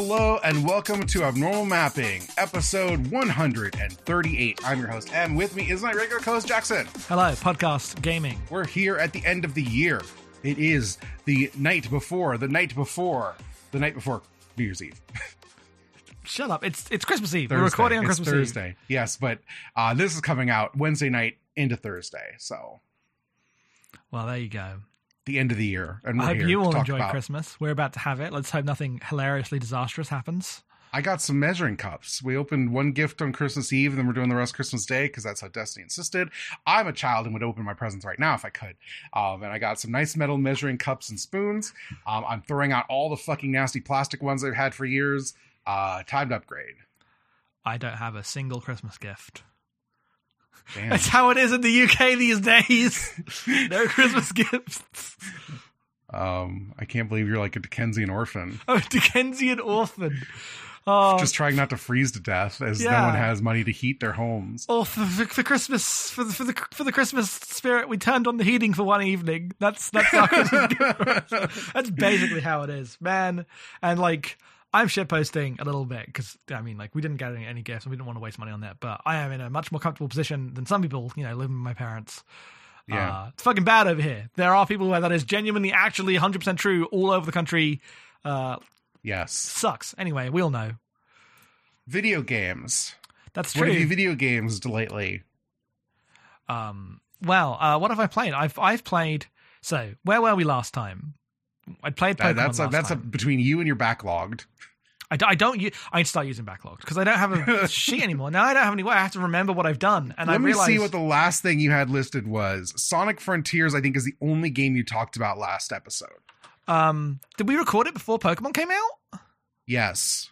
Hello and welcome to Abnormal Mapping, episode 138. I'm your host, and with me is my regular co-host Jackson. Hello, podcast gaming. We're here at the end of the year. It is the night before, the night before, the night before New Year's Eve. Shut up! It's it's Christmas Eve. Thursday. We're recording on It's Christmas Eve. Thursday. Yes, but uh, this is coming out Wednesday night into Thursday, so Well, there you go. The end of the year. And I hope you all enjoy about- Christmas. We're about to have it. Let's hope nothing hilariously disastrous happens. I got some measuring cups. We opened one gift on Christmas Eve, and then we're doing the rest Christmas Day because that's how Destiny insisted. I'm a child and would open my presents right now if I could. Um, and I got some nice metal measuring cups and spoons. Um, I'm throwing out all the fucking nasty plastic ones I've had for years. Uh, time to upgrade. I don't have a single Christmas gift. Damn. That's how it is in the UK these days. no Christmas gifts. Um, I can't believe you're like a Dickensian orphan, Oh, Dickensian orphan. Oh, just trying not to freeze to death as no one has money to heat their homes. Oh, for, for, for Christmas, for the, for the for the Christmas spirit, we turned on the heating for one evening. That's that's our Christmas gift. That's basically how it is, man. And like, I'm shitposting a little bit because I mean, like, we didn't get any, any gifts and we didn't want to waste money on that. But I am in a much more comfortable position than some people, you know, living with my parents. Yeah. Uh, it's fucking bad over here. There are people where that is genuinely, actually, 100% true all over the country. Uh, yes. sucks. Anyway, we all know Video games. that's true. What have you video games lately? Um, well, uh, what have I played? I've I've played. So where were we last time? I played Pokemon that's a, that's a, between you and your backlogged. I, d- I don't. u- I start using backlogged because I don't have a sheet anymore. Now I don't have any way. I have to remember what I've done, and Let I me realized. see what the last thing you had listed was. Sonic Frontiers, I think, is the only game you talked about last episode. um, did we record it before Pokemon came out? Yes.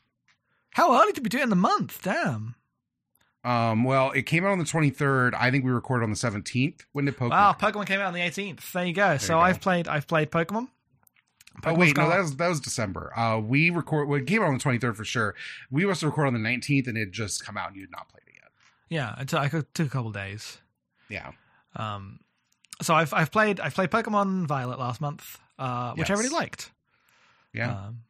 How early did we do it in the month? Damn! Um, well, it came out on the 23rd. I think we recorded on the 17th. When did Pokemon? Wow. Pokemon came out on the 18th. There you go. so you go. I've played. I've played Pokemon. Oh Pokemon's wait, no, that was that was December. Uh, we record. Well, it came out on the 23rd for sure. We must have recorded on the 19th, and it just come out, and you had not played it yet. yeah. It took, I took a couple days. Yeah. Um, so I've I've played I've played Pokemon Violet last month, uh, which I really liked. Yeah. Um,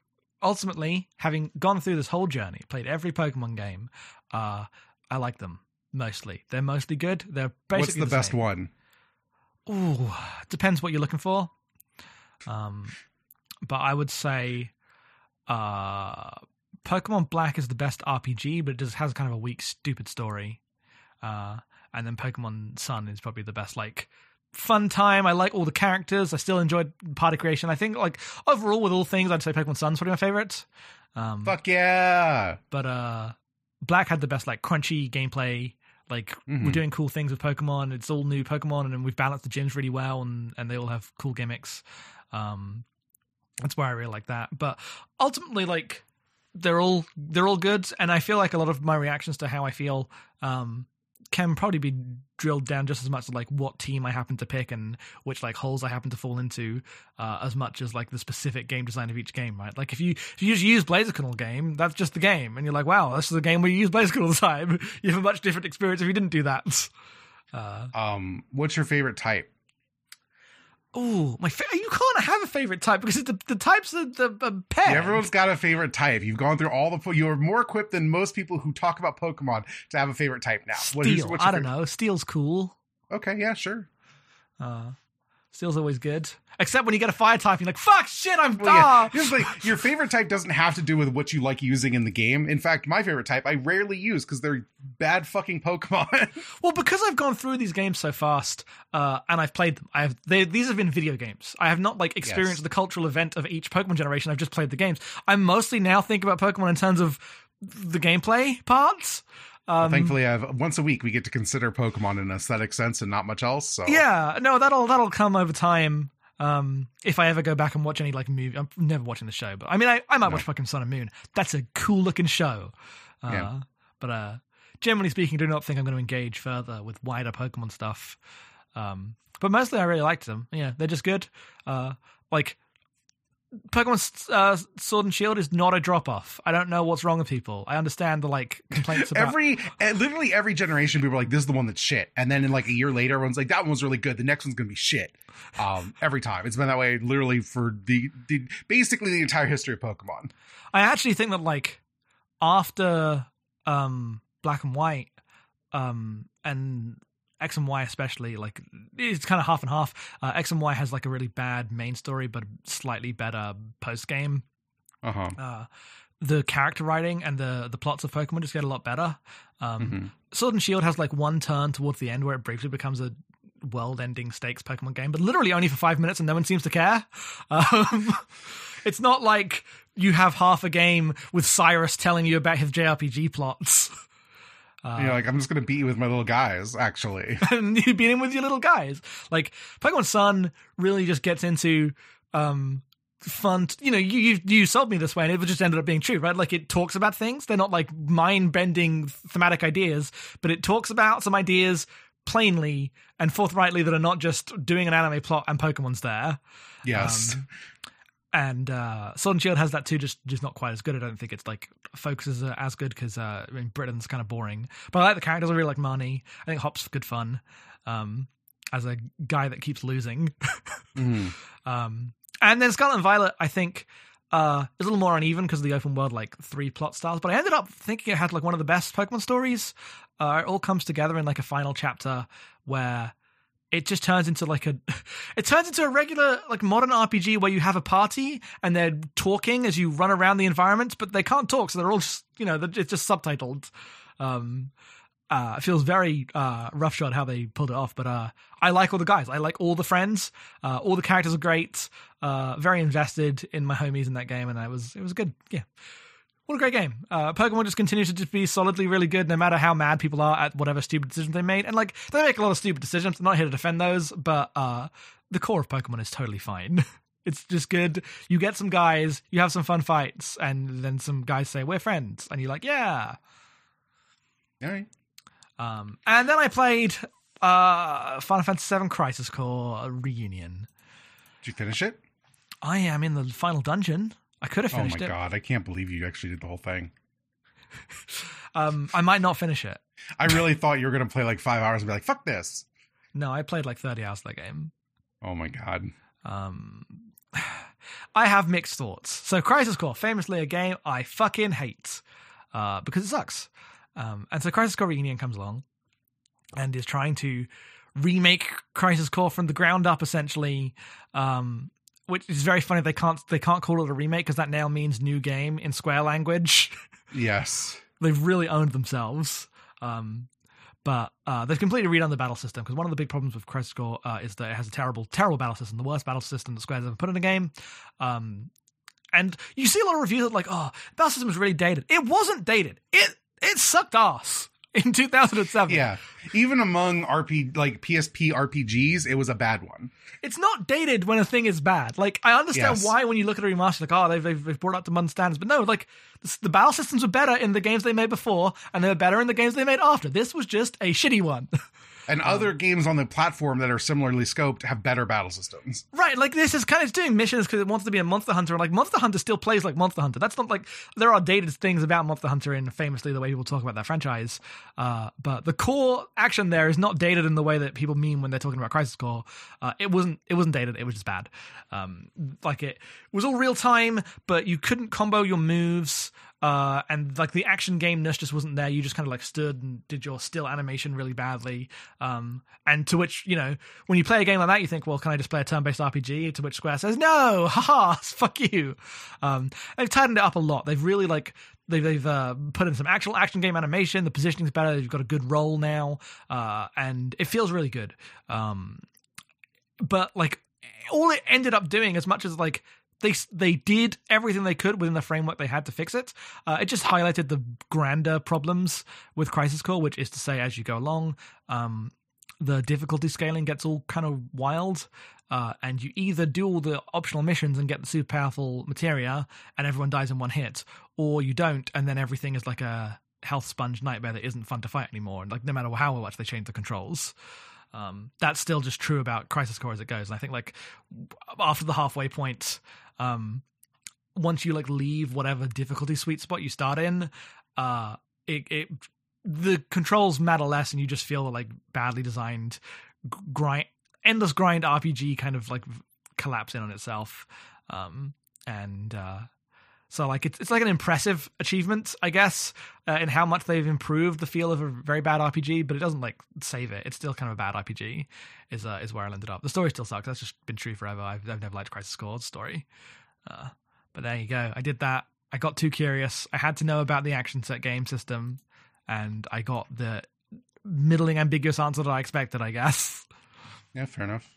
ultimately, having gone through this whole journey, played every Pokemon game, uh, I like them mostly. They're mostly good. They're basically What's the, best same. one? Ooh, depends what you're looking for. Um, but I would say, uh, Pokemon Black is the best RPG, but it just has kind of a weak, stupid story. Uh, and then Pokemon Sun is probably the best, like fun time. I like all the characters. I still enjoyed party creation. I think, like overall, with all things, I'd say Pokemon Sun's probably my favorite. Um, Fuck yeah! but uh black had the best like crunchy gameplay like Mhm. we're doing cool things with pokemon it's all new pokemon and we've balanced the gyms really well and and they all have cool gimmicks um that's why i really like that but ultimately like they're all they're all good and i feel like a lot of my reactions to how i feel um can probably be drilled down just as much as like what team I happen to pick and which like holes I happen to fall into, uh, as much as like the specific game design of each game, right? Like if you if you just use Blaziken game, that's just the game, and you're like, wow, this is a game where you use Blaziken all the time. You have a much different experience if you didn't do that. Uh, Um, what's your favorite type? Oh, my fa- you can't have a favorite type because the the types are the uh, pair. Everyone's got a favorite type. You've gone through all the. po- You're more equipped than most people who talk about Pokemon to have a favorite type now. Steel. what's your I don't favorite- know. Steel's cool. Okay, yeah, sure. Uh, Steel's always good, except when you get a fire type, you're like, fuck, shit, I'm Well, yeah. ah. The your favorite type doesn't have to do with what you like using in the game. In fact, my favorite type I rarely use because they're bad fucking Pokemon. Well, because I've gone through these games so fast, uh, and I've played them. I have they, these have been video games. I have not like experienced Yes. the cultural event of each Pokemon generation. I've just played the games. I mostly now think about Pokemon in terms of the gameplay parts. Um, Thankfully, I have once a week we get to consider Pokemon in an aesthetic sense and not much else. So yeah, no, that'll that'll come over time. Um, if I ever go back and watch any like movie, I'm never watching the show, but I mean, I, I might No. watch fucking Sun and Moon. That's a cool looking show. Uh, Yeah. But uh, generally speaking, I do not think I'm going to engage further with wider Pokemon stuff. Um, but mostly, I really liked them. Yeah, they're just good. Uh, like Pokemon uh, Sword and Shield is not a drop off. I don't know what's wrong with people. I understand the like complaints about every eh, literally every generation people are like this is the one that's shit. And then in like a year later everyone's like that one was really good. The next one's gonna be shit. Um every time. It's been that way literally for the, the basically the entire history of pokemon. I actually think that like after um Black and White um and X and Y especially like it's kind of half and half. Uh, X and Y has like a really bad main story but slightly better post game. uh-huh Uh, the character writing and the the plots of Pokemon just get a lot better. Um, Mhm. Sword and Shield has like one turn towards the end where it briefly becomes a world-ending stakes Pokemon game, but literally only for five minutes, and no one seems to care. Um, it's not like you have half a game with Cyrus telling you about his JRPG plots. Uh, you're like i'm just gonna beat you with my little guys actually and you beat him with your little guys. Like Pokemon Sun really just gets into um fun. T- you know, you, you you sold me this way, and it just ended up being true, right? Like it talks about things. They're not like mind bending thematic ideas, but it talks about some ideas plainly and forthrightly that are not just doing an anime plot and Pokemon's there. yes Um, and uh, Sword and Shield has that too, just just not quite as good. I don't think it's like focuses as good because uh, I mean Britain's kind of boring. But I like the characters. I really like Marnie. I think Hop's good fun. Um, as a guy that keeps losing. Mhm. Um, and then Scarlet and Violet, I think, uh, is a little more uneven because of the open world, like three plot styles. But I ended up thinking it had like one of the best Pokemon stories. Uh, it all comes together in like a final chapter where it just turns into like a, it turns into a regular like modern RPG where you have a party and they're talking as you run around the environment, but they can't talk, so they're all just you know it's just subtitled. Um, uh, it feels very uh, roughshod how they pulled it off, but uh, I like all the guys. I like all the friends. Uh, all the characters are great. Uh, very invested in my homies in that game, and I was it was good. Yeah, what a great game. Uh, Pokemon just continues to just be solidly really good, no matter how mad people are at whatever stupid decisions they made. And like they make a lot of stupid decisions. I'm not here to defend those, but uh, the core of Pokemon is totally fine. It's just good. You get some guys, you have some fun fights, and then some guys say we're friends, and you're like, yeah. all right Um, and then I played uh, Final Fantasy VII Crisis Core Reunion. did you finish it I am in the final dungeon. I could have finished it. oh my it. god i can't believe you actually did the whole thing Um, I might not finish it. i really thought you were gonna play like five hours and be like fuck this No, I played like 30 hours of that game. oh my god Um, I have mixed thoughts. So, Crisis Core, famously a game I fucking hate uh, because it sucks. Um, and so, Crisis Core Reunion comes along and is trying to remake Crisis Core from the ground up, essentially. Um, which is very funny. They can't they can't call it a remake because that now means new game in Square language. yes They've really owned themselves. Um, but uh, they've completely redone the battle system because one of the big problems with Crisis Core uh, is that it has a terrible, terrible battle system, the worst battle system that Square's ever put in a game. Um, and you see a lot of reviews that like, oh, battle system is really dated. It wasn't dated. It it sucked ass in 2007. yeah even among rp like psp rpgs it was a bad one It's not dated when a thing is bad. Like I understand Yes. why when you look at a remaster, like oh they've they've, they've brought up to modern standards, but no, like the, the battle systems were better in the games they made before, and they were better in the games they made after. This was just a shitty one. And other games on the platform that are similarly scoped have better battle systems. Right, like this is kind of doing missions because it wants to be a Monster Hunter, and like Monster Hunter still plays like Monster Hunter. That's not like there are dated things about Monster Hunter in famously the way people talk about that franchise, uh, but the core action there is not dated in the way that people mean when they're talking about Crisis Core. Uh, it wasn't. It wasn't dated. It was just bad. Um, like it was all real time, but you couldn't combo your moves. Uh, and like the action gameness just wasn't there. You just kind of like stood and did your still animation really badly. Um, and to which, you know, when you play a game like that, you think, well, can I just play a turn based RPG? To which Square says, no, haha, fuck you. Um, they've tightened it up a lot. They've really like, they've, they've uh, put in some actual action game animation. The positioning's better. You've got a good roll now. Uh, and it feels really good. Um, but like, all it ended up doing, as much as like they they did everything they could within the framework they had to fix it. Uh, it just highlighted the grander problems with Crisis Core, which is to say, as you go along, um, the difficulty scaling gets all kind of wild. Uh, and you either do all the optional missions and get the super powerful materia, and everyone dies in one hit, or you don't, and then everything is like a health sponge nightmare that isn't fun to fight anymore. And like no matter how much they change the controls, Um, that's still just true about Crisis Core as it goes. And I think like after the halfway point, um, once you like leave whatever difficulty sweet spot you start in, uh, it, it the controls matter less, and you just feel like badly designed grind, endless grind RPG kind of like collapse in on itself. Um, and uh, so like it's it's like an impressive achievement, I guess, uh, in how much they've improved the feel of a very bad RPG, but it doesn't like save it. It's still kind of a bad RPG. Is uh, is where I ended up. The story still sucks. That's just been true forever. I've I've never liked Crisis Core's story. Uh, but there you go. I did that. I got too curious. I had to know about the action set game system, and I got the middling ambiguous answer that I expected. I guess. Yeah, fair enough.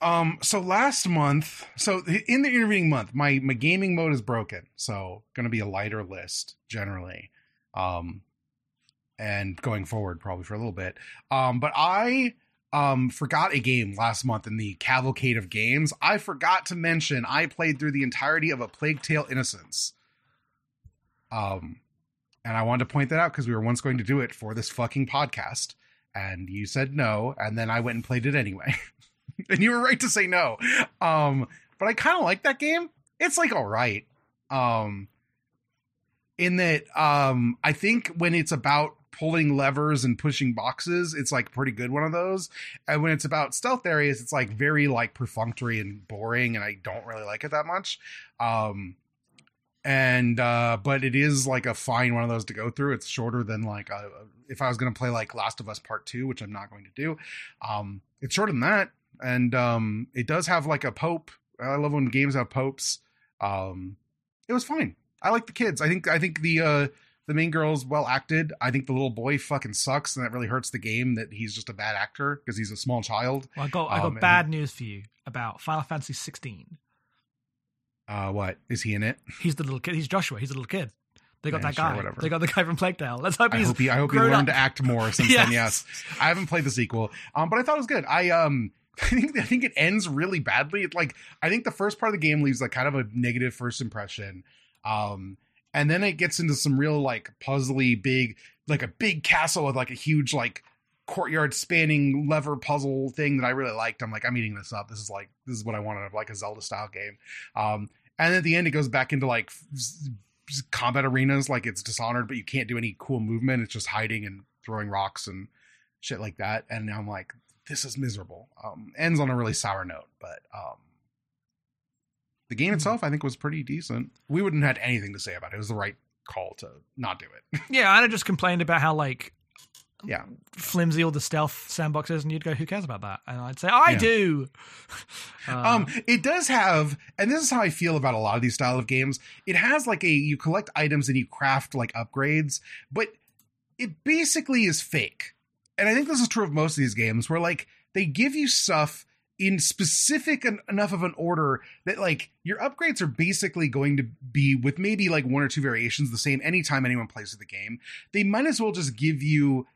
Um, so last month, so in the intervening month, my my gaming mode is broken, so gonna be a lighter list generally, um, and going forward probably for a little bit. Um, but I um forgot a game last month in the cavalcade of games. I forgot to mention I played through the entirety of a Plague Tale Innocence. Um, and I wanted to point that out because we were once going to do it for this fucking podcast, and you said no, and then I went and played it anyway. and you were right to say no. Um, but I kind of like that game. It's like all right. Um, in that, um, I think when it's about pulling levers and pushing boxes, it's like pretty good one of those. And when it's about stealth areas, it's like very like perfunctory and boring, and I don't really like it that much. Um, and uh, but it is like a fine one of those to go through. It's shorter than like a, if I was going to play like Last of Us Part Two, which I'm not going to do. Um, it's shorter than that and um, it does have like a pope. I love when games have popes. Um, it was fine. I like the kids. I think I think the uh, the main girl's well acted. I think the little boy fucking sucks, and that really hurts the game that he's just a bad actor because he's a small child. Well, I got I got um, bad news for you about Final Fantasy 16. Uh, what is he in it? He's the little kid. He's Joshua. He's a little kid. They got yeah, that guy. Sure, whatever. They got the guy from Plague Tale. Let's hope he's. I hope he, I hope he learned up. to act more since yes. then. Yes, I haven't played the sequel, um, but I thought it was good. I um, I think I think it ends really badly. It like I think the first part of the game leaves like kind of a negative first impression. Um and then it gets into some real like puzzly big like a big castle with like a huge like courtyard spanning lever puzzle thing that I really liked. I'm like I'm eating this up. This is like this is what I wanted of like a Zelda style game. Um and at the end it goes back into like combat arenas like it's dishonored but you can't do any cool movement. It's just hiding and throwing rocks and shit like that. And I'm like this is miserable. Um, ends on a really sour note, but um, the game hmm. itself, I think, was pretty decent. We wouldn't have had anything to say about it. It was the right call to not do it. yeah, I'd have just complained about how like yeah flimsy all the stealth sandbox is, and you'd go, "Who cares about that?" And I'd say, "I yeah. do." uh, um, it does have, and this is how I feel about a lot of these style of games. It has like a you collect items and you craft like upgrades, but it basically is fake and I think this is true of most of these games where like they give you stuff in specific en- enough of an order that like your upgrades are basically going to be with maybe like one or two variations the same anytime anyone plays the game. They might as well just give you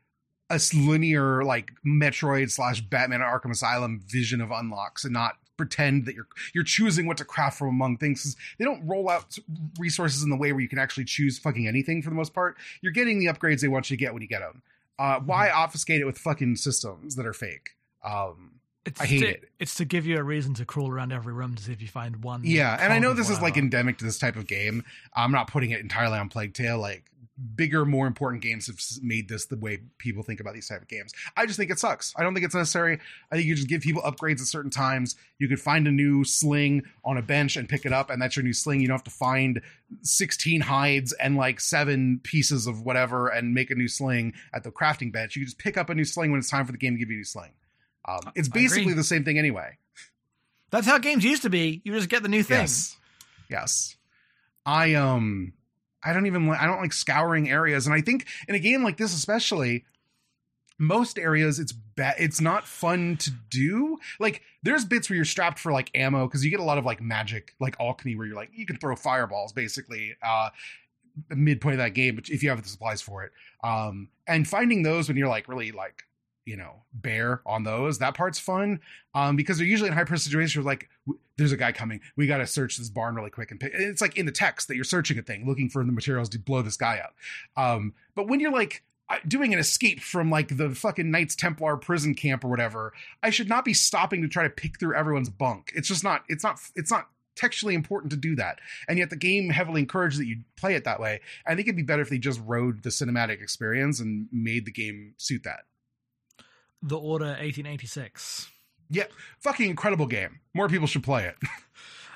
a linear like Metroid slash Batman Arkham Asylum vision of unlocks and not pretend that you're you're choosing what to craft from among things. They don't roll out resources in the way where you can actually choose fucking anything for the most part. You're getting the upgrades they want you to get when you get them. Uh, why mm-hmm. obfuscate it with fucking systems that are fake? Um, it's I hate to, it. It's to give you a reason to crawl around every room to see if you find one. Yeah, and I know this is like endemic to this type of game. I'm not putting it entirely on Plague Tale. Like bigger, more important games have made this the way people think about these type of games. I just think it sucks. I don't think it's necessary. I think you just give people upgrades at certain times. You could find a new sling on a bench and pick it up, and that's your new sling. You don't have to find 16 hides and like seven pieces of whatever and make a new sling at the crafting bench. You can just pick up a new sling when it's time for the game to give you a new sling. Um, it's basically the same thing anyway. That's how games used to be. You just get the new thing. Yes. Yes. I um I don't even I don't like scouring areas, and I think in a game like this especially, most areas it's bad it's not fun to do. Like there's bits where you're strapped for like ammo because you get a lot of like magic like alchemy where you're like you can throw fireballs basically uh midpoint of that game if you have the supplies for it um and finding those when you're like really like you know bear on those that part's fun um because they're usually in high pressure situations like there's a guy coming we got to search this barn really quick and pick it's like in the text that you're searching a thing looking for the materials to blow this guy up um but when you're like uh, doing an escape from like the fucking Knights Templar prison camp or whatever, I should not be stopping to try to pick through everyone's bunk. It's just not. It's not. It's not textually important to do that. And yet the game heavily encouraged that you play it that way. I think it'd be better if they just rode the cinematic experience and made the game suit that. The Order 1886. Yeah, fucking incredible game. More people should play it.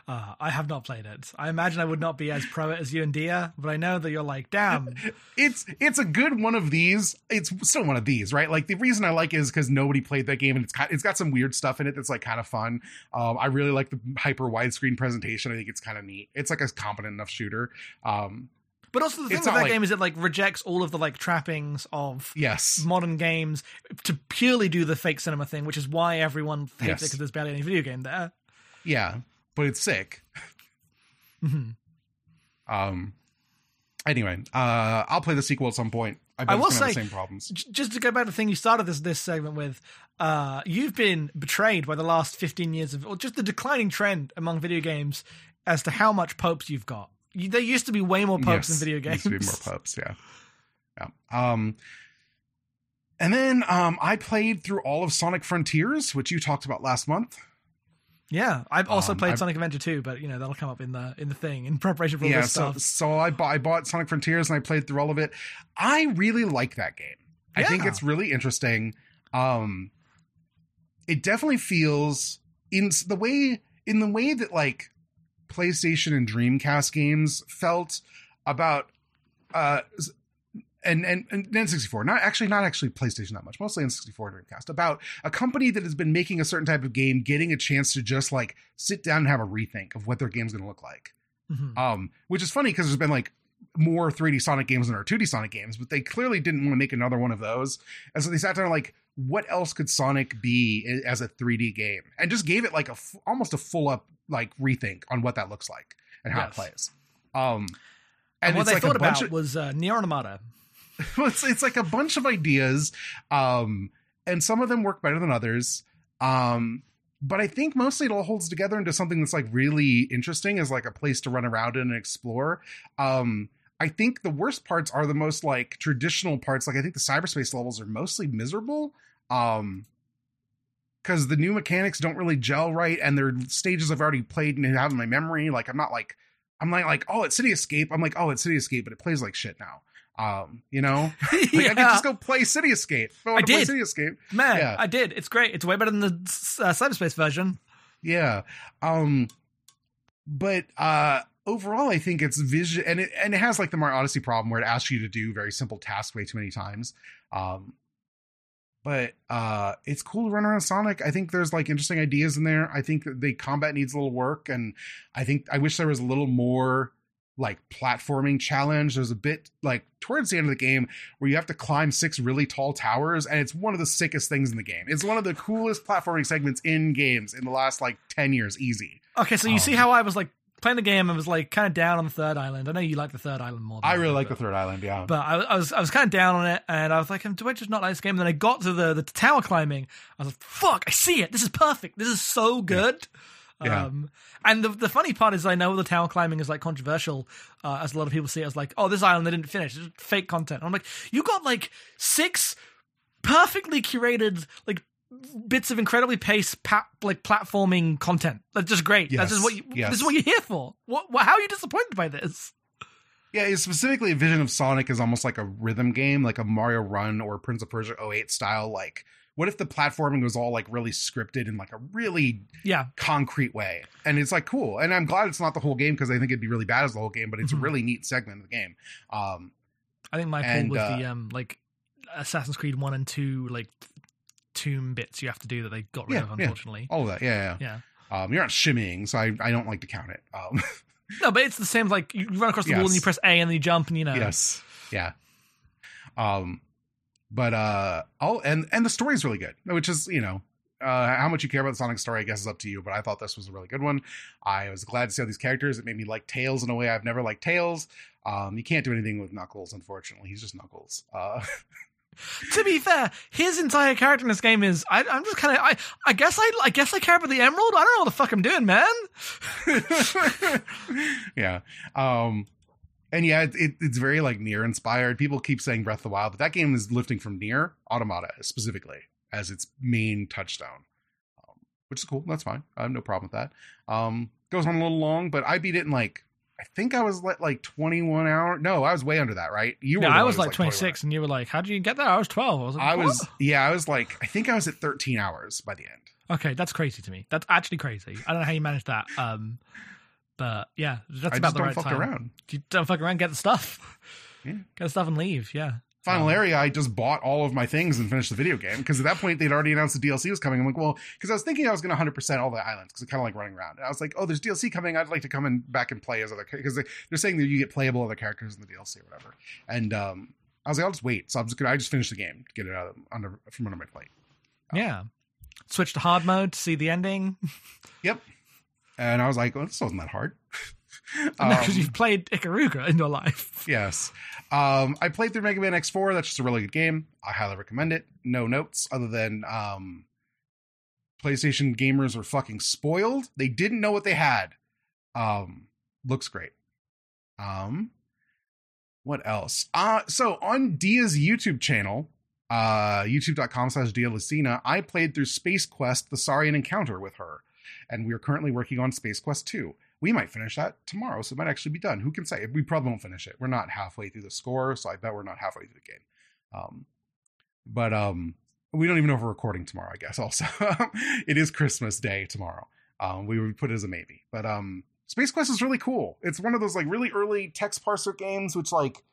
Uh, I have not played it. I imagine I would not be as pro it as you and Dia, but I know that you're like, damn. it's it's a good one of these. It's still one of these, right? Like the reason I like it is because nobody played that game, and it's got, it's got some weird stuff in it that's like kind of fun. Um, I really like the hyper widescreen presentation. I think it's kind of neat. It's like a competent enough shooter. Um, but also the thing with that like- game is it like rejects all of the like trappings of yes, modern games to purely do the fake cinema thing, which is why everyone hates Yes. it because there's barely any video game there. yeah, but it's sick. Mhm. Um. Anyway, uh, I'll play the sequel at some point. I, I will say- the same problems. J- Just to go back to the thing you started this this segment with, uh, you've been betrayed by the last 15 years of, or just the declining trend among video games as to how much popes you've got. There used to be way more popes in video games. Used to be more popes, yeah. Yeah. Um and then um I played through all of Sonic Frontiers, which you talked about last month. Yeah, I've also Um, played I've- Sonic Adventure 2, but you know that'll come up in the in the thing in preparation for yeah, this so stuff. so I bought I bought Sonic Frontiers and I played through all of it. I really like that game. I think it's really interesting. Um it definitely feels in the way in the way that like PlayStation and Dreamcast games felt about uh and and, and N64, not actually not actually PlayStation that much, mostly N64 and Dreamcast, about a company that has been making a certain type of game getting a chance to just like sit down and have a rethink of what their game's gonna look like. Mhm. Um, which is funny because there's been like more 3D Sonic games than there are 2D Sonic games, but they clearly didn't want to make another one of those. And so they sat down and like, what else could Sonic be as a 3D game? And just gave it like a f- almost a full up like rethink on what that looks like and how it plays. Um, and, and, what they like thought about of was uh, Nier Automata. it's it's like a bunch of ideas, um, and some of them work better than others. Um, but I think mostly it all holds together into something that's like really interesting as like a place to run around in and explore. Um, I think the worst parts are the most like traditional parts. Like I think the cyberspace levels are mostly miserable. Um, because the new mechanics don't really gel right, and they're stages I've already played and have in my memory. Like I'm not like I'm like like oh it's City Escape. I'm like oh it's City Escape, but it plays like shit now. Um, you know, like yeah, I could just go play City Escape. I, I did. City Escape. man, yeah. I did. It's great. It's way better than the uh, cyberspace version. Yeah. Um but uh overall I think it's vision and it and it has like the Mario Odyssey problem where it asks you to do very simple tasks way too many times. Um but uh it's cool to run around Sonic. I think there's like interesting ideas in there. I think that the combat needs a little work and I think I wish there was a little more like platforming challenge. There's a bit like towards the end of the game where you have to climb six really tall towers, and it's one of the sickest things in the game. It's one of the coolest platforming segments in games in the last like 10 years, easy. Okay, so you see Um, how I was like playing the game and was like kind of down on the third island. I know you like the third island more. Than I really like the third island, yeah. But I, I was I was kind of down on it, and I was like, "Do I just not like this game?" And then I got to the the tower climbing. I was like, "Fuck! I see it. This is perfect. This is so good." Yeah. Um, and the the funny part is, I know the tower climbing is like controversial, uh, as a lot of people see it as like, "Oh, this island they didn't finish. It's fake content." And I'm like, "You got like six perfectly curated like." Bits of incredibly paced, pa- like platforming content. That's just great. That's just what you. yes. This is what you're here for. What, what? How are you disappointed by this? Yeah, specifically a vision of Sonic is almost like a rhythm game, like a Mario Run or Prince of Persia 08 style. Like, what if the platforming was all like really scripted in like a really Yeah, concrete way? And it's like cool. And I'm glad it's not the whole game because I think it'd be really bad as the whole game, but it's Mhm. a really neat segment of the game. Um, I think my pull was uh, the um like Assassin's Creed one and two like tomb bits you have to do that they got rid Yeah, of yeah. unfortunately. all of that, yeah, yeah. Yeah. Um, you're not shimmying, so I, I don't like to count it. Um, No, but it's the same like you run across the wall and you press A and then you jump and you know. yes, yeah. Um, but uh, oh, and and the story is really good, which is you know. Uh, how much you care about the Sonic story, I guess, is up to you. But I thought this was a really good one. I was glad to see all these characters. It made me like Tails in a way I've never liked Tails. Um, you can't do anything with Knuckles, unfortunately. He's just Knuckles. Uh, To be fair, his entire character in this game is I, I'm just kind of I I guess I I guess I care about the emerald. I don't know what the fuck I'm doing, man. yeah. Um And yeah, it, it, it's very like Nier inspired. People keep saying Breath of the Wild, but that game is lifting from Nier Automata specifically as its main touchstone, um, which is cool. That's fine. I have no problem with that. Um, goes on a little long, but I beat it in like I think I was like like 21 hours. No, I was way under that, right? You were. I was like 26, and you were like, "How did you get there?" I was 12. I was. Like, I was. Yeah, I was like. I think I was at 13 hours by the end. Okay, that's crazy to me. That's actually crazy. I don't know how you managed that. Um, but yeah, that's I about just the don't right fuck time. around. You don't fuck around, get the stuff. Yeah. Get the stuff and leave. Yeah. Final Um, area, I just bought all of my things and finished the video game because at that point they'd already announced the DLC was coming. I'm like, well, because I was thinking I was going to 100% all the islands because I kind of like running around. And I was like, oh, there's DLC coming. I'd like to come and back and play as other because they, they're saying that you get playable other characters in the DLC or whatever. And um, I was like, I'll just wait. So I'm just gonna, I just finished the game to get it out of, under from under my plate. Yeah. Switch to hard mode to see the ending. Yep. And I was like, well, this wasn't that hard. Because Um, you've played Ikaruga in your life. Yes. Um, I played through Mega Man X4. That's just a really good game. I highly recommend it. No notes other than um, PlayStation gamers are fucking spoiled. They didn't know what they had. Um, looks great. Um, what else? Uh, so on Dia's YouTube channel, uh, youtube.com slash Dia Lacina, I played through Space Quest, the Sarien Encounter with her. And we are currently working on Space Quest 2 we might finish that tomorrow, so it might actually be done. Who can say? We probably won't finish it. We're not halfway through the score, so I bet we're not halfway through the game. Um, but um, we don't even know if we're recording tomorrow. I guess also it is Christmas Day tomorrow. Um, we would put it as a maybe, but um, Space Quest is really cool. It's one of those like really early text parser games, which like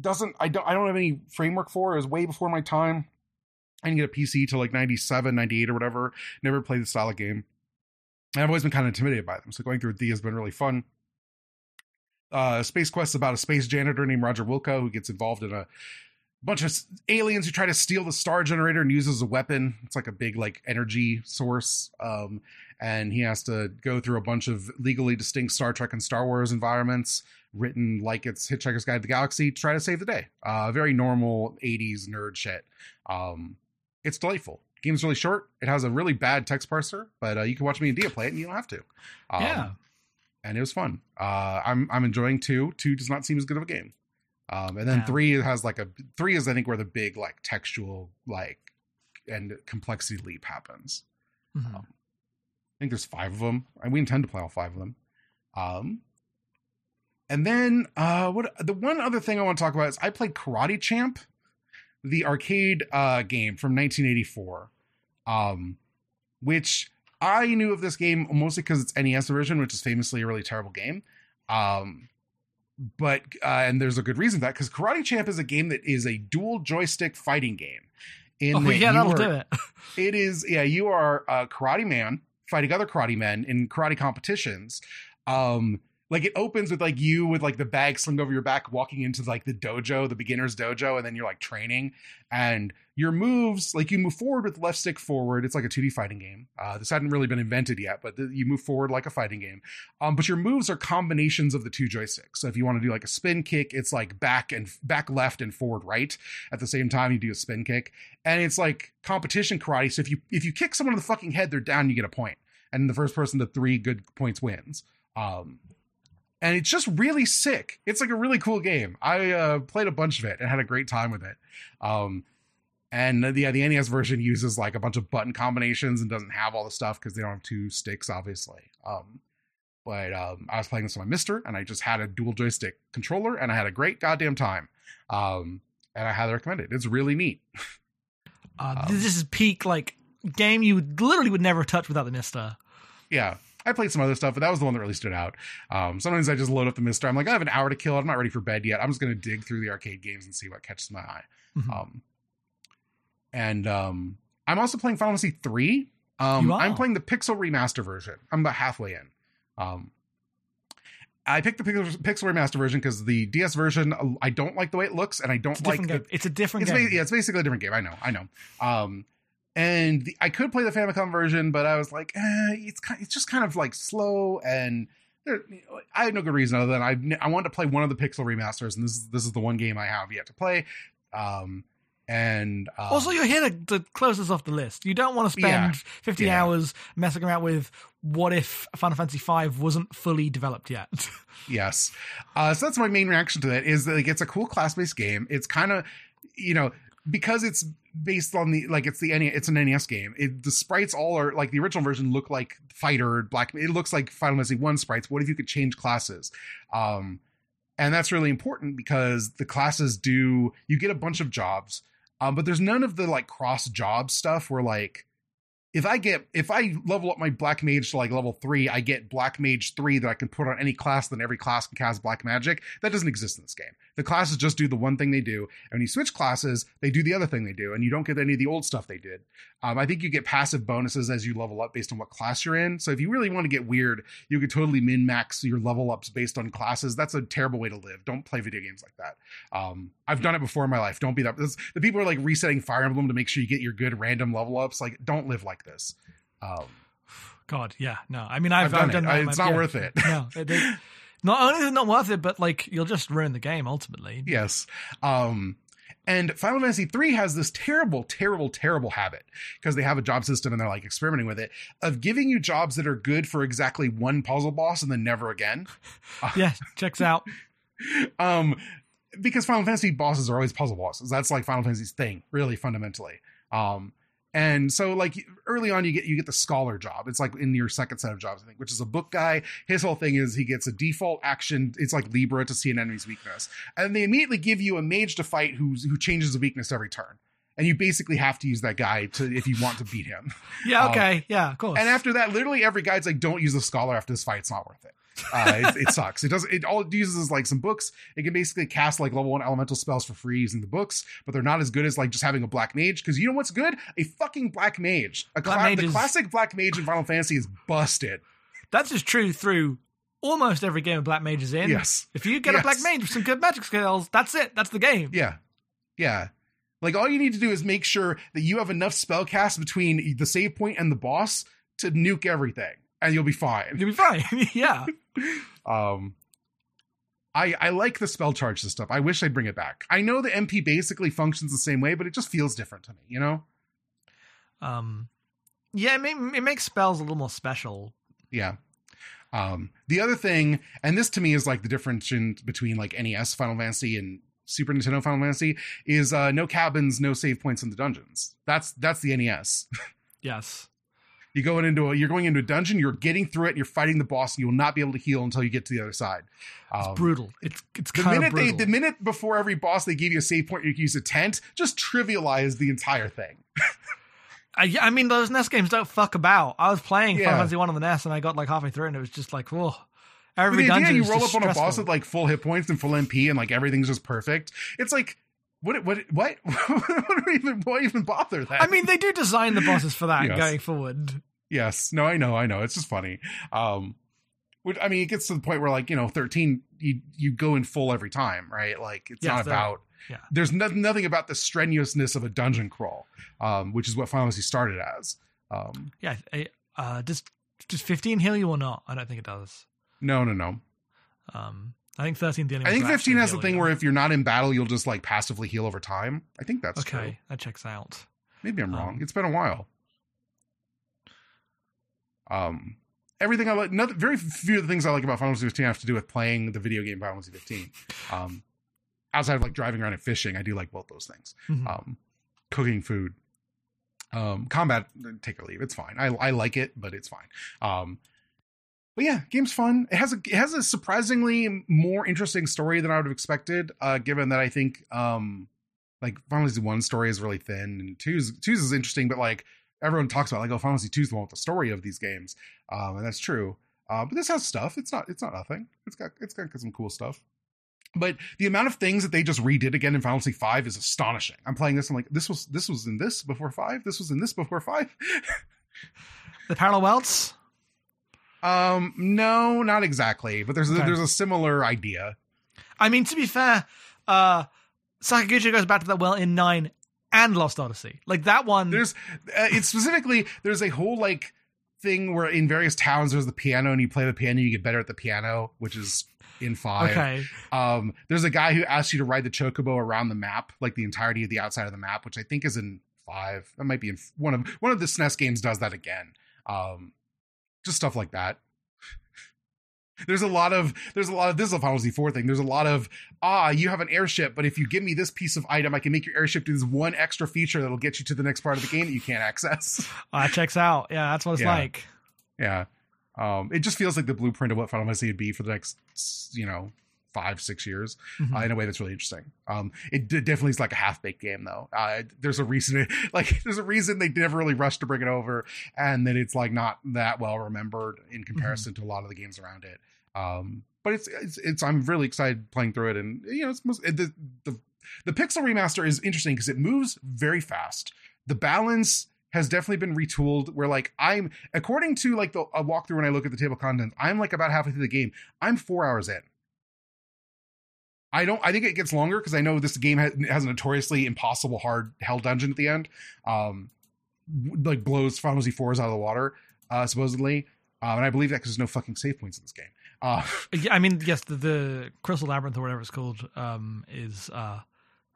doesn't I don't I don't have any framework for. It was way before my time. I didn't get a PC till like 97, 98 or whatever. Never played the style of game. And I've always been kind of intimidated by them. So going through D has been really fun. Uh, Space Quest is about a space janitor named Roger Wilco who gets involved in a bunch of aliens who try to steal the star generator and uses a weapon. It's like a big like energy source. Um, and he has to go through a bunch of legally distinct Star Trek and Star Wars environments written like it's Hitchhiker's Guide to the Galaxy to try to save the day. Uh, very normal 80s nerd shit. Um, it's delightful. Game's really short. It has a really bad text parser, but uh, you can watch me and Dia play it, and you don't have to. Um, yeah. and it was fun. Uh, I'm I'm enjoying two. Two does not seem as good of a game. Um, and then Yeah. three has like a three is I think where the big like textual like and complexity leap happens. Mhm. I think there's five of them, and we intend to play all five of them. Um, and then uh, what the one other thing I want to talk about is I played Karate Champ, the arcade uh, game from 1984, um, which I knew of this game mostly because it's NES version, which is famously a really terrible game. Um, but uh, and there's a good reason for that because Karate Champ is a game that is a dual joystick fighting game. In Oh that yeah, that'll are- do it. it is yeah you are a karate man fighting other karate men in karate competitions um like it opens with like you with like the bag slung over your back walking into like the dojo the beginner's dojo and then you're like training and your moves like you move forward with left stick forward it's like a 2d fighting game uh, this hadn't really been invented yet but you move forward like a fighting game um, but your moves are combinations of the two joysticks so if you want to do like a spin kick it's like back and back left and forward right at the same time you do a spin kick and it's like competition karate. So if you if you kick someone in the fucking head, they're down. You get a point, and the first person to three good points wins. Um, and it's just really sick. It's like a really cool game. I uh, played a bunch of it and had a great time with it. Um, and the yeah, the NES version uses like a bunch of button combinations and doesn't have all the stuff because they don't have two sticks, obviously. Um, but um, I was playing this with my MiSTer, and I just had a dual joystick controller, and I had a great goddamn time. Um, and I highly recommend it. It's really neat. Uh, Um, this is peak like game you would, literally would never touch without the MiSTer. yeah i played some other stuff but that was the one that really stood out. Um sometimes i just load up the MiSTer i'm like i have an hour to kill. I'm not ready for bed yet. I'm just going to dig through the arcade games and see what catches my eye. Mhm. um and um i'm also playing final fantasy 3 um i'm playing the pixel remaster version. I'm about halfway in. Um I picked the pixel, remaster version because the DS version, I don't like the way it looks, and I don't It's like the. It's a different it's game. ba- yeah, it's basically a different game. I know, I know. Um, and the, I could play the Famicom version, but I was like, eh, it's kind, it's just kind of like slow, and there, I had no good reason other than I I wanted to play one of the Pixel remasters, and this is this is the one game I have yet to play. Um, And um, Also, you're here to, to close this off the list. You don't want to spend Yeah. 15 Yeah. hours messing around with what if Final Fantasy V wasn't fully developed yet. Yes. Uh, so that's my main reaction to that is that like, it's a cool class based game. It's kind of, you know, because it's based on the like it's the NES, it's an NES game. It, the sprites all are like the original version look like Fighter Black. It looks like Final Fantasy One sprites. What if you could change classes? Um, and that's really important because the classes do you get a bunch of jobs, um, but there's none of the like cross job stuff where like if I get if I level up my black mage to like level three, I get black mage three that I can put on any class, then every class can cast black magic. That doesn't exist in this game. The classes just do the one thing they do, and when you switch classes, they do the other thing they do, and you don't get any of the old stuff they did. Um, I think you get passive bonuses as you level up based on what class you're in. So if you really want to get weird, you could totally min max your level ups based on classes. That's a terrible way to live. Don't play video games like that. Um, I've done it before in my life. Don't be that. The people are like resetting Fire Emblem to make sure you get your good random level ups. Like, don't live like this. Um, God, yeah, no. I mean, I've, I've done it. that I- in my- it's not yeah. worth it. No, it, it- not only is it not worth it, but like you'll just ruin the game ultimately. yes. Um, and Final Fantasy III has this terrible, terrible, terrible habit because they have a job system and they're like experimenting with it of giving you jobs that are good for exactly one puzzle boss and then never again. Yeah, checks out. um, because Final Fantasy bosses are always puzzle bosses. That's like Final Fantasy's thing, really fundamentally. Um, and so like early on, you get you get the scholar job. It's like in your second set of jobs, I think, which is a book guy. His whole thing is he gets a default action. It's like Libra to see an enemy's weakness, and they immediately give you a mage to fight who's who changes the weakness every turn. And you basically have to use that guy to if you want to beat him. Yeah, Um, okay, yeah, cool. And after that, literally every guy's like, "Don't use the scholar after this fight; it's not worth it." Uh, it, it sucks. It doesn't. It all it uses is like some books. It can basically cast like level one elemental spells for free using the books, but they're not as good as like just having a black mage. Because you know what's good? A fucking black mage. A Black the classic black mage in Final Fantasy is busted. That's just true through almost every game of Black Mage is in. Yes. If you get a Black Mage with some good magic skills, that's it. That's the game. Yeah. Yeah. Like all you need to do is make sure that you have enough spell cast between the save point and the boss to nuke everything, and you'll be fine. You'll be fine. yeah. Um, I I like the spell charge system. I wish they'd bring it back. I know the MP basically functions the same way, but it just feels different to me. You know? Um, yeah, it, ma- it makes spells a little more special. Yeah. Um, the other thing, and this to me is like the difference in, between like NES Final Fantasy and Super Nintendo Final Fantasy is uh, no cabins, no save points in the dungeons. That's that's the NES. Yes. You go into a, you're going into a dungeon, you're getting through it, you're fighting the boss, and you will not be able to heal until you get to the other side. Um, brutal. It's it's the kind of they, brutal. the minute before every boss they give you a save point, you can use a tent. Just trivialize the entire thing. I, I mean, those NES games don't fuck about. I was playing Yeah. Final Fantasy One on the NES, and I got like halfway through, and it was just like, whoa. Every the idea dungeon you roll up on a boss stressful. with like full hit points and full MP, and like everything's just perfect. It's like, what? What? What? what even? Why even bother that? I mean, they do design the bosses for that Yes. going forward. Yes, no, I know, I know. It's just funny. Um, which I mean, it gets to the point where like you know, thirteen, you you go in full every time, right? Like it's Yes, not about. yeah. There's no, nothing about the strenuousness of a dungeon crawl, um, which is what Final Fantasy started as. Um, Yeah. I- Uh, does does 15 heal you or not? I don't think it does. no, no, no. Um, I think 13 the only I think 15 has the thing you. where if you're not in battle, you'll just like passively heal over time. I think that's okay, true. that checks out. Maybe I'm Um, wrong. It's been a while. Um, everything I like, not, very few of the things I like about Final Fantasy 15 have to do with playing the video game Final Fantasy 15. Um, outside of like driving around and fishing, I do like both those things. Mhm. Um, cooking food, um, combat, take or leave. It's fine. I, I like it, but it's fine. Um, but yeah, game's fun. It has a it has a surprisingly more interesting story than I would have expected. Uh, given that I think um, like Final Fantasy One story is really thin, and two's two's is interesting, but like everyone talks about like oh Final Fantasy two's the one with the story of these games, um, and that's true. Uh, but this has stuff. It's not it's not nothing. It's got it's got some cool stuff. But the amount of things that they just redid again in Final Fantasy Five is astonishing. I'm playing this. I'm like, this was this was in this before five. This was in this before five. The parallel worlds. um, no, not exactly. But there's a, there's a similar idea. I mean, to be fair, uh, Sakaguchi goes back to that well in nine and Lost Odyssey. Like that one. There's uh, it's specifically there's a whole like thing where in various towns there's the piano and you play the piano you get better at the piano, which is in five. Okay. Um, there's a guy who asks you to ride the chocobo around the map, like the entirety of the outside of the map, which I think is in five. That might be in f- one of one of the SNES games. Does that again? Um, just stuff like that. There's a lot of there's a lot of this is a Final Z four thing. There's a lot of ah, you have an airship, but if you give me this piece of item, I can make your airship do this one extra feature that'll get you to the next part of the game that you can't access. Uh, that checks out. Yeah, that's what it's Yeah. like. yeah, um, it just feels like the blueprint of what Final Fantasy would be for the next you know five six years Mhm. uh, in a way that's really interesting. Um, it d- definitely is like a half baked game though. Uh, there's a reason, like there's a reason they never really rushed to bring it over, and that it's like not that well remembered in comparison to a lot of the games around it. Um, but it's, it's it's I'm really excited playing through it, and you know it's most, the the the pixel remaster is interesting because it moves very fast. The balance has definitely been retooled where like I'm according to like the a walkthrough when I look at the table contents, I'm like about halfway through the game. I'm four hours in. I don't. I think it gets longer because I know this game has, has a notoriously impossible hard hell dungeon at the end. Um, like blows Final Fantasy fours out of the water, uh, supposedly. Uh, and I believe that because there's no fucking save points in this game. Uh, Yeah, I mean, yes, the, the Crystal Labyrinth or whatever it's called um, is uh,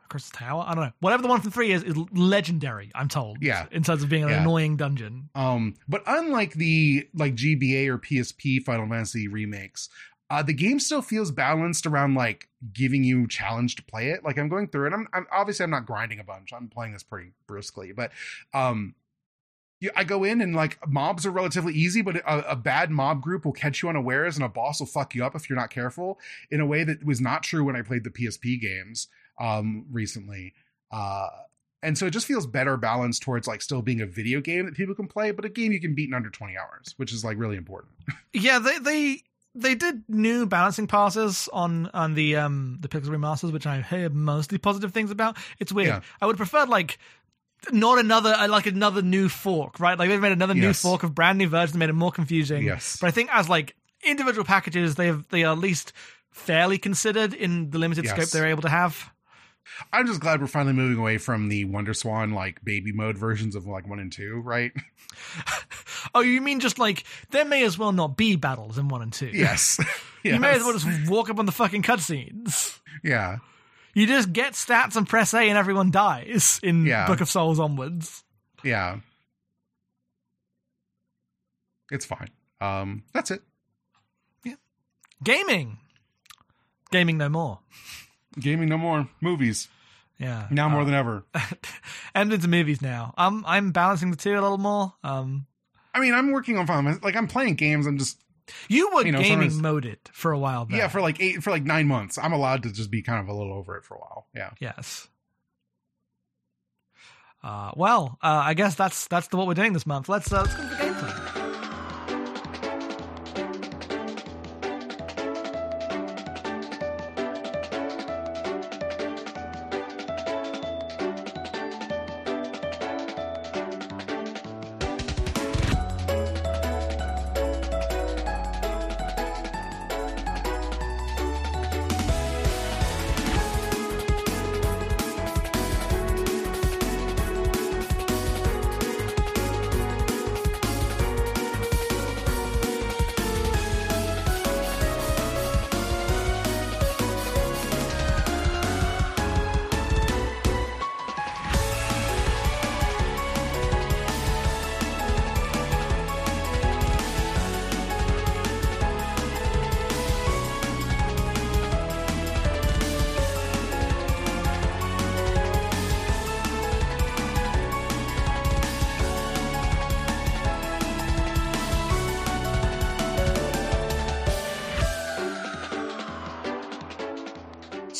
Crystal Tower. I don't know. Whatever the one from three is, is legendary. I'm told. Yeah. in terms of being an Yeah. annoying dungeon. Um, but unlike the like GBA or PSP Final Fantasy remakes, uh, the game still feels balanced around like giving you challenge to play it. Like I'm going through it. I'm, I'm obviously I'm not grinding a bunch. I'm playing this pretty briskly, but um, you, I go in and like mobs are relatively easy, but a, a bad mob group will catch you unawares, and a boss will fuck you up if you're not careful. In a way that was not true when I played the PSP games um recently. Uh, and so it just feels better balanced towards like still being a video game that people can play, but a game you can beat in under 20 hours, which is like really important. Yeah, they they they did new balancing passes on on the um the Pixel remasters, which I hear mostly positive things about. It's weird. Yeah. I would prefer like not another uh, like another new fork, right? Like they've made another new fork of brand new versions, made it more confusing. Yes. But I think as like individual packages, they've they are at least fairly considered in the limited scope they're able to have. I'm just glad we're finally moving away from the WonderSwan like baby mode versions of like one and two, right? Oh, you mean just like there may as well not be battles in one and two? Yes. You may as well just walk up on the fucking cutscenes. Yeah. You just get stats and press A and everyone dies in Yeah. Book of Souls onwards. Yeah. It's fine. Um, that's it. Yeah. Gaming. Gaming no more. Gaming no more. Movies. Yeah. Now more Uh, than ever. and into movies now. I'm I'm balancing the two a little more. Um I mean, I'm working on Final like I'm playing games. I'm just you were You know, gaming moded for a while there. yeah for like eight for like nine months. I'm allowed to just be kind of a little over it for a while. Yeah. Yes. Uh, well, uh, I guess that's that's the, what we're doing this month. Let's uh, let's go to the gameplay.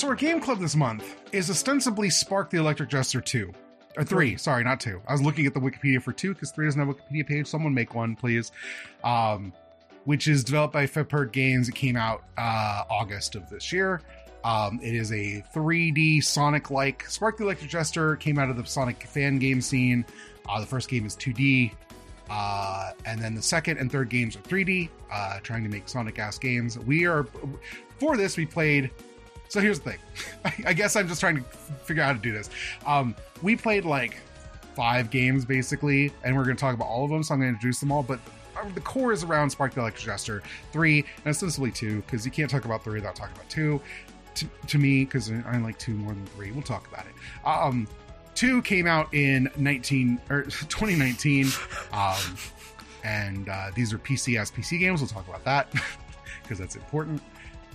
So our game club this month is ostensibly Spark the Electric Jester 2. Or 3, sorry, not 2. I was looking at the Wikipedia for 2 because 3 doesn't have a Wikipedia page. Someone make one, please. Um, which is developed by Feperd Games. It came out uh, August of this year. Um, it is a 3D Sonic like. Spark the Electric Jester came out of the Sonic fan game scene. Uh, the first game is 2D. Uh, and then the second and third games are 3D, uh, trying to make Sonic ass games. We are, for this, we played so here's the thing. I guess I'm just trying to figure out how to do this. Um, we played like five games basically, and we're going to talk about all of them. So I'm going to introduce them all. But the core is around Spark the Electric Jester three and ostensibly two because you can't talk about three without talking about two. To, to me, because I like two more than three. We'll talk about it. Um, two came out in 19 or 2019, um, and uh, these are PCS PC games. We'll talk about that because that's important.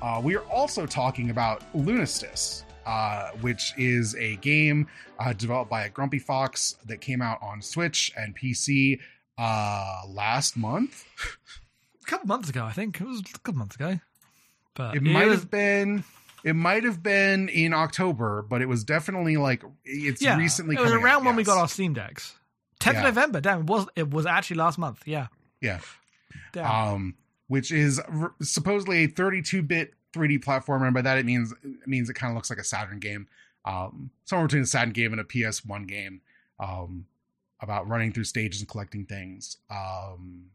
Uh, we are also talking about Lunistice, uh, which is a game uh, developed by Grumpy Fox that came out on Switch and PC uh, last month. A couple months ago, I think it was a couple months ago. But It might have been. It might have been in October, but it was definitely like it's yeah, recently. It was around out, when we got our Steam decks. 10th Yeah. November. Damn, it was it was actually last month. Yeah. Yeah. Damn. um, which is r- supposedly a 32-bit 3D platformer, and by that it means it means it kind of looks like a Saturn game, um, somewhere between a Saturn game and a PS1 game, um, about running through stages and collecting things, um,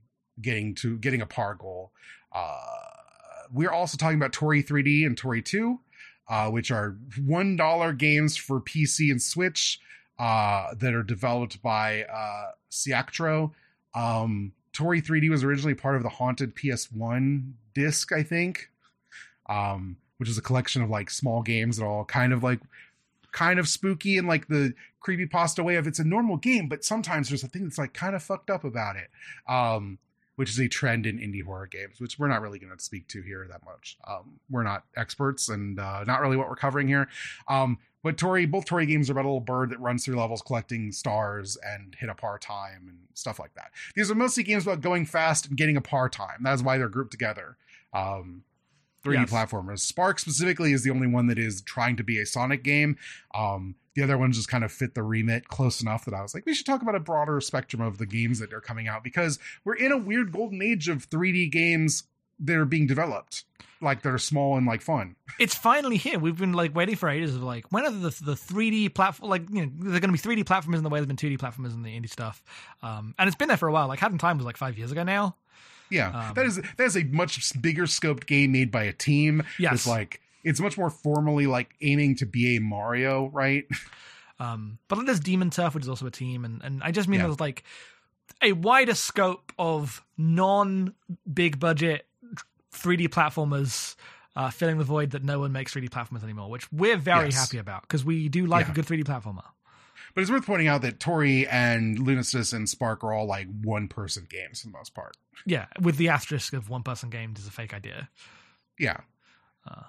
getting to getting a par goal. Uh, we're also talking about Toree 3D and Toree 2, uh, which are one dollar games for PC and Switch uh, that are developed by uh, Siactro. Um, Toree 3D was originally part of the Haunted PS1 disc, I think, um, which is a collection of like small games that are all kind of like kind of spooky and like the creepy pasta way of it's a normal game, but sometimes there's a thing that's like kind of fucked up about it. Um, which is a trend in indie horror games, which we're not really going to speak to here that much. Um, we're not experts and uh, not really what we're covering here. Um, but Toree, both Toree games are about a little bird that runs through levels collecting stars and hit a par time and stuff like that. These are mostly games about going fast and getting a par time. That is why they're grouped together. Um, 3D Yes. platformers. Spark specifically is the only one that is trying to be a Sonic game. Um, the other ones just kind of fit the remit close enough that I was like, we should talk about a broader spectrum of the games that are coming out because we're in a weird golden age of 3D games that are being developed, like they're small and like fun. it's finally here. We've been like waiting for ages. Of like when are the the 3D platform? Like you know, they're going to be 3D platformers in the way there's been 2D platformers in the indie stuff. Um, and it's been there for a while. Like in Time was like five years ago now. Yeah, Um, that is that is a much bigger scoped game made by a team. Yes. It's like it's much more formally like aiming to be a Mario, right? Um, but then there's Demon Turf, which is also a team, and and I just mean Yeah. there's like a wider scope of non big budget 3D platformers. Uh, filling the void that no one makes 3D platformers anymore, which we're very Yes. happy about because we do like Yeah. a good 3D platformer. But it's worth pointing out that Toree and Lunistice and Spark are all like one person games for the most part. Yeah, with the asterisk of one person games is a fake idea. Yeah. Uh.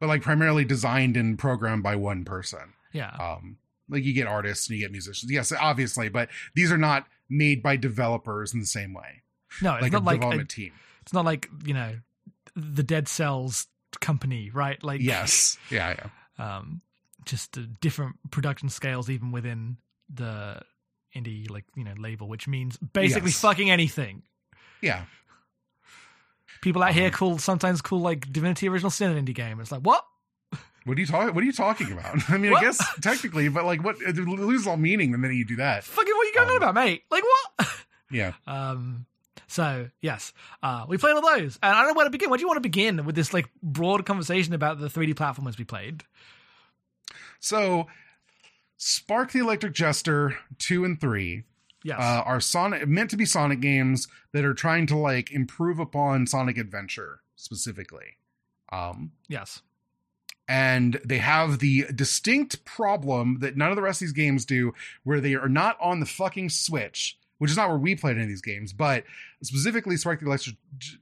but like primarily designed and programmed by one person. Yeah, Um, like you get artists and you get musicians. Yes, obviously, but these are not made by developers in the same way. no, it's Like a not like a, team. It's not like you know the Dead Cells company, right? Like Yes. Yeah, yeah. um, just different production scales even within the indie like you know label, which means basically Yes. fucking anything. Yeah. People out here Um, call sometimes call like Divinity Original Sin an indie game. It's like what? What are you talking? What are you talking about? I mean, What? I guess technically, but like, what it loses all meaning the minute you do that. Fucking what are you going on Um, about, mate? Like what? Yeah. Um, so yes, uh, we played all those, and I don't know where to begin. Where do you want to begin with this like broad conversation about the 3D platformers we played? So, Spark the Electric Jester two and three Yes, uh, are Sonic meant to be Sonic games that are trying to like improve upon Sonic Adventure specifically. Um, yes, and they have the distinct problem that none of the rest of these games do, where they are not on the fucking Switch, which is not where we played any of these games, but specifically Spark the Electro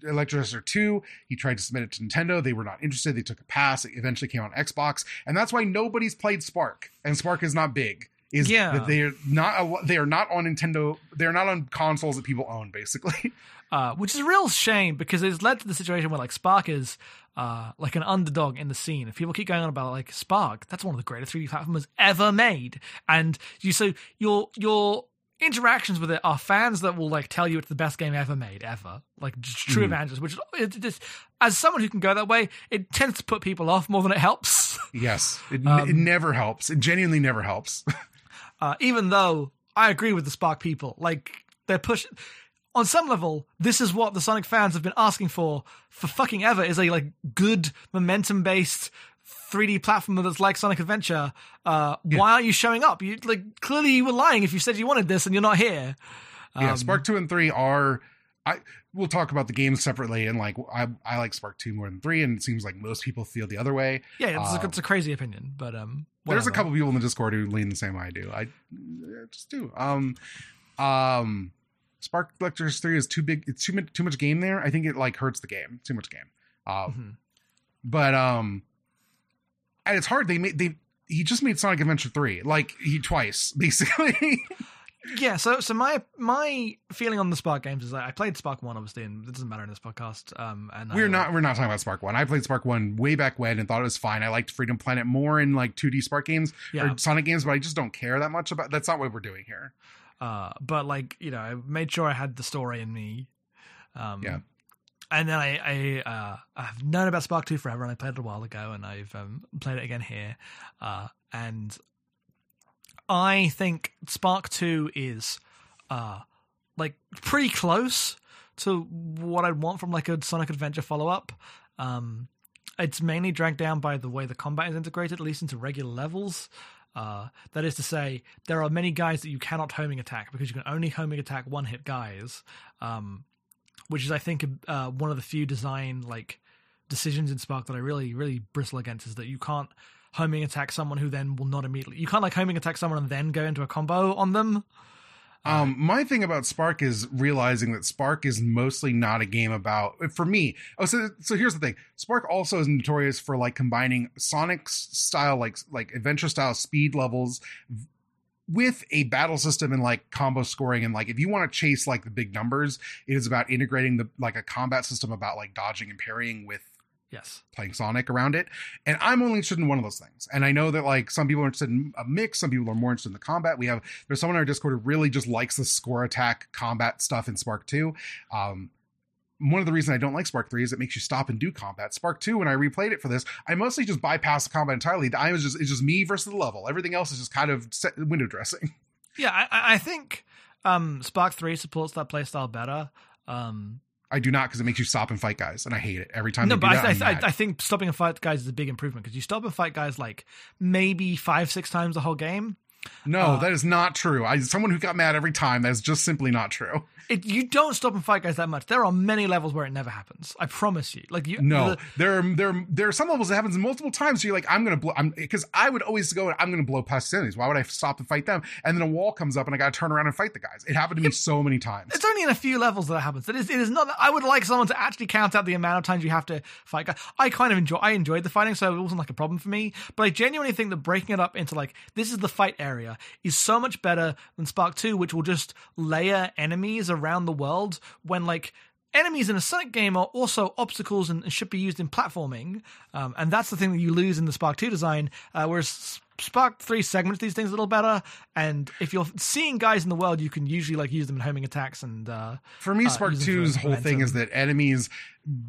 Electroster 2, he tried to submit it to Nintendo. They were not interested. They took a pass. It eventually came on Xbox, and that's why nobody's played Spark. And Spark is not big. Is Yeah. that they are not they are not on Nintendo. They are not on consoles that people own, basically. uh, which is a real shame because it's led to the situation where like Spark is uh, like an underdog in the scene. If people keep going on about like Spark, that's one of the greatest 3D platformers ever made, and you so your your interactions with it are fans that will like tell you it's the best game ever made ever like true Mhm. evangelists which it, just as someone who can go that way it tends to put people off more than it helps yes, it, Um, it never helps. It genuinely never helps. uh, even though I agree with the Spark people. Like they're pushing on some level. This is what the Sonic fans have been asking for for fucking ever. Is a like good momentum based 3D platformer that's like Sonic Adventure. Uh, Why aren't you showing up? You like clearly you were lying if you said you wanted this and you're not here. yeah, Um, Spark two and three are we'll talk about the games separately and like I I like Spark 2 more than 3 and it seems like most people feel the other way. Yeah, it's, Um, a, it's a crazy opinion, but um, There's a whatever. couple people in the Discord who lean the same way I do. I just do. Um um Spark Collectors 3 is too big it's too much too much game there. I think it like hurts the game. Too much game. Um Mhm. but um and it's hard they made they he just made Sonic Adventure 3 like he twice basically. Yeah, so so my my feeling on the Spark games is that I played Spark One obviously, and it doesn't matter in this podcast. Um, and We're I, not we're not talking about Spark One. I played Spark One way back when and thought it was fine. I liked Freedom Planet more in like 2D Spark games yeah, or Sonic games, but I just don't care that much about. That's not what we're doing here. uh, but like you know, I made sure I had the story in me. Um, Yeah. And then I, I uh, I've known about Spark Two forever, and I played it a while ago, and I've um, played it again here. Uh, and I think Spark Two is uh, like pretty close to what I'd want from like a Sonic Adventure follow up. Um, it's mainly dragged down by the way the combat is integrated, at least into regular levels. Uh, that is to say, there are many guys that you cannot homing attack because you can only homing attack one hit guys, um, which is, I think, uh, one of the few design like decisions in Spark that I really, really bristle against is that you can't homing attack someone who then will not immediately. You can't like homing attack someone and then go into a combo on them. Um, my thing about Spark is realizing that Spark is mostly not a game about for me. Oh, so so here's the thing: Spark also is notorious for like combining Sonic style, like like adventure style speed levels with a battle system and like combo scoring and like if you want to chase like the big numbers it is about integrating the like a combat system about like dodging and parrying with Yes. playing Sonic around it. And I'm only interested in one of those things. And I know that like some people are interested in a mix, some people are more interested in the combat. We have there's someone in our Discord who really just likes the score attack combat stuff in Spark 2. Um one of the reasons I don't like Spark 3 is it makes you stop and do combat. Spark 2, when I replayed it for this, I mostly just bypassed the combat entirely. I was just it's just me versus the level. Everything else is just kind of window dressing. Yeah, I- I, I think um, Spark Three supports that playstyle better. Um, I do not because it makes you stop and fight guys, and I hate it every time. no, but do I, that, th- I, th- I think stopping and fight guys is a big improvement because you stop and fight guys like maybe five, six times the whole game. No, uh, that is not true. I someone who got mad every time. That is just simply not true. It, you don't stop and fight guys that much. There are many levels where it never happens. I promise you. Like you, No, the- there are there are, there are some levels that happens multiple times. So you're like, I'm gonna blow, I'm because I would always go, I'm gonna blow past the enemies. Why would I stop and fight them? And then a wall comes up and I gotta turn around and fight the guys. It happened to me so many times. it's only in a few levels that it happens. It is. It is not. I would like someone to actually count out the amount of times you have to fight. guys. I kind of enjoy. I enjoyed the fighting, so it wasn't like a problem for me. But I genuinely think that breaking it up into like this is the fight area is so much better than Spark Two, which will just layer enemies around the world when like. Enemies in a Sonic game are also obstacles and, and should be used in platforming, um, and that's the thing that you lose in the Spark Two design. Uh, whereas Spark Three segments these things a little better, and if you're seeing guys in the world, you can usually like use them in homing attacks and uh, For me, uh, Spark using 2's for whole thing is that enemies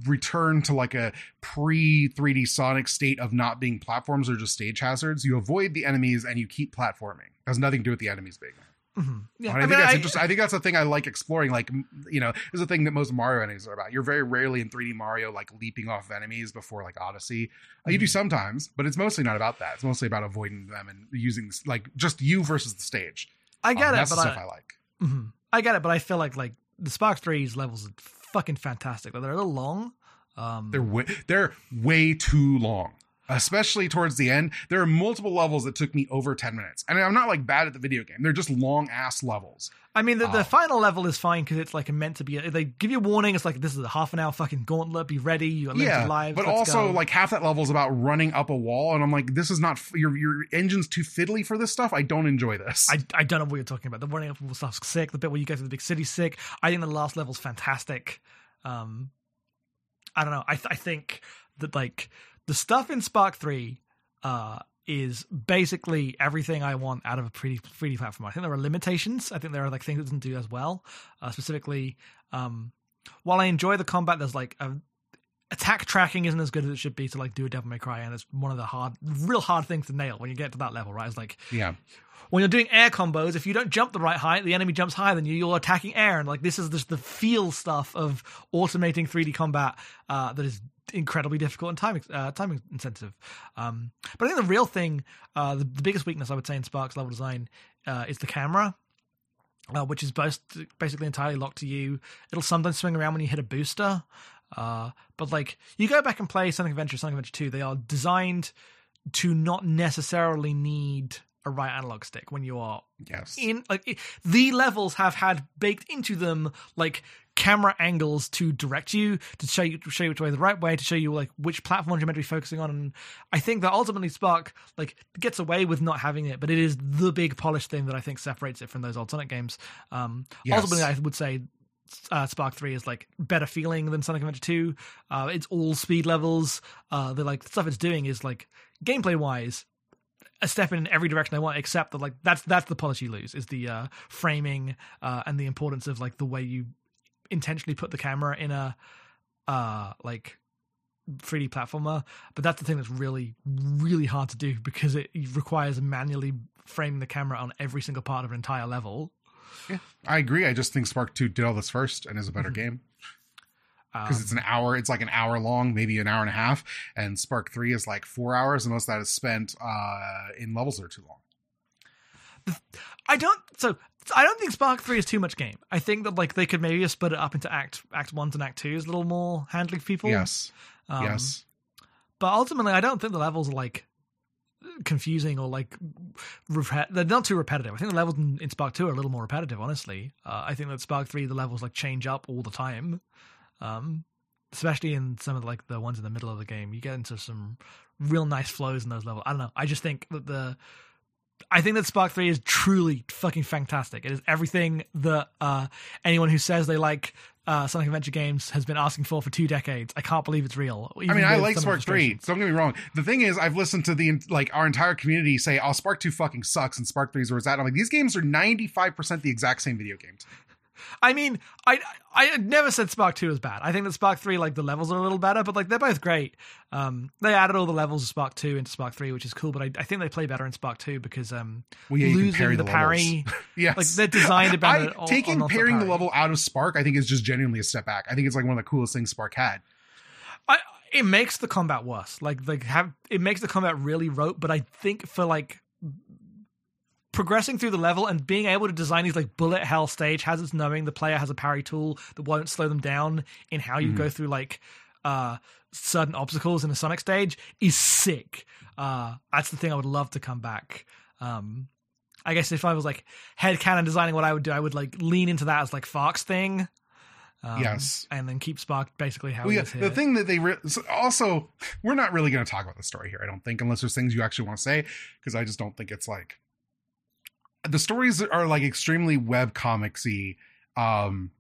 return to like a pre 3D Sonic state of not being platforms or just stage hazards. You avoid the enemies and you keep platforming. It has nothing to do with the enemies being there. Mhm. Yeah, I, I think mean, that's I- interesting. I think that's the thing I like exploring. Like, you know, is the thing that most Mario enemies are about. You're very rarely in 3D Mario like leaping off enemies before like Odyssey. Uh, You do Mhm. sometimes, but it's mostly not about that. It's mostly about avoiding them and using like just you versus the stage. I get Um, it, That's the stuff I, I like. mhm. I get it, but I feel like like the Spark 3's levels are fucking fantastic. They're a little long. Um, They're way, they're way too long. Especially towards the end, there are multiple levels that took me over 10 minutes. And I'm not like bad at the video game. They're just long ass levels. I mean, the, the final level is fine because it's like meant to be. They give you a warning. It's like this is a half an hour fucking gauntlet. Be ready. You limited yeah, lives. but also go. like half that level is about running up a wall, and I'm like, this is not f- your your engine's too fiddly for this stuff. I don't enjoy this. I, I don't know what you're talking about. The running up all stuff's sick. The bit where you go to the big city sick. I think the last level's fantastic. Um, I don't know. I th- I think that like the stuff in Spark Three, uh, is basically everything I want out of a pretty 3D platform. I think there are limitations. I think there are like things it doesn't do as well. Uh, specifically, um, while I enjoy the combat, there's like a attack tracking isn't as good as it should be to like do a Devil May Cry, and it's one of the hard, real hard things to nail when you get to that level. Right? It's like yeah, when you're doing air combos, if you don't jump the right height, the enemy jumps higher than you. You're attacking air, and like this is just the feel stuff of automating 3D combat uh, that is incredibly difficult and time uh, time intensive. Um, but I think the real thing, uh, the, the biggest weakness I would say in Spark's level design uh, is the camera. uh, which is both basically entirely locked to you. It'll sometimes swing around when you hit a booster. Uh, but like you go back and play Sonic Adventure, Sonic Adventure 2, they are designed to not necessarily need a right analog stick when you are Yes. in like it, the levels have had baked into them like camera angles to direct you to show you to show you which way the right way to show you like which platforms you're meant to be focusing on and i think that ultimately spark like gets away with not having it but it is the big polished thing that i think separates it from those old sonic games um Yes. ultimately i would say uh, Spark Three is like better feeling than Sonic Adventure Two. Uh, it's all speed levels. Uh, the like the stuff it's doing is like gameplay wise a step in every direction I want, except that like that's that's the polish you lose is the uh, framing uh, and the importance of like the way you intentionally put the camera in a uh like 3D platformer. But that's the thing that's really really hard to do because it requires manually framing the camera on every single part of an entire level. Yeah, I agree. I just think Spark 2 did all this first and is a better Mhm. game Um, because it's an hour. It's like an hour long, maybe an hour and a half. And Spark 3 is like four hours, and most of that is spent uh, in levels that are too long. I don't so I don't think Spark Three is too much game. I think that like they could maybe split it up into Act Act Ones and Act Twos a little more handling for people. Yes. Um, yes. but ultimately, I don't think the levels are like confusing or like they're not too repetitive. I think the levels in, in Spark Two are a little more repetitive. Honestly, uh, I think that Spark Three the levels like change up all the time, um, especially in some of like the ones in the middle of the game. You get into some real nice flows in those levels. I don't know. I just think that the I think that Spark 3 is truly fucking fantastic. It is everything that uh, anyone who says they like uh, Sonic Adventure games has been asking for for two decades. I can't believe it's real. I mean, I like some of the Spark 3. frustrations. Don't get me wrong. The thing is, I've listened to the like our entire community say, "Oh, Spark 2 fucking sucks," and Spark 3 is where it's at. I'm like, these games are 95 percent the exact same video games. I mean, I I never said Spark 2 is bad. I think that Spark 3, like, the levels are a little better, but, like, they're both great. Um, they added all the levels of Spark 2 into Spark 3, which is cool, but I, I think they play better in Spark 2 because um, Well, yeah, losing the, the parry. Yes. like, they're designed to I, benefit on- taking on not the pairing the level out of Spark, I think is just genuinely a step back. I think it's like one of the coolest things Spark had. I, it makes the combat worse. Like like have it makes the combat really rote. But I think for like progressing through the level and being able to design these like bullet hell stage hazards, knowing the player has a parry tool that won't slow them down in how you Mhm. go through like uh certain obstacles in a Sonic stage is sick. Uh that's the thing I would love to come back. Um I guess if I was like head canon designing what I would do, I would like lean into that as like Fox thing. Um, Yes. and then keep Spark basically how Well, yeah, the thing that they re- also, we're not really going to talk about the story here. I don't think, unless there's things you actually want to say, because I just don't think it's like the stories are like extremely web comicsy. Um,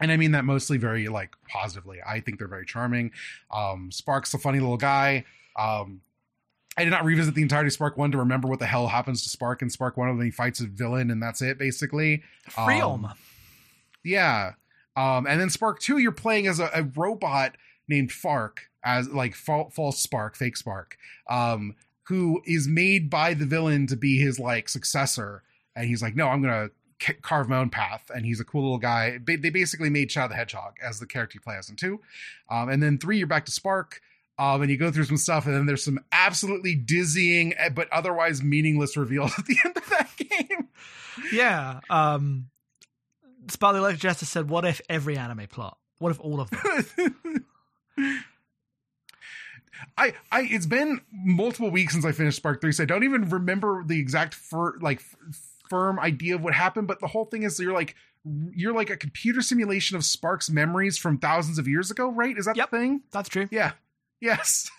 and I mean that mostly very like positively. I think they're very charming. Um, Spark's a funny little guy. Um, I did not revisit the entirety of Spark One to remember what the hell happens to Spark in Spark One. When he fights a villain, and that's it, basically. Freeom. Um, Yeah. Um, and then Spark 2, you're playing as a, a robot named Fark, as like fa- false Spark, fake Spark, um, who is made by the villain to be his like successor. And he's like, no, I'm going to carve my own path. And he's a cool little guy. Ba- they basically made Shadow the Hedgehog as the character you play as in 2. Um, and then 3, you're back to Spark. Um, and you go through some stuff, and then there's some absolutely dizzying eh, but otherwise meaningless reveals at the end of that game. Yeah. Um Sparkly Electric Justice said, What if every anime plot? What if all of them? I, I, it's been multiple weeks since I finished Spark Three, so I don't even remember the exact fir- like f- firm idea of what happened. But the whole thing is, you're like, you're like a computer simulation of Spark's memories from thousands of years ago, right? Is that Yep. the thing? That's true. Yeah, yes.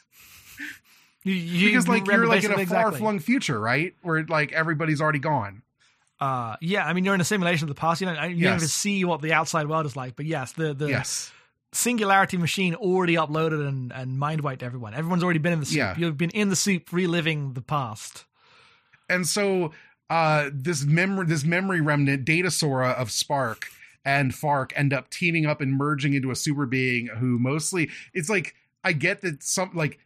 You, you because like you're like in a far flung future, right? Where like everybody's already gone. Uh yeah, I mean you're in a simulation of the past. You don't you don't even see what the outside world is like. But yes, the the yes, singularity machine already uploaded and, and mind wiped everyone. Everyone's already been in the soup. Yeah. You've been in the soup reliving the past. and so uh this memory this memory remnant data sora of spark and fark end up teaming up and merging into a super being who mostly it's like i get that some like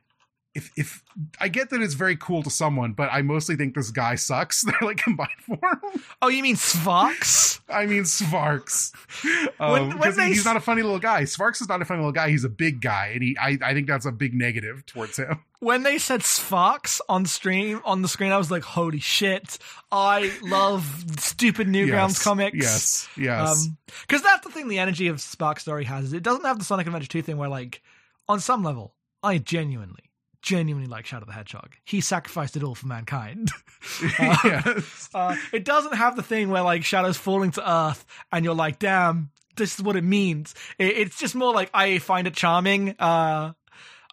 if if I get that it's very cool to someone, but I mostly think this guy sucks. They're like combined form. Oh, you mean Svarks? I mean Svarks. Um, When- when because they he's not a funny little guy. Svarks is not a funny little guy. He's a big guy, and he I, I think that's a big negative towards him. when they said Svarks on stream on the screen, I was like, "Holy shit! I love stupid Newgrounds Yes, comics." Yes, yes. because that's the thing. The energy of Spark Story has is it doesn't have the Sonic Adventure Two thing where, like, on some level, I genuinely, genuinely like Shadow the Hedgehog. He sacrificed it all for mankind. uh, yes. uh, it doesn't have the thing where like Shadow's falling to Earth and you're like, "Damn, this is what it means." It, it's just more like I find it charming. Uh,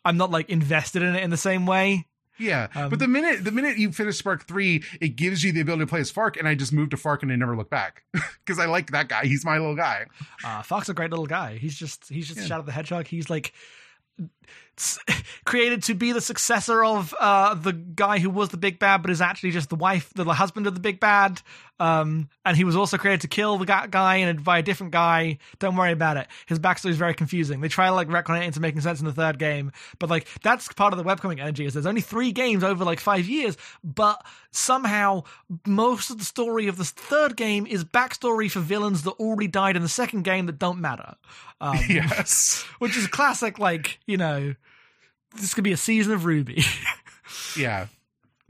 I'm not like invested in it in the same way. Yeah, Um, but the minute the minute you finish Spark three, it gives you the ability to play as Fark, and I just moved to Fark and I never look back because I like that guy. He's my little guy. Uh, Fox a great little guy. He's just he's just Yeah. Shadow the Hedgehog. He's like created to be the successor of uh, the guy who was the big bad, but is actually just the wife, the husband of the big bad. Um, and he was also created to kill the guy and by a different guy. Don't worry about it. His backstory is very confusing. They try to like retcon it into making sense in the third game, but like that's part of the webcomic energy. Is there's only three games over like five years, but somehow most of the story of the third game is backstory for villains that already died in the second game that don't matter. Um, Yes, which is classic, like, you know, this could be a season of RWBY. yeah.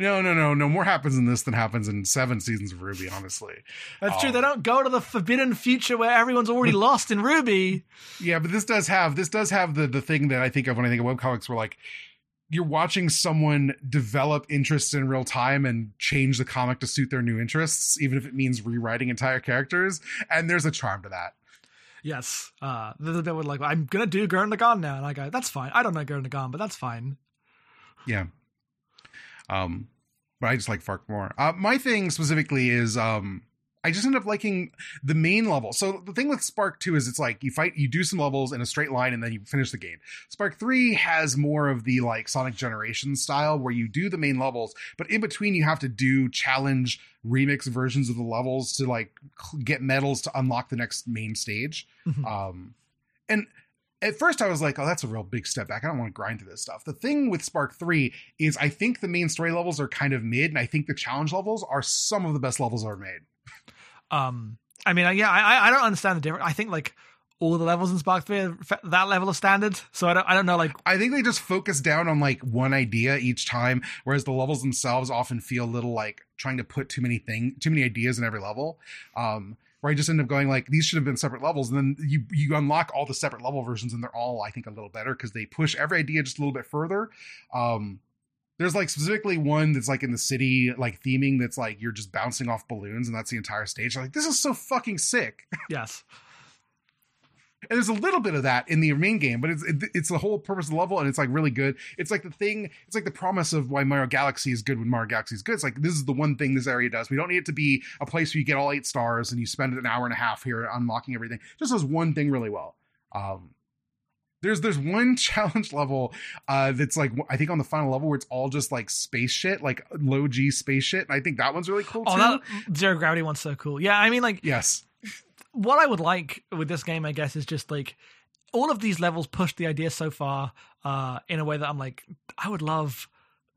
No, no, no, no. More happens in this than happens in seven seasons of RWBY. Honestly, That's true. Oh. They don't go to the forbidden future where everyone's already lost in RWBY. yeah, but this does have this does have the the thing that I think of when I think of webcomics, where like you're watching someone develop interests in real time and change the comic to suit their new interests, even if it means rewriting entire characters. And there's a charm to that. Yes. Uh, a bit where, like, I'm to do Gurren Lagann now. And I go, that's fine. I don't know Gurren Lagann, but that's fine. Yeah. Um, but I just like Fark more. Uh, my thing specifically is um, I just end up liking the main level. So the thing with Spark 2 is it's like you fight, you do some levels in a straight line and then you finish the game. Spark 3 has more of the like Sonic Generation style where you do the main levels, but in between you have to do challenge remix versions of the levels to like get medals to unlock the next main stage. Mhm. Um, and at first I was like, oh, that's a real big step back. I don't want to grind through this stuff. The thing with Spark 3 is I think the main story levels are kind of mid, and I think the challenge levels are some of the best levels ever made. Um, I mean, yeah, I, I don't understand the difference. I think, like, all the levels in Spark 3 are that level of standard. So I don't, I don't know, like, I think they just focus down on like one idea each time, whereas the levels themselves often feel a little like trying to put too many thing, too many ideas in every level. Um, where I just end up going like these should have been separate levels, and then you you unlock all the separate level versions, and they're all I think a little better because they push every idea just a little bit further. Um, there's like specifically one that's like in the city like theming that's like you're just bouncing off balloons, and that's the entire stage. like this is so fucking sick. yes. And there's a little bit of that in the main game, but it's it, it's the whole purpose of the level, and it's like really good. It's like the thing. It's like the promise of why Mario Galaxy is good when Mario Galaxy is good. It's like this is the one thing this area does. We don't need it to be a place where you get all eight stars and you spend an hour and a half here unlocking everything. It just does one thing really well. Um, there's there's one challenge level uh, that's like I think on the final level where it's all just like space shit, like low G space shit, and I think that one's really cool Oh, too. that zero gravity one's so cool. Yeah, I mean, like, yes, what I would like with this game, I guess, is just like all of these levels push the idea so far uh, in a way that I'm like, I would love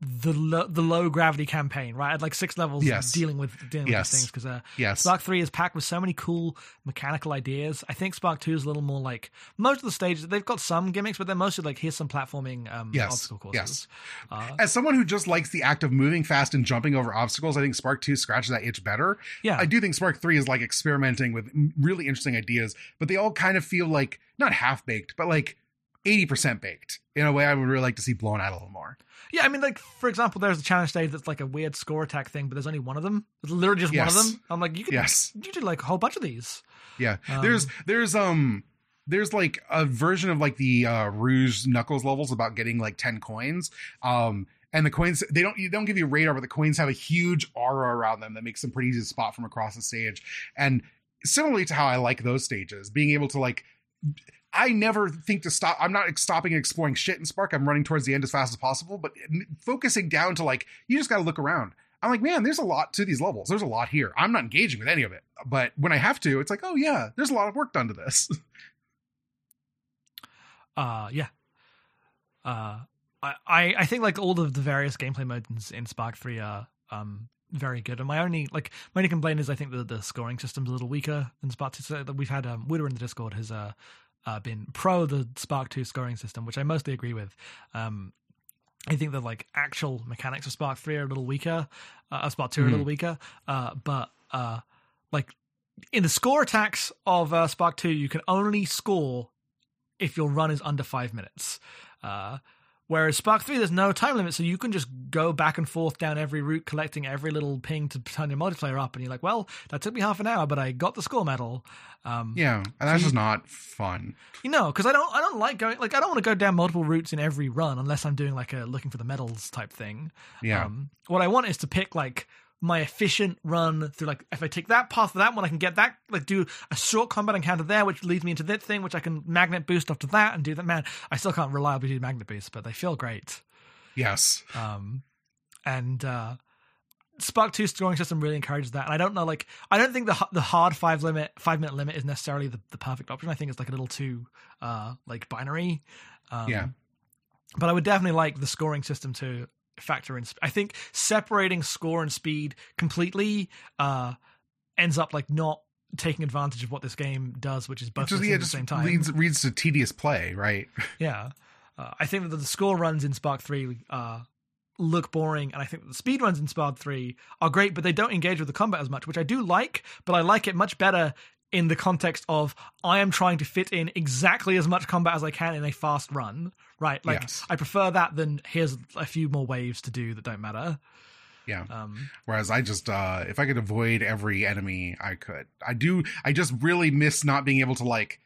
the lo- the low gravity campaign, right? I'd like six levels Yes. dealing with dealing Yes. with these things because uh, yes, Spark Three is packed with so many cool mechanical ideas. I think Spark Two is a little more like most of the stages. They've got some gimmicks, but they're mostly like here's some platforming um, Yes. obstacle courses. Yes. Uh, as someone who just likes the act of moving fast and jumping over obstacles, I think Spark 2 scratches that itch better. yeah, I do think Spark 3 is like experimenting with really interesting ideas, but they all kind of feel like not half baked, but like 80% baked in a way I would really like to see blown out a little more. Yeah, I mean, like for example, there's a challenge stage that's like a weird score attack thing, but there's only one of them. There's literally just one of them. I'm like, you could, Yes. you did like a whole bunch of these. Yeah. Um, there's, there's, um, there's like a version of like the uh Rouge Knuckles levels about getting like 10 coins. Um, and the coins they don't you don't give you radar, but the coins have a huge aura around them that makes them pretty easy to spot from across the stage. And similarly to how I like those stages, being able to like I never think to stop. I'm not stopping and exploring shit in Spark. I'm running towards the end as fast as possible, but focusing down to like, you just got to look around. I'm like, man, there's a lot to these levels. There's a lot here. I'm not engaging with any of it. But when I have to, it's like, oh, yeah, there's a lot of work done to this. Uh, yeah. Uh, I, I think like all of the various gameplay modes in, Spark Three are um very good. And my only like my only complaint is I think that the scoring system's a little weaker than Spark Two. So that we've had um Witter in the Discord has uh, uh been pro the Spark Two scoring system, which I mostly agree with. Um I think the like actual mechanics of Spark Three are a little weaker. Uh, Spark Two are a little weaker. Uh, but uh, like in the score attacks of uh, Spark Two, you can only score if your run is under five minutes. Uh, whereas Spark 3, there's no time limit, so you can just go back and forth down every route, collecting every little ping to turn your multiplayer up. And you're like, well, that took me half an hour, but I got the score medal. Um, Yeah, and that's you- just not fun. you know, because I don't, I don't like going, like, I don't want to go down multiple routes in every run unless I'm doing like a looking for the medals type thing. Yeah. Um, what I want is to pick like my efficient run through like if I take that path for that one, I can get that like do a short combat encounter there, which leads me into that thing, which I can magnet boost after that and do that. Man, I still can't reliably do magnet boosts, but they feel great. yes. Um, and uh, Spark Two scoring system really encourages that. And I don't know, like I don't think the the hard five limit five minute limit is necessarily the, the perfect option. I think it's like a little too uh like binary. Um, Yeah. But I would definitely like the scoring system to factor in. I think separating score and speed completely uh ends up like not taking advantage of what this game does, which is both Just, yeah, at the same time. leads leads to tedious play, right? Yeah. Uh, I think that the score runs in Spark 3 uh, look boring, and I think that the speed runs in Spark 3 are great, but they don't engage with the combat as much, which I do like, but I like it much better in the context of I am trying to fit in exactly as much combat as I can in a fast run, right? Like, Yes. I prefer that than here's a few more waves to do that don't matter. Yeah. Um, Whereas I just, uh, if I could avoid every enemy, I could. I do. I just really miss not being able to like.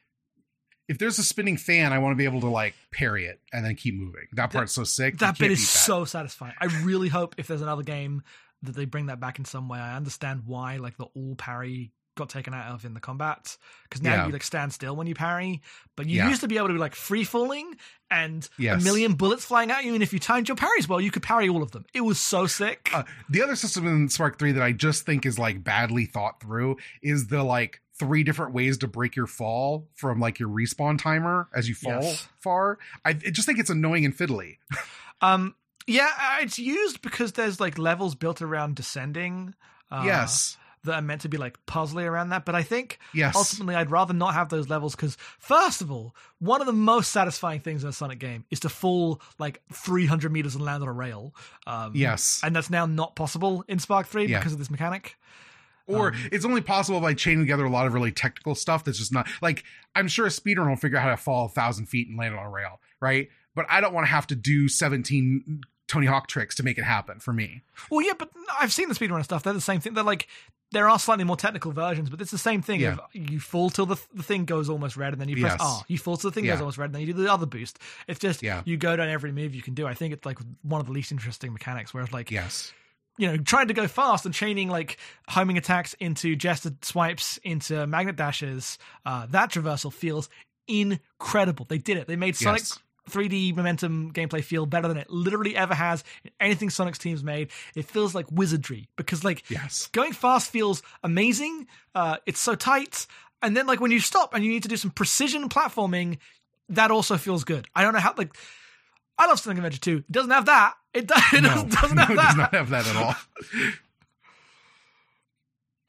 If there's a spinning fan, I want to be able to like parry it and then keep moving. That part's so sick. that bit is that. so satisfying. I really hope if there's another game that they bring that back in some way. I understand why like the all parry got taken out of in the combat because now Yeah. you like stand still when you parry, but you Yeah. used to be able to be like free falling and Yes. a million bullets flying at you, and if you timed your parries well, you could parry all of them. It was so sick. Uh, the other system in Spark 3 that I just think is like badly thought through is the like three different ways to break your fall from like your respawn timer as you fall Yes. far. I, I just think it's annoying and fiddly. Um, yeah, it's used because there's like levels built around descending. Uh, yes. That are meant to be like puzzly around that. But I think Yes. ultimately I'd rather not have those levels because first of all, one of the most satisfying things in a Sonic game is to fall like 300 meters and land on a rail. Um, Yes. and that's now not possible in Spark 3 Yeah. because of this mechanic. Or Um, it's only possible by chaining together a lot of really technical stuff that's just not like I'm sure a speedrunner will figure out how to fall a thousand feet and land on a rail, right? But I don't want to have to do 17 Tony Hawk tricks to make it happen for me. Well, yeah, but I've seen the speedrunner stuff. They're the same thing. They're like there are slightly more technical versions, but it's the same thing. Yeah. You fall till the, the thing goes almost red, and then you press Yes. R. You fall till the thing goes almost red, and then you do the other boost. It's just Yeah. you go down every move you can do. I think it's like one of the least interesting mechanics. Whereas like Yes. you know, trying to go fast and chaining like homing attacks into gesture swipes into magnet dashes, uh, that traversal feels incredible. They did it. They made Sonic Yes. 3D momentum gameplay feel better than it literally ever has in anything Sonic's team's made. It feels like wizardry because like Yes. going fast feels amazing. Uh, it's so tight. And then like when you stop and you need to do some precision platforming, that also feels good. I don't know how like I love Sonic Adventure 2. It doesn't have that. It, does, it No, doesn't, doesn't no, have it that. does not have that at all.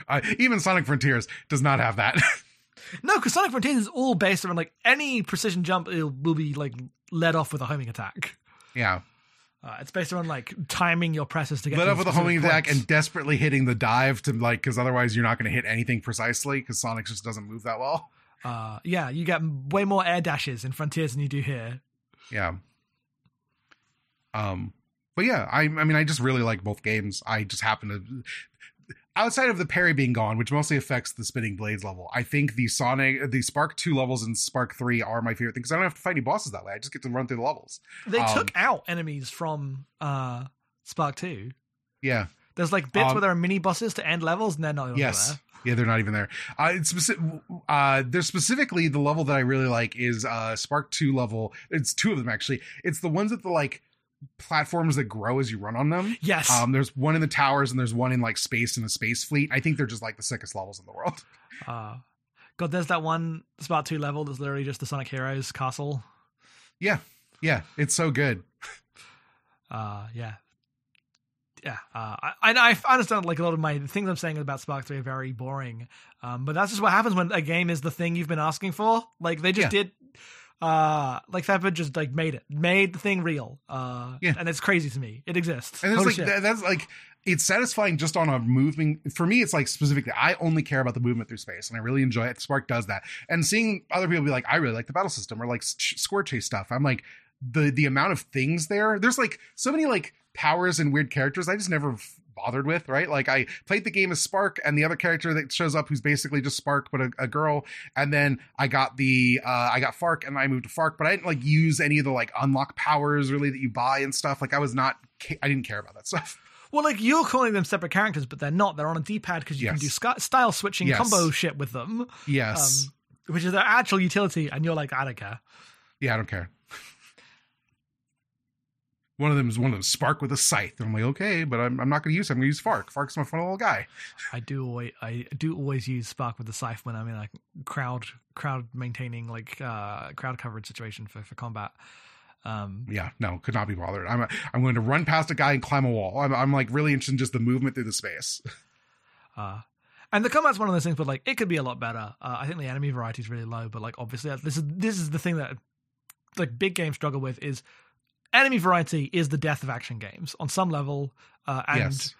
Uh, even Sonic Frontiers does not have that. No, because Sonic Frontiers is all based around like any precision jump it will be like led off with a homing attack. yeah. Uh, it's based around like timing your presses to get Let up with a homing attack and desperately hitting the dive to like, because otherwise you're not going to hit anything precisely because Sonic just doesn't move that well. uh, yeah, you get way more air dashes in Frontiers than you do here. Yeah. Um, but yeah, I, I mean, I just really like both games. I just happen to, outside of the parry being gone, which mostly affects the spinning blades level. I think the Sonic, the Spark Two levels and Spark Three are my favorite thing because I don't have to fight any bosses that way. I just get to run through the levels. They Um, took out enemies from uh, Spark Two. Yeah. There's like bits Um, where there are mini bosses to end levels, and they're not. even Yes. there. Yeah, they're not even there. Uh, it's specific. Uh, there's specifically the level that I really like is uh Spark Two level. It's two of them actually. It's the ones that the like platforms that grow as you run on them. Yes. Um, there's one in the towers and there's one in like space in the space fleet. I think they're just like the sickest levels in the world. uh, God, there's that one Spark Two level that's literally just the Sonic Heroes castle. Yeah, yeah, it's so good. uh, yeah, yeah. Uh, I, I I understand like a lot of my the things I'm saying about Spark Three are very boring, um, but that's just what happens when a game is the thing you've been asking for. Like they just Yeah. did. Uh, like Feperd just like made it, made the thing real. Uh, Yeah. and it's crazy to me. It exists. And it's Holy like that, that's like it's satisfying just on a moving. For me, it's like specifically, I only care about the movement through space, and I really enjoy it. Spark does that, and seeing other people be like, I really like the battle system or like sh- score chase stuff. I'm like the the amount of things there. There's like so many like powers and weird characters I just never f- bothered with. Right? Like I played the game as Spark, and the other character that shows up who's basically just Spark but a, a girl, and then I got the uh I got Fark, and I moved to Fark, but I didn't like use any of the like unlock powers really that you buy and stuff. Like I was not. I didn't care about that stuff. Well, like you're calling them separate characters, but they're not. They're on a D-pad because you can do sky- style switching Yes. combo shit with them, Yes. um, which is their actual utility. And you're like, I don't care. yeah, I don't care. One of them is one of them spark with a scythe. And I'm like, okay, but I'm, I'm not going to use. it. I'm going to use Fark. Fark's my fun little guy. I do always, I do always use Spark with the scythe when I'm in like crowd, crowd maintaining like uh crowd coverage situation for for combat. Um, Yeah, no, could not be bothered. I'm I'm going to run past a guy and climb a wall. I'm, I'm like really interested in just the movement through the space. Uh, and the combat's one of those things, but like it could be a lot better. Uh, I think the enemy variety is really low, but like obviously this is this is the thing that like big games struggle with is enemy variety is the death of action games on some level, uh, and yes.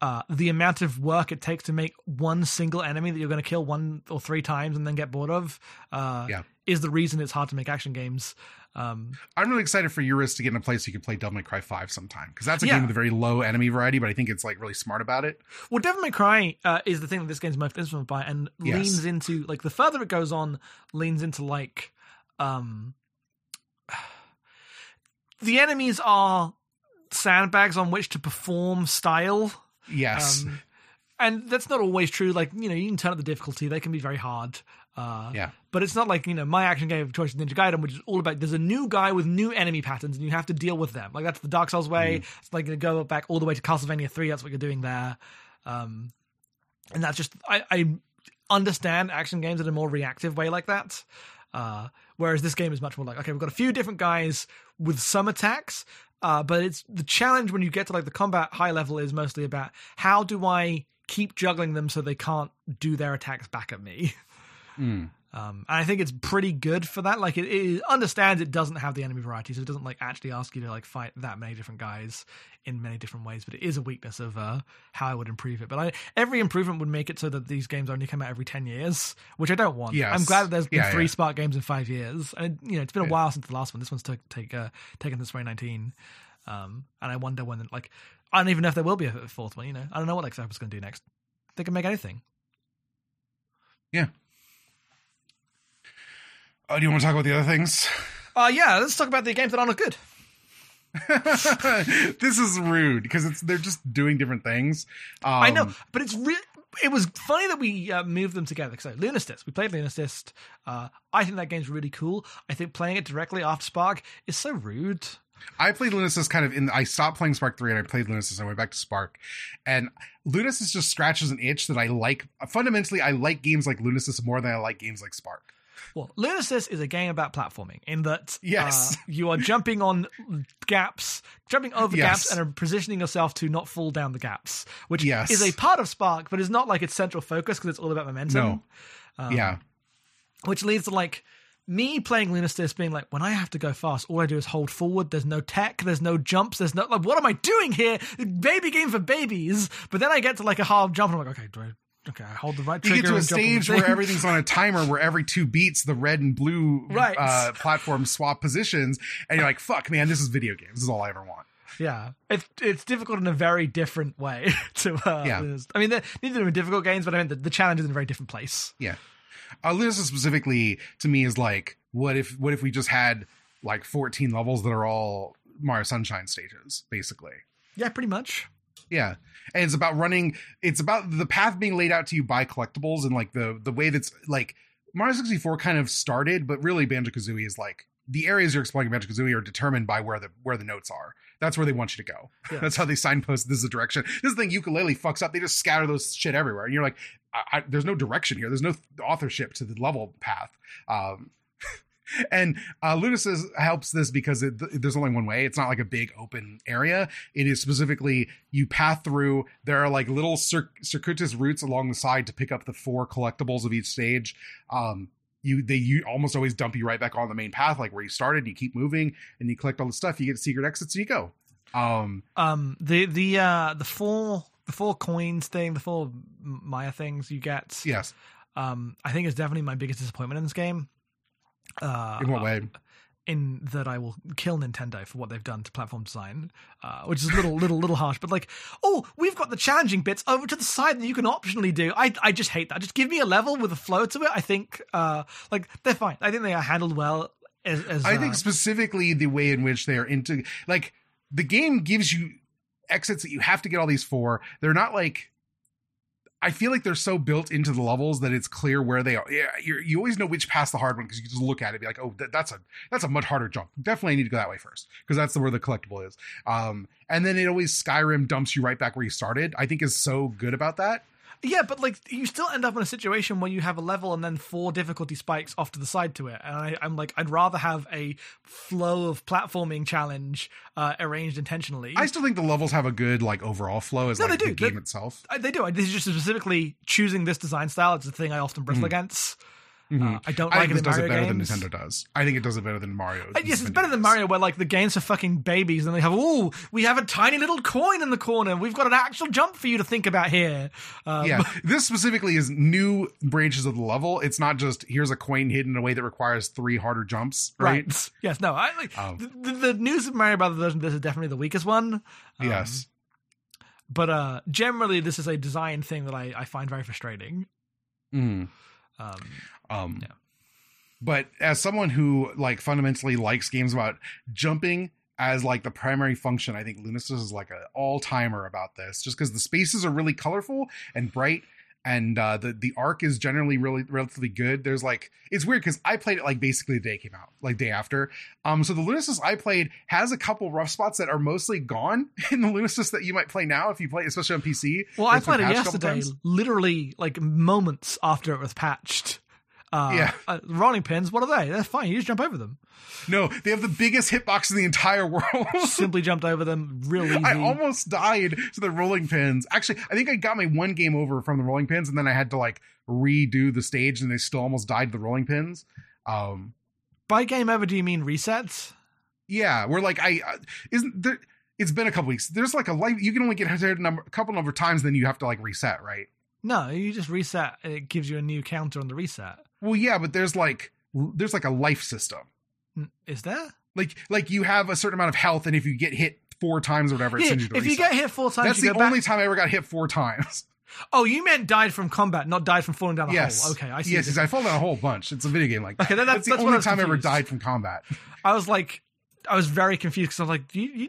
uh, the amount of work it takes to make one single enemy that you're going to kill one or three times and then get bored of uh, Yeah. is the reason it's hard to make action games. Um, I'm really excited for Eurus to get in a place you can play Devil May Cry 5 sometime because that's a Yeah. game with a very low enemy variety, but I think it's like really smart about it. Well, Devil May Cry uh, is the thing that this game's most influenced by, and Yes. leans into like the further it goes on, leans into like um the enemies are sandbags on which to perform style. Yes. Um, and that's not always true. Like you know, you can turn up the difficulty; they can be very hard. Uh, Yeah. But it's not like you know my action game of choice is Ninja Gaiden, which is all about there's a new guy with new enemy patterns, and you have to deal with them. Like that's the Dark Souls way. Mm. It's like you go back all the way to Castlevania three. That's what you're doing there. Um, and that's just I, I understand action games in a more reactive way like that. Uh, whereas this game is much more like okay, we've got a few different guys with some attacks, uh, but it's the challenge when you get to like the combat high level is mostly about how do I keep juggling them so they can't do their attacks back at me. Mm. Um, and I think it's pretty good for that. Like it, it understands it doesn't have the enemy variety, so it doesn't like actually ask you to like fight that many different guys in many different ways. But it is a weakness of uh, how I would improve it. But I, every improvement would make it so that these games only come out every ten years, which I don't want. Yes. I'm glad that there's been Yeah, three yeah. Spark games in five years, and you know it's been a Yeah. while since the last one. This one's took take uh, taken since 2019, um, and I wonder when like I don't even know if there will be a fourth one. You know, I don't know what Xbox is going to do next. They can make anything. Oh, do you want to talk about the other things? Uh yeah, let's talk about the games that aren't good. this is rude because it's they're just doing different things. Um, I know, but it's re- it was funny that we uh, moved them together. So Lunistice, we played Lunistice. Uh, I think that game's really cool. I think playing it directly after Spark is so rude. I played Lunistice kind of in. I stopped playing Spark three and I played Lunistice. and I went back to Spark, and Lunistice just scratches an itch that I like. Fundamentally, I like games like Lunistice more than I like games like Spark. Well, Lunistice is a game about platforming in that Yes. uh, you are jumping on gaps, jumping over Yes. gaps, and are positioning yourself to not fall down the gaps, which Yes. is a part of Spark, but is not like its central focus because it's all about momentum. No. Um, yeah, which leads to like me playing Lunistice being like, when I have to go fast, all I do is hold forward. There's no tech, there's no jumps, there's no like, what am I doing here? Baby game for babies. But then I get to like a hard jump, and I'm like, okay, do I? Okay, I hold the right trigger. you get to a and jump on the stage where everything's on a timer, where every two beats, the red and blue Right. uh, platform swap positions, and you're like, "Fuck, man, this is video games. This is all I ever want." yeah, it's it's difficult in a very different way to. Uh, Yeah. I mean, neither of them are difficult games, but I mean, the, the challenge is in a very different place. Yeah. Uh, Lunistice specifically to me is like, what if what if we just had like 14 levels that are all Mario Sunshine stages, basically. Yeah, pretty much. Yeah. And it's about running it's about the path being laid out to you by collectibles and like the the way that's like Mario 64 kind of started, but really Banjo Kazooie is like the areas you're exploring in Banjo Kazooie are determined by where the where the notes are. That's where they want you to go. Yeah. That's how they signpost this is the direction. This is thing Yooka-Laylee fucks up. They just scatter those shit everywhere, and you're like, I, I, there's no direction here. There's no authorship to the level path. Um, and uh, Lunistice helps this because it, there's only one way. It's not like a big open area. It is specifically you path through. There are like little cir- circuitous routes along the side to pick up the four collectibles of each stage. Um, you they you almost always dump you right back on the main path, like where you started. You keep moving and you collect all the stuff. You get secret exits and you go. Um, Um, the the uh the four the four coins thing, the four Maya things you get. yes. Um, I think is definitely my biggest disappointment in this game. Uh, In what way? in that I will kill Nintendo for what they've done to platform design, uh, which is a little, little, little harsh. But like, oh, we've got the challenging bits over to the side that you can optionally do. I, I just hate that. Just give me a level with a flow to it. I think, uh, like they're fine. I think they are handled well. As, as I think uh, specifically the way in which they are into like the game gives you exits that you have to get all these for. They're not like I feel like they're so built into the levels that it's clear where they are. Yeah, you always know which path's the hard one because you just look at it and be like, oh, that, that's a that's a much harder jump. Definitely I need to go that way first because that's where the collectible is. Um, and then it always Skyrim dumps you right back where you started. I think is so good about that. Yeah, but like you still end up in a situation where you have a level and then four difficulty spikes off to the side to it, and I, I'm like, I'd rather have a flow of platforming challenge uh, arranged intentionally. I still think the levels have a good like overall flow as No, like they the do. game They- itself. They do. I, this is just specifically choosing this design style. It's a thing I often bristle Mhm. against. Mhm. Uh, I don't I like think it this does it better games. than Nintendo does. I think it does it better than Mario. Uh, yes, it's better than. Mario, where like the games are fucking babies, and they have oh, we have a tiny little coin in the corner. We've got an actual jump for you to think about here. Um, yeah, this specifically is new branches of the level. It's not just here's a coin hidden in a way that requires three harder jumps, right? right. Yes, no. I like Um, the, the, the new Super Mario Brothers version. This is definitely the weakest one. Um, yes. but uh, generally, this is a design thing that I, I find very frustrating. Mm. Um, Um, Yeah. But as someone who like fundamentally likes games about jumping as like the primary function, I think Lunistice is like an all timer about this, just because the spaces are really colorful and bright. And uh, the the arc is generally really relatively good. There's like it's weird because I played it like basically the day it came out, like day after. Um, so the Lunistice I played has a couple rough spots that are mostly gone in the Lunistice that you might play now if you play, especially on PC. well, I played it patched a couple yesterday, literally like moments after it was patched. Uh, Yeah. uh, rolling pins. What are they? They're fine. You just jump over them. No, they have the biggest hitbox in the entire world. Simply jumped over them. really easy. I almost died to the rolling pins. Actually, I think I got my one game over from the rolling pins, and then I had to like redo the stage, and they still almost died to the rolling pins. Um, By game over, do you mean resets? yeah, we're like, I uh, isn't there. It's been a couple weeks. There's like a life. You can only get hit a number, a couple number of times, then you have to like reset, right? No, you just reset. It gives you a new counter on the reset. Well, yeah, but there's like there's like a life system. Mm, is there? Like like you have a certain amount of health, and if you get hit four times or whatever, it Yeah, sends you to death. if you get hit four times, That's the only back. time I ever got hit four times. Oh, you meant died from combat, not died from falling down a yes. hole. Okay, I see. Yes, yes, I fall down a whole bunch. It's a video game like that. Okay, then that's- the that's only time I ever died from combat. I was like, I was very confused because I was like, you, you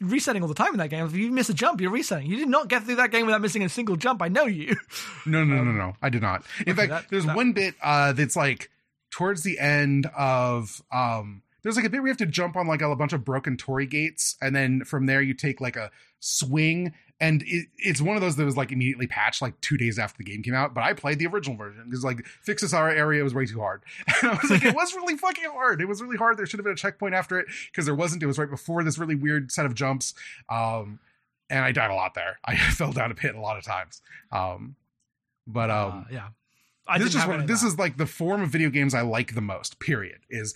resetting all the time in that game. If you miss a jump, you're resetting. You did not get through that game without missing a single jump. I know you. No, no, no, no. no. I did not. In okay, fact, that- there's that- one bit uh, that's like towards the end of um there's like a bit where you have to jump on like a, bunch of broken torii gates and then from there you take like a swing and it, it's one of those that was like immediately patched like two days after the game came out but i played the original version because like fix this area was way too hard. And i was like it was really fucking hard. It was really hard. There should have been a checkpoint after it because there wasn't. It was right before this really weird set of jumps. Um and i died a lot there. I fell down a pit a lot of times. Um but um Uh, yeah. I this is just have what, this is like the form of video games I like the most. Period. Is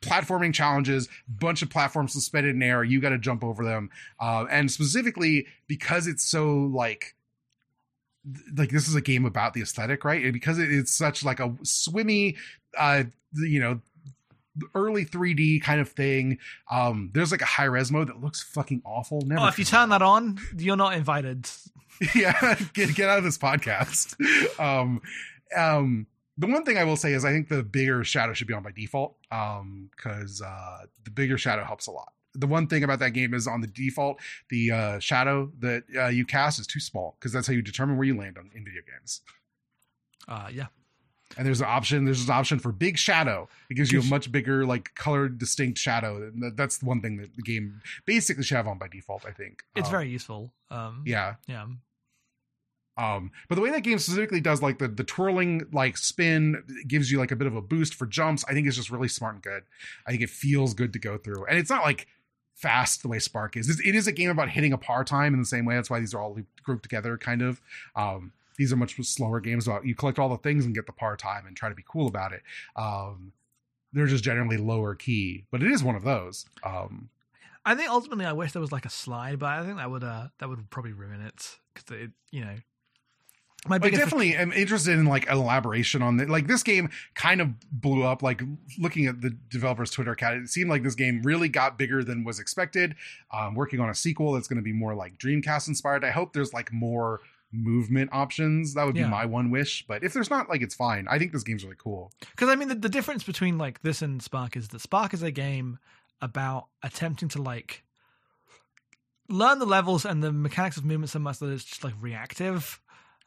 platforming challenges, bunch of platforms suspended in air. You got to jump over them, uh, and specifically because it's so like like this is a game about the aesthetic, right? And because it, it's such like a swimmy, uh, you know. Early 3D kind of thing. Um, there's like a high res mode that looks fucking awful. Never Oh, if you turn that on, you're not invited. yeah get get out of this podcast um um the one thing i will say is i think the bigger shadow should be on by default um because uh the bigger shadow helps a lot the one thing about that game is on the default the uh shadow that uh, you cast is too small because that's how you determine where you land on in video games Uh, yeah. and there's an option there's an option for big shadow it gives you a much bigger like colored distinct shadow and that's the one thing that the game basically should have on by default i think It's Um, very useful. Um, yeah yeah. Um, but the way that game specifically does like the the twirling like spin gives you like a bit of a boost for jumps. I think it's just really smart and good. I think it feels good to go through, and it's not like fast the way Spark is. It is a game about hitting a par time in the same way. That's why these are all grouped together, kind of. Um, these are much slower games about you collect all the things and get the par time and try to be cool about it. Um, they're just generally lower key, but it is one of those. Um, I think ultimately, I wish there was like a slide, but I think that would uh that would probably ruin it because it you know. My I definitely am interested in like elaboration on it. Like this game kind of blew up. Like looking at the developer's Twitter account, it seemed like this game really got bigger than was expected. Um, working on a sequel that's going to be more like Dreamcast inspired. I hope there's like more movement options. That would be my one wish. But if there's not, like, it's fine. I think this game's really cool. Because I mean, the, the difference between like this and Spark is that Spark is a game about attempting to like learn the levels and the mechanics of movement so much that it's just like reactive.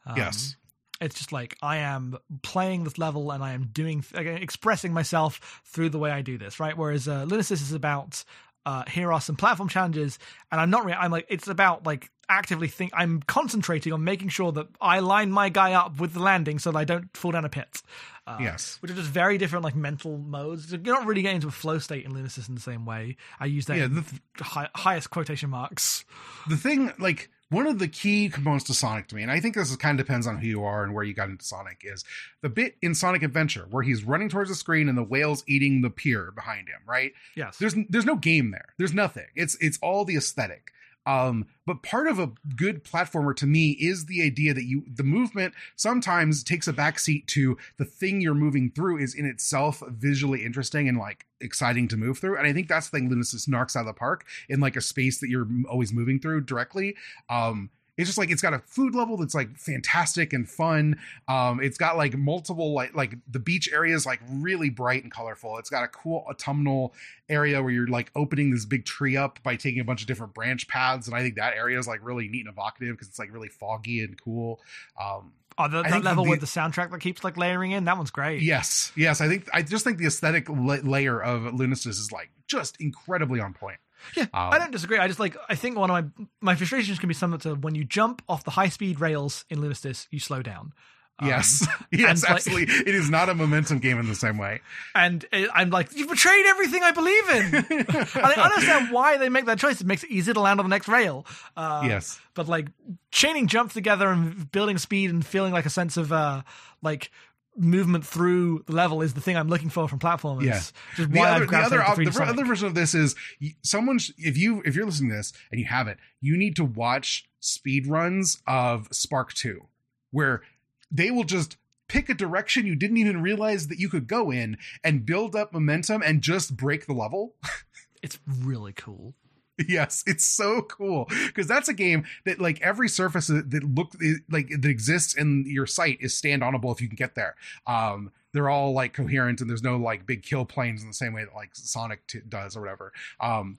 Um, yes. It's just like I am playing this level and I am doing expressing myself through the way I do this, right? Whereas uh, Lunistice is about uh, here are some platform challenges, and I'm not. really. I'm like it's about like actively think. I'm concentrating on making sure that I line my guy up with the landing so that I don't fall down a pit. Uh, yes, which are just very different like mental modes. You're not really getting into a flow state in Lunistice in the same way. I use that yeah, the, high, highest quotation marks. The thing like one of the key components to Sonic to me, and I think this kind of depends on who you are and where you got into Sonic, is the bit in Sonic Adventure where he's running towards the screen and the whale's eating the pier behind him, right? Yes. There's there's no game there. There's nothing. It's it's all the aesthetic. Um, but part of a good platformer to me is the idea that you the movement sometimes takes a backseat to the thing you're moving through is in itself visually interesting and like exciting to move through. And I think that's the thing Lunistice knocks out of the park in like a space that you're always moving through directly. Um, it's just like it's got a food level that's like fantastic and fun. Um, it's got like multiple like like the beach area is like really bright and colorful. It's got a cool autumnal area where you're like opening this big tree up by taking a bunch of different branch paths, and I think that area is like really neat and evocative because it's like really foggy and cool. Um, Oh, the, that level the, with the soundtrack that keeps like layering in, that one's great. Yes, yes. I think I just think the aesthetic la- layer of Lunistice is like just incredibly on point. Yeah, um, I don't disagree. I just like I think one of my my frustrations can be similar to when you jump off the high speed rails in Lunistice, you slow down. Um, yes, yes, absolutely. Like, it is not a momentum game in the same way. And I'm like, you've betrayed everything I believe in. and I understand why they make that choice. It makes it easy to land on the next rail. Uh, yes, but like chaining jumps together and building speed and feeling like a sense of uh, like movement through the level is the thing I'm looking for from platformers. Yeah. Just the other, the other, the other version of this is someone if you if you're listening to this and you have it, you need to watch speed runs of Spark Two, where they will just pick a direction you didn't even realize that you could go in and build up momentum and just break the level. it's really cool. Yes, it's so cool because that's a game that like every surface that look like that exists in your sight is stand onable if you can get there. Um, they're all like coherent and there's no like big kill planes in the same way that like Sonic t- does or whatever. Um,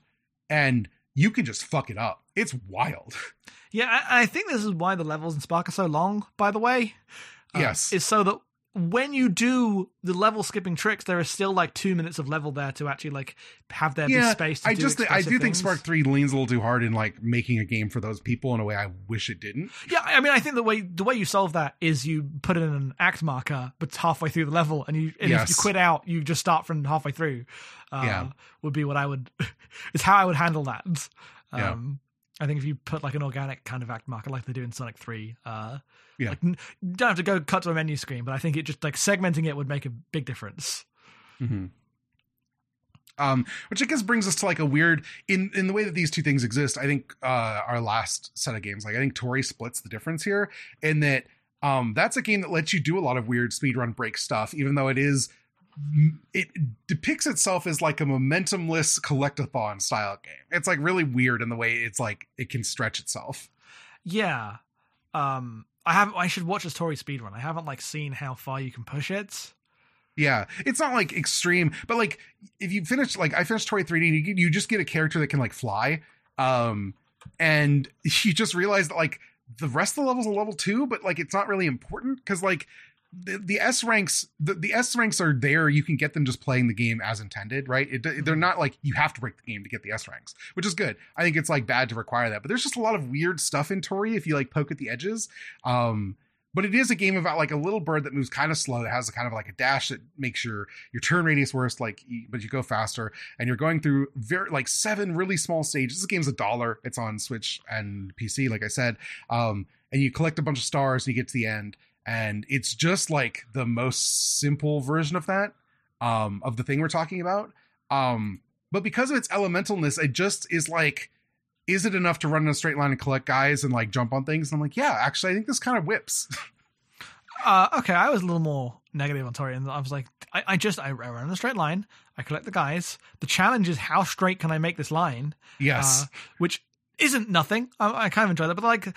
and you can just fuck it up. It's wild. Yeah, I, I think this is why the levels in Spark are so long. By the way, uh, yes, is so that when you do the level skipping tricks, there is still like two minutes of level there to actually like have there yeah, be space. I just I do things. think Spark Three leans a little too hard in like making a game for those people in a way I wish it didn't. Yeah, I mean, I think the way the way you solve that is you put in an act marker, but halfway through the level, and you and yes. if you quit out, you just start from halfway through. Uh, yeah, would be what I would. is how I would handle that. Um, yeah. I think if you put like an organic kind of act marker like they do in Sonic Three, uh, yeah. Like, you don't have to go cut to a menu screen, but I think it just like segmenting it would make a big difference. Mm-hmm. Um, which I guess brings us to like a weird in in the way that these two things exist. I think uh, our last set of games, like I think Toree splits the difference here in that um, that's a game that lets you do a lot of weird speedrun break stuff, even though it is it depicts itself as like a momentumless collectathon style game. It's like really weird in the way it's like it can stretch itself. Yeah. Um I have I should watch a Toree speedrun. I haven't like seen how far you can push it. Yeah, it's not like extreme, but like if you finish like I finished Toree 3D, you, you just get a character that can like fly, um, and you just realize that like the rest of the levels are level two, but like it's not really important because like the, the S ranks the, the S ranks are there. You can get them just playing the game as intended, right? It, they're not like you have to break the game to get the S ranks, which is good. I think it's like bad to require that, but there's just a lot of weird stuff in Toree if you like poke at the edges. Um, but it is a game about like a little bird that moves kind of slow that has a kind of like a dash that makes your your turn radius worse like but you go faster and you're going through very like seven really small stages this game's a dollar it's on switch and pc like i said um and you collect a bunch of stars and you get to the end and it's just like the most simple version of that um of the thing we're talking about um but because of its elementalness it just is like is it enough to run in a straight line and collect guys and like jump on things? And I'm like, yeah, actually, I think this kind of whips. uh, okay, I was a little more negative on Toree, and I was like, I, I just I, run in a straight line, I collect the guys. The challenge is how straight can I make this line? Yes, uh, which isn't nothing. I, I, kind of enjoy that, but like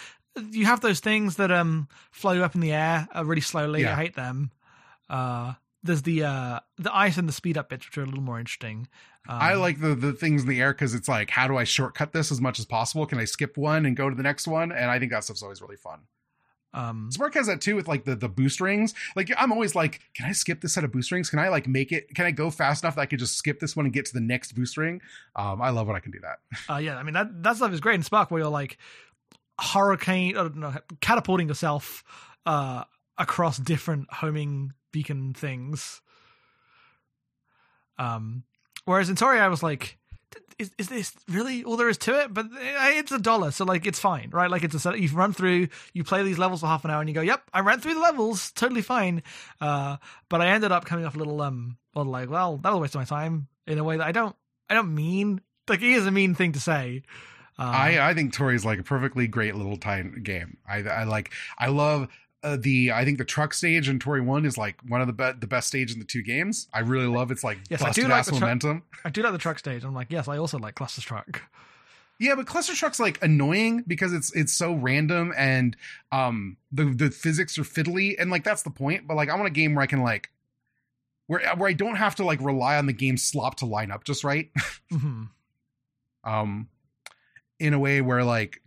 you have those things that um float up in the air uh, really slowly. Yeah. I hate them. Uh, there's the uh the ice and the speed up bits which are a little more interesting. Um, i like the the things in the air because it's like how do i shortcut this as much as possible? Can i skip one and go to the next one? And i think that stuff's always really fun. Um spark has that too with like the the boost rings. Like i'm always like can i skip this set of boost rings? Can i like make it can i go fast enough that i could just skip this one and get to the next boost ring? Um i love when i can do that. Uh yeah i mean that that stuff is great in spark where you're like hurricane or no, catapulting yourself uh across different homing beacon things. Um, whereas in Toree, I was like, is, is this really all there is to it? But eh, it's a dollar, so like it's fine, right? Like it's a set. You run through, you play these levels for half an hour, and you go, "Yep, I ran through the levels, totally fine." Uh, but I ended up coming off a little um, well, like, well, that was a waste of my time in a way that I don't, I don't mean like it is a mean thing to say. Uh, I I think Toree's like a perfectly great little tiny game. I I like I love uh, the I think the truck stage in Toree One is like one of the be- the best stage in the two games. I really love it's like yes, I do like the momentum. I do like the truck stage. I'm like, yes, I also like Cluster Truck. Yeah, but Cluster Truck's like annoying because it's it's so random and um the the physics are fiddly and like that's the point. But like I want a game where I can like where where I don't have to like rely on the game slop to line up just right. mm-hmm. Um, in a way where like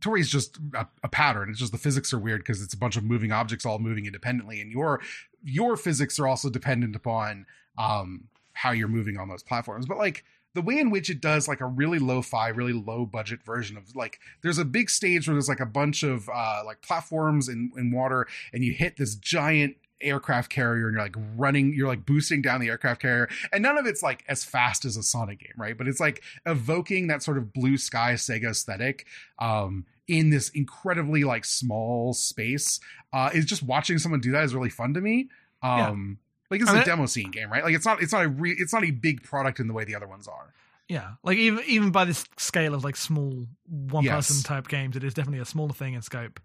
Toree's just a, a, pattern. It's just the physics are weird because it's a bunch of moving objects all moving independently, and your your physics are also dependent upon um, how you're moving on those platforms. But like the way in which it does like a really low-fi, really low budget version of like there's a big stage where there's like a bunch of uh, like platforms in, in water, and you hit this giant aircraft carrier and you're like running you're like boosting down the aircraft carrier. And none of it's like as fast as a sonic game right? But it's like evoking that sort of blue sky sega aesthetic um in this incredibly like small space uh is just watching someone do that is really fun to me. Um yeah. like it's I mean, a demo scene game right? Like it's not it's not a re- it's not a big product in the way the other ones are. Yeah, like even even by this scale of like small one person yes. type games, it is definitely a smaller thing in scope.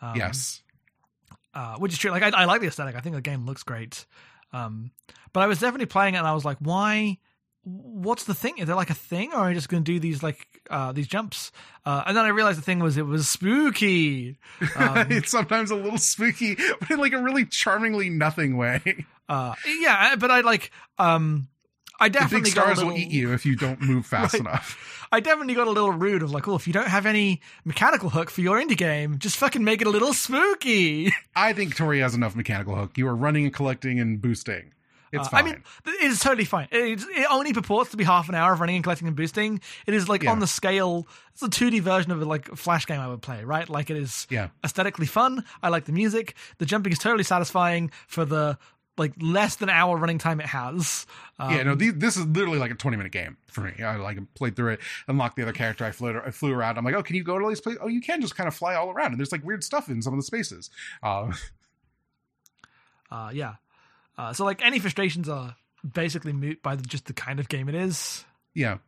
Um, yes, uh, which is true. Like I, I, like the aesthetic. I think the game looks great. Um, but I was definitely playing it, and I was like, why? What's the thing? Is there like a thing, or are I just going to do these like uh, these jumps? Uh, and then I realized the thing was it was spooky. Um, it's sometimes a little spooky, but in like a really charmingly nothing way. Uh, yeah, but I like um, I definitely the big stars little... will eat you if you don't move fast right. enough. I definitely got a little rude of like, oh, if you don't have any mechanical hook for your indie game, just fucking make it a little spooky. I think Toree has enough mechanical hook. You are running and collecting and boosting. It's uh, fine. I mean, it's totally fine. It, it, only purports to be half an hour of running and collecting and boosting. It is like yeah. on the scale. It's a 2D version of a like flash game I would play, right? Like it is yeah. aesthetically fun. I like the music. The jumping is totally satisfying for the like less than hour running time it has. Um, yeah, no, these, this is literally like a twenty minute game for me. I like played through it, unlocked the other character. I flew, I flew around. I'm like, oh, can you go to these places? Oh, you can just kind of fly all around, and there's like weird stuff in some of the spaces. Uh, uh yeah. Uh, so like any frustrations are basically moot by the, just the kind of game it is. Yeah.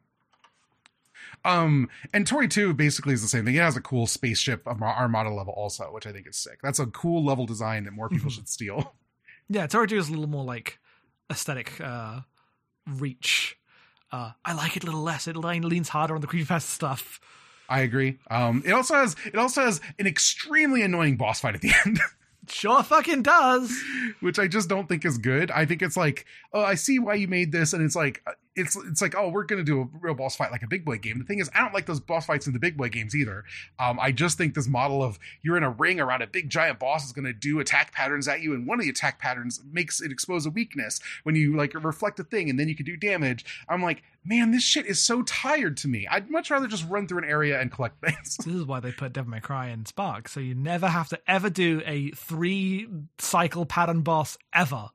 Um, and Toree 2 basically is the same thing. It has a cool spaceship armada level also, which I think is sick. That's a cool level design that more people mm-hmm. should steal. Yeah, Toree 2 is a little more like aesthetic uh, reach. Uh, I like it a little less. It leans harder on the creepypasta stuff. I agree. Um, it also has it also has an extremely annoying boss fight at the end. sure fucking does. Which I just don't think is good. I think it's like, oh, I see why you made this, and it's like, it's it's like oh we're gonna do a real boss fight like a big boy game. The thing is I don't like those boss fights in the big boy games either. Um, I just think this model of you're in a ring around a big giant boss is gonna do attack patterns at you, and one of the attack patterns makes it expose a weakness when you like reflect a thing, and then you can do damage. I'm like man, this shit is so tired to me. I'd much rather just run through an area and collect things. This is why they put Devil May Cry in Spark, so you never have to ever do a three cycle pattern boss ever.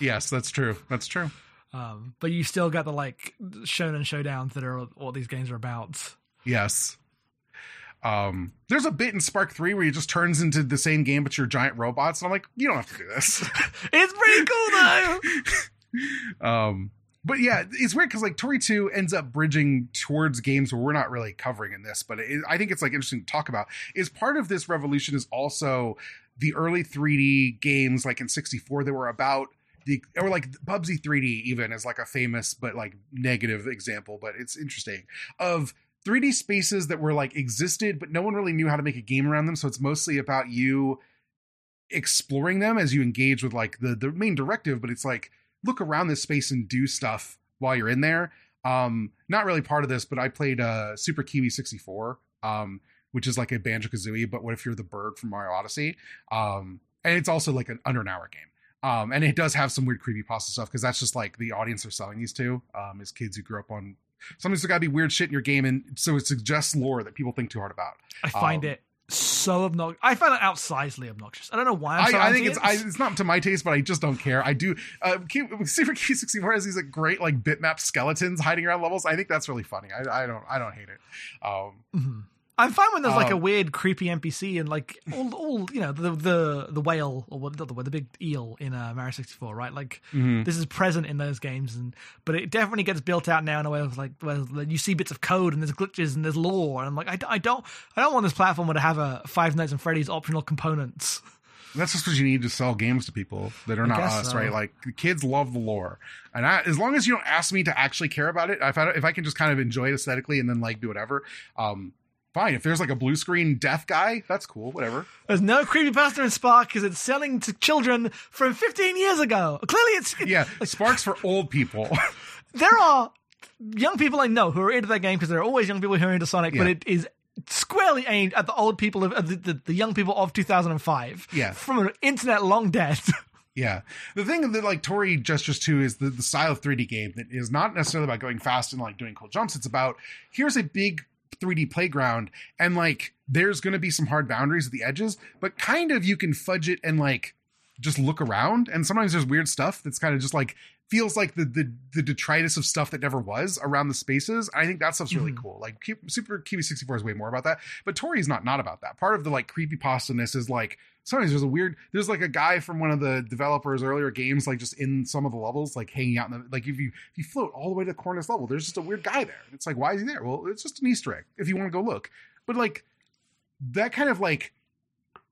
Yes, that's true. That's true. Um, but you still got the like shonen showdowns that are what these games are about. Yes. Um, there's a bit in Spark 3 where he just turns into the same game, but you're giant robots. And I'm like, you don't have to do this. it's pretty cool though. um, but yeah, it's weird because like Toree 2 ends up bridging towards games where we're not really covering in this, but it, I think it's like interesting to talk about. Is part of this revolution is also the early 3D games like in 64 that were about the or like Bubsy 3D even is like a famous but like negative example, but it's interesting of 3D spaces that were like existed, but no one really knew how to make a game around them. So it's mostly about you exploring them as you engage with like the the main directive, but it's like look around this space and do stuff while you're in there. Um, not really part of this, but I played uh Super Kiwi 64, um, which is like a Banjo Kazooie, but what if you're the bird from Mario Odyssey? Um, and it's also like an under an hour game. Um, and it does have some weird creepy pasta stuff because that's just like the audience are selling these to um, is kids who grew up on something's got to be weird shit in your game, and so it suggests lore that people think too hard about. I find um, it so obnoxious. I find it outsizely obnoxious. I don't know why. I'm so I, I think it's I, it's not to my taste, but I just don't care. I do. Uh, Super Kiwi sixty four has these like great like bitmap skeletons hiding around levels. I think that's really funny. I, I don't I don't hate it. Um, mm-hmm. I'm fine when there's like a um, weird, creepy NPC and like all, all you know, the the the whale or what the the big eel in uh, Mario 64, right? Like mm-hmm. this is present in those games, and but it definitely gets built out now in a way of like where you see bits of code and there's glitches and there's lore, and I'm like, I, I don't I don't want this platform to have a Five Nights and Freddy's optional components. That's just what you need to sell games to people that are not us, so. right? Like kids love the lore, and I, as long as you don't ask me to actually care about it, if I if I can just kind of enjoy it aesthetically and then like do whatever, um, fine. If there's like a blue screen deaf guy, that's cool. Whatever. There's no creepypasta in Spark because it's selling to children from 15 years ago. Clearly, it's yeah. Like, Spark's for old people. there are young people I know who are into that game because there are always young people who are into Sonic, yeah. but it is squarely aimed at the old people of, the, the, the young people of 2005. Yeah, from an internet long dead. Yeah. The thing that like Toree gestures to is the, the style of 3D game that is not necessarily about going fast and like doing cool jumps. It's about here's a big 3D playground and like there's going to be some hard boundaries at the edges, but kind of you can fudge it and like just look around and sometimes there's weird stuff that's kind of just like feels like the the, the detritus of stuff that never was around the spaces. I think that stuff's really mm-hmm. cool. Like Super Kiwi 64 is way more about that, but Toree's not not about that. Part of the like creepy pastaness is like sometimes there's a weird there's like a guy from one of the developers earlier games like just in some of the levels like hanging out in the like if you if you float all the way to the corner's level there's just a weird guy there. It's like why is he there? Well it's just an easter egg if you want to go look. But like that kind of like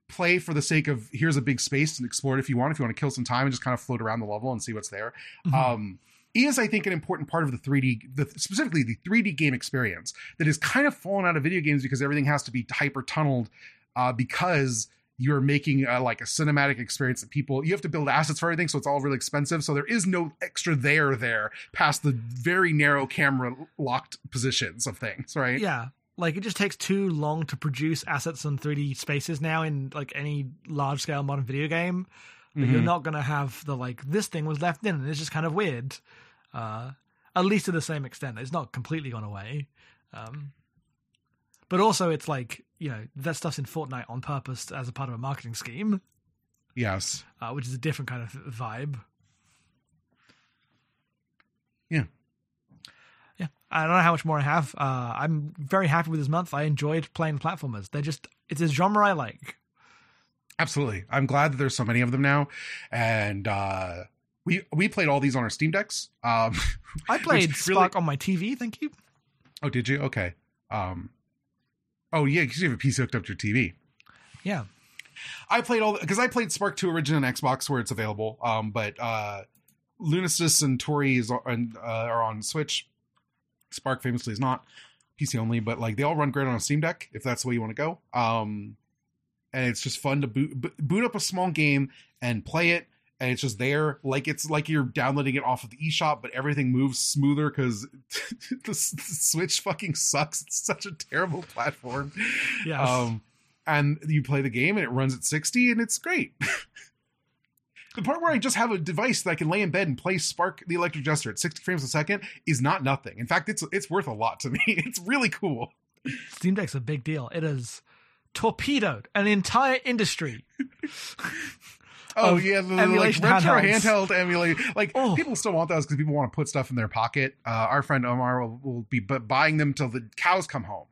play for the sake of here's a big space and explore it if you want if you want to kill some time and just kind of float around the level and see what's there. Mm-hmm. um is I think an important part of the 3D, the, specifically the 3D game experience that is kind of fallen out of video games because everything has to be hyper tunneled uh, because you're making a, like a cinematic experience that people you have to build assets for everything so it's all really expensive. So there is no extra there there past the very narrow camera locked positions of things right? Yeah. Like it just takes too long to produce assets in 3d spaces now in like any large scale modern video game mm-hmm. you're not gonna have the like this thing was left in and it's just kind of weird. Uh at least to the same extent it's not completely gone away. Um but also it's like you know that stuff's in Fortnite on purpose as a part of a marketing scheme. Yes, uh, which is a different kind of vibe. Yeah, yeah. I don't know how much more I have. Uh, I'm very happy with this month. I enjoyed playing platformers. They're just it's a genre I like. Absolutely, I'm glad that there's so many of them now, and uh, we we played all these on our Steam decks. Um, I played Spark really... on my TV. Thank you. Oh, did you? Okay. Um, Oh yeah, because you have a PC hooked up to your TV. Yeah. I played all because I played Spark Two original on Xbox where it's available. Um, but uh, Lunistice and Toree is on, uh, are on Switch. Spark famously is not PC only, but like they all run great on a Steam Deck if that's the way you want to go. Um, and it's just fun to boot boot up a small game and play it and it's just there like it's like you're downloading it off of the eShop, but everything moves smoother because the, the Switch fucking sucks. It's such a terrible platform. Yes. Um, and you play the game and it runs at 60 and it's great. the part where I just have a device that I can lay in bed and play Spark the Electric Jester at 60 frames a second is not nothing. In fact, it's it's worth a lot to me. It's really cool. Steam Deck's a big deal. It has torpedoed an entire industry. Oh yeah, the, like retro handhelds. handheld emulator. Like Oh. people still want those because people want to put stuff in their pocket. Uh, our friend Omar will, will be bu- buying them till the cows come home.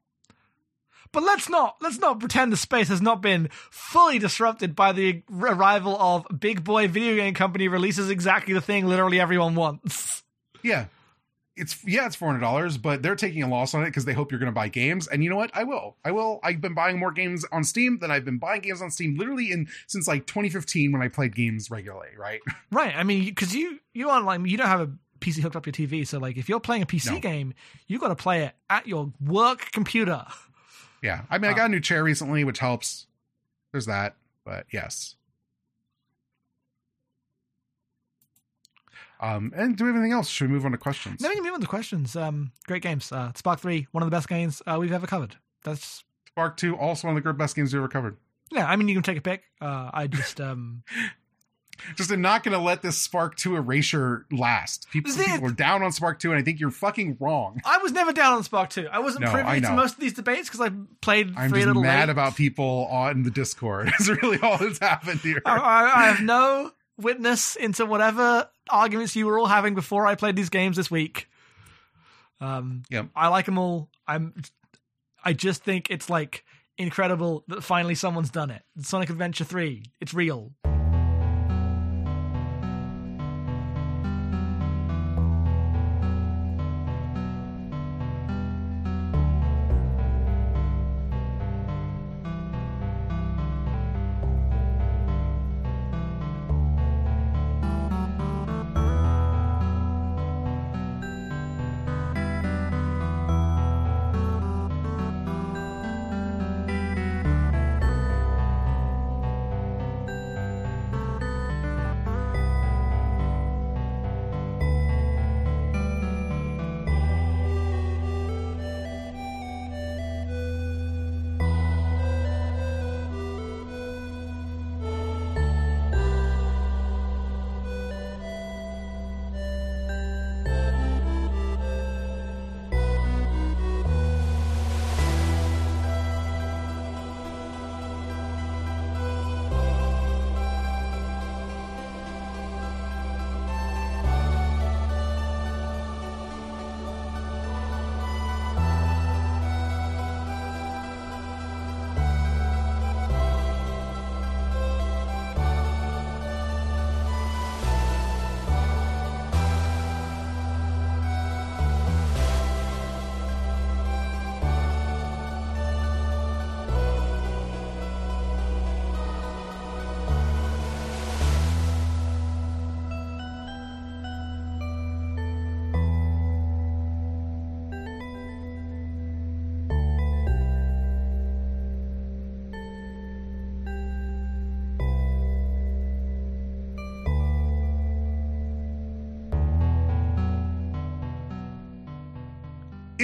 But let's not let's not pretend the space has not been fully disrupted by the arrival of big boy video game company releases exactly the thing literally everyone wants. Yeah. It's yeah, it's four hundred dollars, but they're taking a loss on it because they hope you're going to buy games. And you know what? I will. I will. I've been buying more games on Steam than I've been buying games on Steam literally in since like 2015 when I played games regularly. Right? Right. I mean, because you you on like you don't have a PC hooked up to your TV, so like if you're playing a PC No. game, you got to play it at your work computer. Yeah. I mean, I uh. got a new chair recently, which helps. There's that. But yes. Um, and do we have anything else? Should we move on to questions? No, we can move on to questions. Um, great games. Uh, Spark Three, one of the best games uh, we've ever covered. That's Spark 2, also one of the great best games we've ever covered. yeah. I mean, you can take a pick. Uh, I just um, Just I'm not going to let this Spark 2 erasure last. People, The- people are down on Spark 2, and I think you're fucking wrong. I was never down on Spark Two. I wasn't No, privy I to most of these debates because I played I'm three just little mad late. about people on the Discord. Is really all that's happened here. I, I, I have no witness into whatever arguments you were all having before I played these games this week. Um, Yep. I like them all. I'm. I just think it's like incredible that finally someone's done it. Sonic Adventure Three. It's real.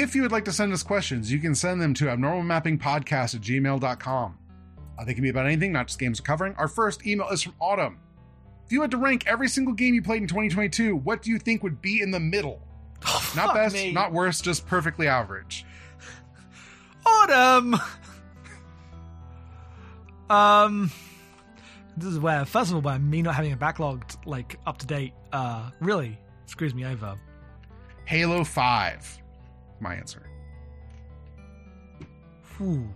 If you would like to send us questions, you can send them to abnormalmappingpodcast at gmail.com. Uh, they can be about anything, not just games we're covering. Our first email is from Autumn. If you had to rank every single game you played in 2022, what do you think would be in the middle? Oh, Not best, me. not worst, just perfectly average. Autumn. Um, this is where, first of all, by me not having a backlog like up to date, uh, really screws me over. Halo 5. My answer. Ooh.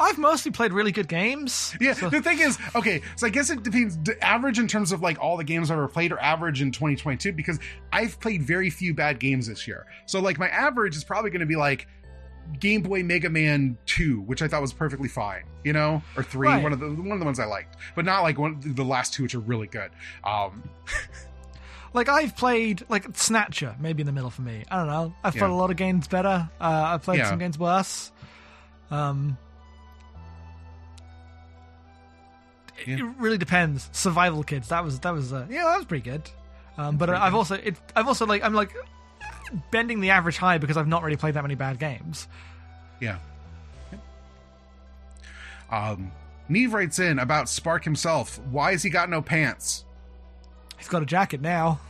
I've mostly played really good games. Yeah, so- the thing is, okay, so I guess it depends. Average in terms of like all the games I've ever played, or average in 2022, because I've played very few bad games this year. So like my average is probably going to be like Game Boy Mega Man 2, which I thought was perfectly fine, you know, or three, Right. one of the one of the ones I liked, but not like one the last two, which are really good. Um, like I've played like Snatcher, maybe in the middle for me. I don't know. I've played Yeah. a lot of games better. Uh, I've played Yeah. some games worse. Um, Yeah. it really depends. Survival kids. That was that was uh, yeah, that was pretty good. Um, but pretty I've good. also it, I've also like I'm like bending the average high because I've not really played that many bad games. Yeah. Um, Neve writes in about Spark himself. Why has he got no pants? He's got a jacket now.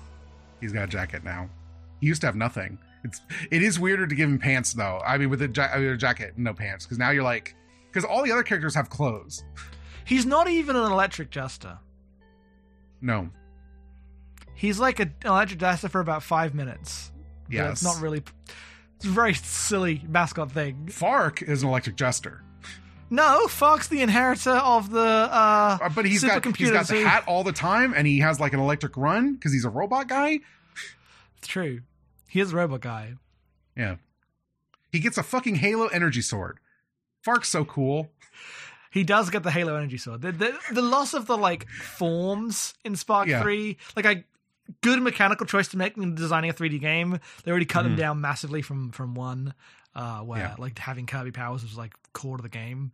He's got a jacket now. He used to have nothing. It's it is weirder to give him pants though. I mean, with a, ja- with a jacket, no pants, because now you're like, because all the other characters have clothes. He's not even an electric jester. No. He's like a, an electric jester for about five minutes. Yes. it's not really. It's a very silly mascot thing. Fark is an electric jester, No, Fox, the inheritor of the uh, Uh, but he's got he's got the hat all the time, and he has like an electric run because he's a robot guy. It's true. He is a robot guy. Yeah. He gets a fucking Halo energy sword. Fark's so cool. He does get the Halo energy sword. The, the, the loss of the like forms in Spark Yeah. Three, like I good mechanical choice to make in designing a 3D game. They already cut them Mhm. down massively from from one, uh, where Yeah. like having Kirby powers was like core to the game.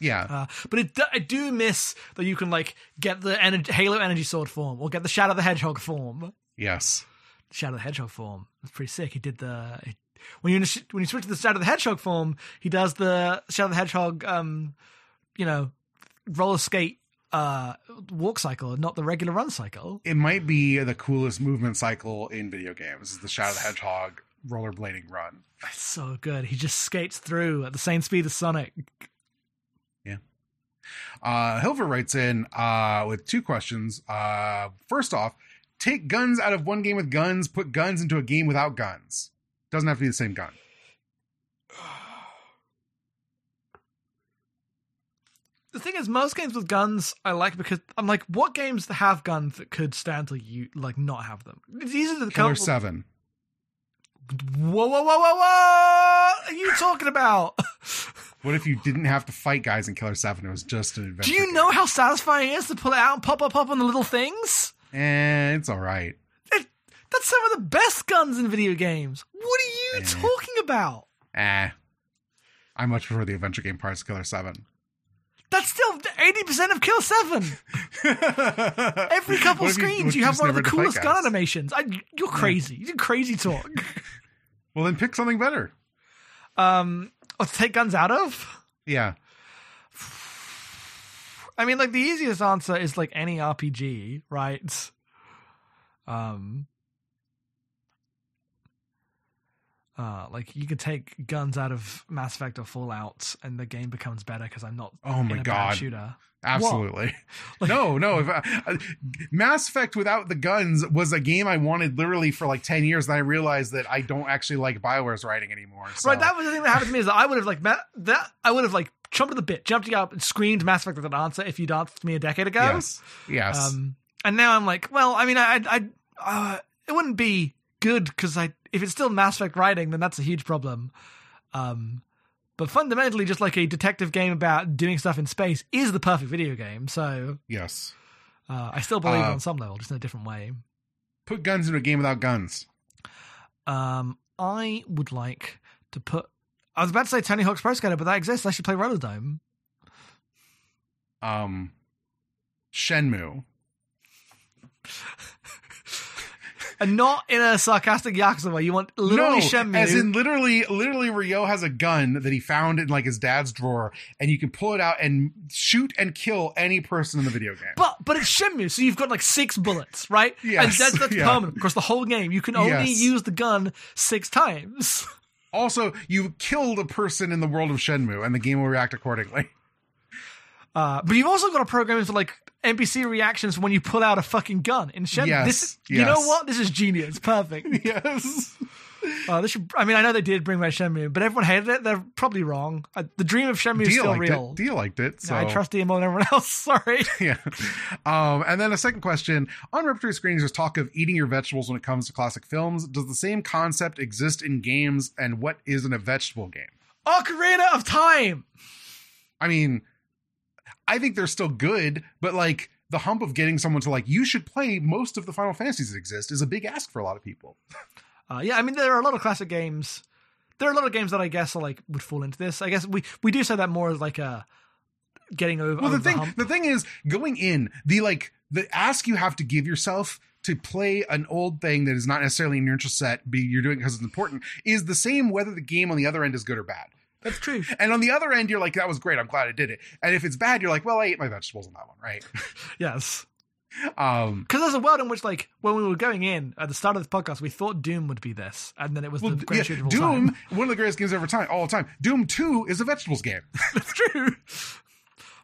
Yeah. Uh, but it, I do miss that you can like get the ener- Halo energy sword form or get the Shadow the Hedgehog form. Yes. Shadow the Hedgehog form. It's pretty sick. He did the when you when you switch to the Shadow the Hedgehog form, he does the Shadow the Hedgehog, um, you know, roller skate uh walk cycle, not the regular run cycle. It might be the coolest movement cycle in video games. Is the Shadow the Hedgehog rollerblading run. It's so good. He just skates through at the same speed as Sonic. Uh, Hilver writes in uh, with two questions. Uh, first off, take guns out of one game with guns, put guns into a game without guns. Doesn't have to be the same gun. The thing is, most games with guns I like because I'm like, what games that have guns that could stand to you like not have them? These are the Killer come. Seven. Whoa, whoa, whoa, whoa, what are you talking about? What if you didn't have to fight guys in Killer Seven? It was just an adventure. Do you know how satisfying it is to pull it out and pop up, pop on the little things? Eh, it's all right. It, that's some of the best guns in video games. What are you Eh. talking about? Eh. I much prefer the adventure game parts of Killer Seven. That's still 80% of Kill 7. Every couple if you- screens, you, have one of the never had to fight coolest gun animations. I, you're crazy. You're crazy talk. Well, then pick something better. um, to take guns out of? Yeah. I mean, like the easiest answer is like any RPG, right? Um, uh, like you could take guns out of Mass Effect or Fallout, and the game becomes better because I'm not Oh my in a bad God. shooter. Absolutely. Like- no, no. If I, uh, Mass Effect without the guns was a game I wanted literally for like ten years, and I realized that I don't actually like Bioware's writing anymore. So. Right, that was the thing that happened to me is that I would have like ma- that I would have like jumped to the bit, jumped up and screamed Mass Effect with an answer if you'd asked me a decade ago. yes, yes. Um, and now I'm like, well, I mean, I, I, uh, it wouldn't be good because I, if it's still Mass Effect writing, then that's a huge problem. Um, but fundamentally, just like a detective game about doing stuff in space is the perfect video game. So yes. uh, I still believe Uh, on some level, just in a different way. Put guns into a game without guns. Um, I would like to put. I was about to say Tony Hawk's Pro Skater, but that exists. I should play Rollerdrome. Um, Shenmue. And not in a sarcastic Yakuza way. You want literally no, Shenmue. as in literally, literally, Ryo has a gun that he found in like his dad's drawer, and you can pull it out and shoot and kill any person in the video game. But but it's Shenmue, so you've got like six bullets, right? Yes, and that's, that's yeah. permanent across the whole game. You can only Yes. use the gun six times. also, you killed a person in the world of Shenmue, and the game will react accordingly. Uh, but you've also got a program for like NPC reactions when you pull out a fucking gun in Shenmue. Yes, This is, you know what? This is genius. Perfect. yes. Uh, this should, I mean, I know they did bring back Shenmue, but everyone hated it. They're probably wrong. Uh, the dream of Shenmue is still real. it. Dia liked it. So I trust Dia more than everyone else. Sorry. yeah. Um, and then a second question on repertory screenings, there's talk of eating your vegetables when it comes to classic films. Does the same concept exist in games? And what is in a vegetable game? Ocarina of Time. I mean, I think they're still good, but like the hump of getting someone to like, you should play most of the Final Fantasies that exist is a big ask for a lot of people. Uh, yeah, I mean, there are a lot of classic games. There are a lot of games that I guess are like would fall into this. I guess we we do say that more as like a getting over. Well, the thing, hump. the thing is, going in the like the ask you have to give yourself to play an old thing that is not necessarily in your interest set, be you're doing because it's important, is the same whether the game on the other end is good or bad. That's true. And on the other end, you're like, that was great. I'm glad I did it. And if it's bad, you're like, well, I ate my vegetables on that one, right? Yes. Um, Because there's a world in which, like, when we were going in at the start of this podcast, we thought Doom would be this, and then it was well, the yeah, greatest all Doom, time. one of the greatest games ever time, all the time. Doom Two is a vegetables game. That's true.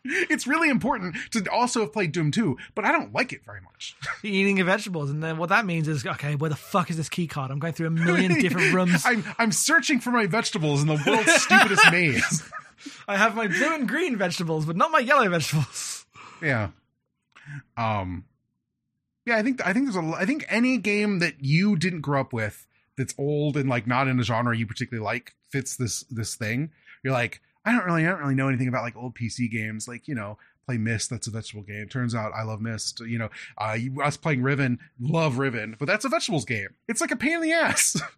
it's really important to also have played Doom Two, but I don't like it very much. Eating your vegetables, and then what that means is, okay, where the fuck is this key card? I'm going through a million different rooms. I'm I'm searching for my vegetables in the world's stupidest maze. I have my blue and green vegetables, but not my yellow vegetables. Yeah. Um Yeah, I think I think there's a I think any game that you didn't grow up with that's old and like not in a genre you particularly like fits this this thing. You're like, I don't really I don't really know anything about like old PC games like, you know, play Myst, that's a vegetable game. Turns out I love Myst, you know. Uh you, us playing Riven, love Riven, but that's a vegetables game. It's like a pain in the ass.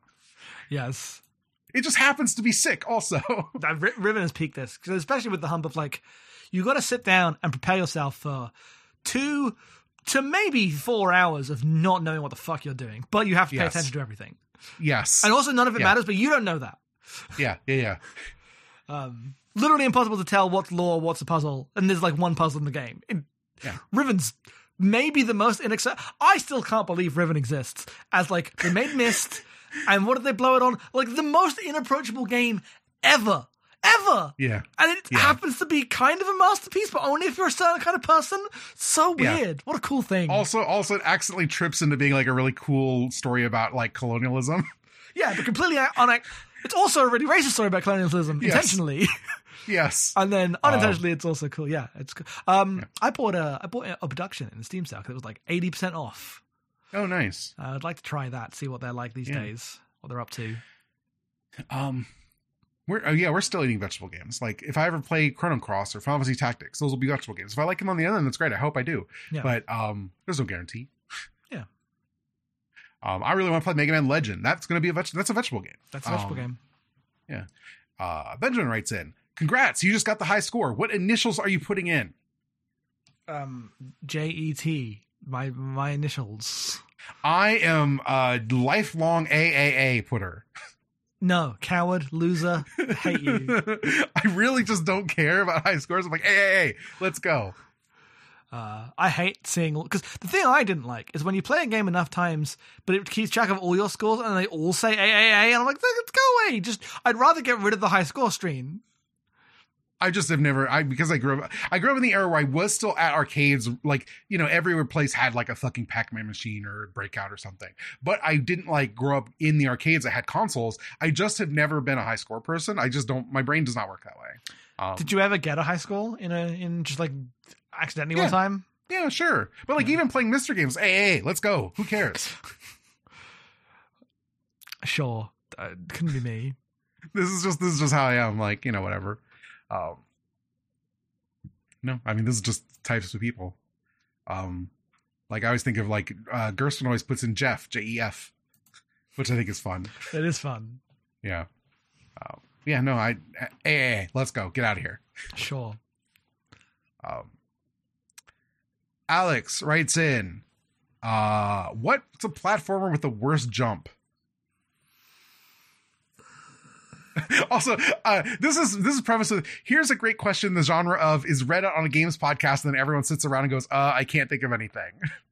Yes. it just happens to be sick also. That Riven has peaked this, especially with the hump of like, you got to sit down and prepare yourself for two to maybe four hours of not knowing what the fuck you're doing, but you have to pay Yes. attention to everything. yes. And also, none of it Yeah. matters, but you don't know that. Yeah, yeah, yeah. Um, literally impossible to tell what's lore, what's a puzzle, and there's like one puzzle in the game. In, Yeah. Riven's maybe the most inaccessible. I still can't believe Riven exists as like they made Myst, and what did they blow it on? Like the most inapproachable game ever, ever. Yeah. And it Yeah. happens to be kind of a masterpiece, but only if you're a certain kind of person. So Yeah. weird. What a cool thing. Also, also, it accidentally trips into being like a really cool story about like colonialism. yeah, but completely uh, on. It's also a really racist story about colonialism Yes. intentionally. yes. And then unintentionally, it's also cool. Yeah, it's cool. Um, I bought a I bought a Obduction in the Steam sale because it was like eighty percent off. Oh, nice. Uh, I'd like to try that, see what they're like these Yeah. days, what they're up to. Um, we're oh yeah, we're still eating vegetable games. Like if I ever play Chrono Cross or Final Fantasy Tactics, those will be vegetable games. If I like them on the other end, that's great. I hope I do. Yeah. But um, there's no guarantee. Yeah. Um, I really want to play Mega Man Legend. That's going to be a vegetable. That's a vegetable game. That's a vegetable Um, game. Uh, Benjamin writes in, "Congrats, you just got the high score. What initials are you putting in?" Um, J E T. My my initials. I am a lifelong AAA putter. No, coward, loser, hate you. I really just don't care about high scores. I'm like, hey, hey, hey, let's go. Uh, I hate seeing because the thing I didn't like is when you play a game enough times, but it keeps track of all your scores and they all say AAA, and I'm like, let's go away. Just I'd rather get rid of the high score screen. I just have never, I because I grew up, I grew up in the era where I was still at arcades, like you know, every place had like a fucking Pac-Man machine or Breakout or something. But I didn't like grow up in the arcades. I had consoles. I just have never been a high score person. I just don't. My brain does not work that way. Um, Did you ever get a high school in a in just like accidentally Yeah. one time? yeah, sure. But like even playing MiSTer games, hey, hey, let's go. Who cares? Sure, uh, couldn't be me. this is just this is just how I am. Like you know, whatever. Um, no, I mean this is just types of people. Um, like I always think of like uh, Gerstmann always puts in Jeff J E F, which I think is fun. It is fun. Yeah, uh, yeah. No, I hey, hey, hey, let's go. Get out of here. Sure. Um, Alex writes in, uh, what's a platformer with the worst jump? also, uh, this is this is premise with here's a great question the genre of is Reddit on a games podcast and then everyone sits around and goes, uh, I can't think of anything.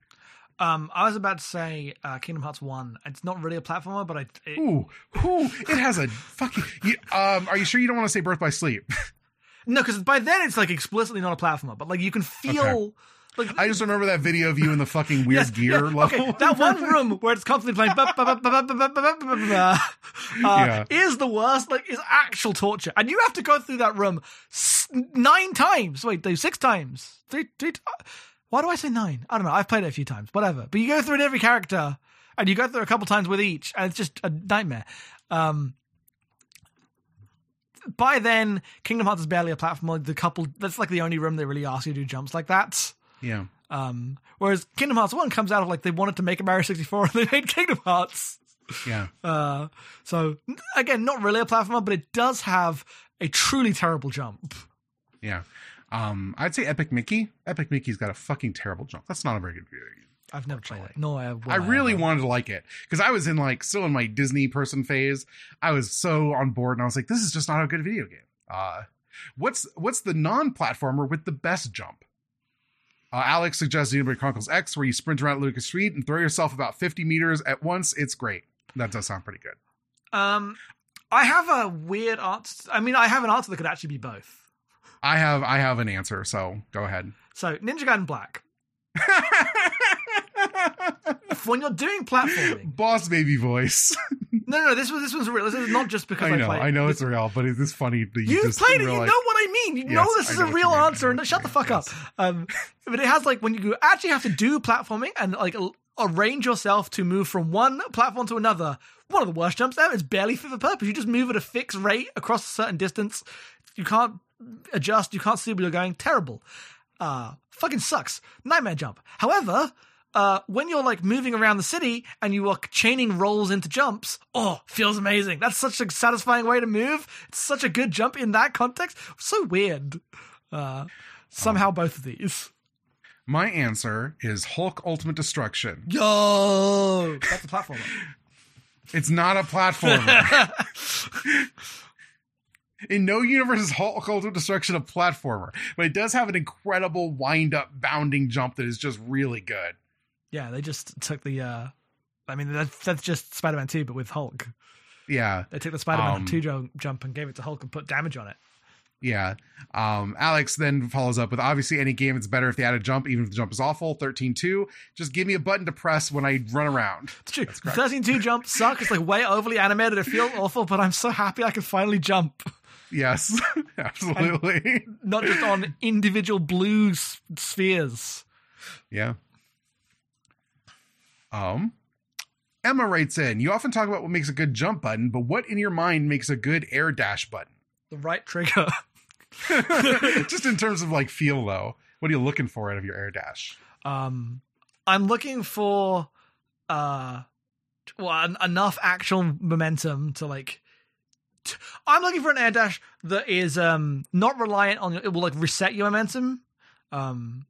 Um, I was about to say uh, Kingdom Hearts One. It's not really a platformer, but I. It, ooh, ooh, it has a fucking. You, um, are you sure you don't want to say Birth by Sleep? no, because by then it's like explicitly not a platformer, but like you can feel. Okay. Like, I just remember that video of you in the fucking weird yes, gear yeah, level. Okay, that one room where it's constantly playing is the worst. Like, is actual torture, and you have to go through that room nine times. Wait, no, six times, three, three times why do I say nine? I don't know. I've played it a few times. Whatever. But you go through it every character, and you go through it a couple times with each, and it's just a nightmare. Um, by then, Kingdom Hearts is barely a platform. The couple, that's like the only room they really ask you to do jumps like that. yeah. Um, whereas Kingdom Hearts 1 comes out of like they wanted to make a Mario 64 and they made Kingdom Hearts. Yeah. Uh, so again, not really a platformer, but it does have a truly terrible jump. Yeah. Um, I'd say Epic Mickey. Epic Mickey's got a fucking terrible jump. That's not a very good video game. I've never played it. No, I. I really ever. wanted to like it because I was in like still in my Disney person phase. I was so on board, and I was like, "This is just not a good video game." Uh, what's what's the non-platformer with the best jump? Uh, Alex suggests Xenoblade Chronicles X, where you sprint around Lucas Street and throw yourself about 50 meters at once. It's great. That does sound pretty good. Um, I have a weird answer. I mean, I have an answer that could actually be both. I have I have an answer, so go ahead. So, Ninja Gaiden Black. when you're doing platforming, Boss baby voice. no, no, no, this was this was real. This is not just because I, I know, played. I know This- it's real, but it is this funny that you, You just played it. You know what I mean. You Yes, know this is know a real. I answer. And shut the fuck Yes. up. Um, but it has like when you actually have to do platforming and like arrange yourself to move from one platform to another. One of the worst jumps ever. It's barely fit for purpose. You just move at a fixed rate across a certain distance. You can't adjust. You can't see where you're going. Terrible. Uh, fucking sucks. Nightmare jump. However, uh, when you're like moving around the city and you are chaining rolls into jumps, oh, feels amazing. That's such a satisfying way to move. It's such a good jump in that context. So weird. Uh, somehow both of these. My answer is Hulk Ultimate Destruction. Yo, that's a platformer. It's not a platformer. In no universe is Hulk Ultimate Destruction a platformer, but it does have an incredible wind up bounding jump that is just really good. yeah, they just took the. uh I mean, that's that's just Spider-Man Two, but with Hulk. Yeah, They took the Spider-Man Um, Two jump, jump and gave it to Hulk and put damage on it. yeah. Um, Alex then follows up with obviously any game it's better if they add a jump, even if the jump is awful. 13 2. Just give me a button to press when I run around. It's true. That's 13 2 jump suck. It's like way overly animated. It feels awful, but I'm so happy I can finally jump. Yes, absolutely. Not just on individual blue s- spheres. Yeah. Um, Emma writes in, you often talk about what makes a good jump button, but what in your mind makes a good air dash button? The right trigger. Just in terms of like feel though, what are you looking for out of your air dash? Um, I'm looking for uh, well, en- enough actual momentum to like. T- I'm looking for an air dash that is um not reliant on it will like reset your momentum. Um,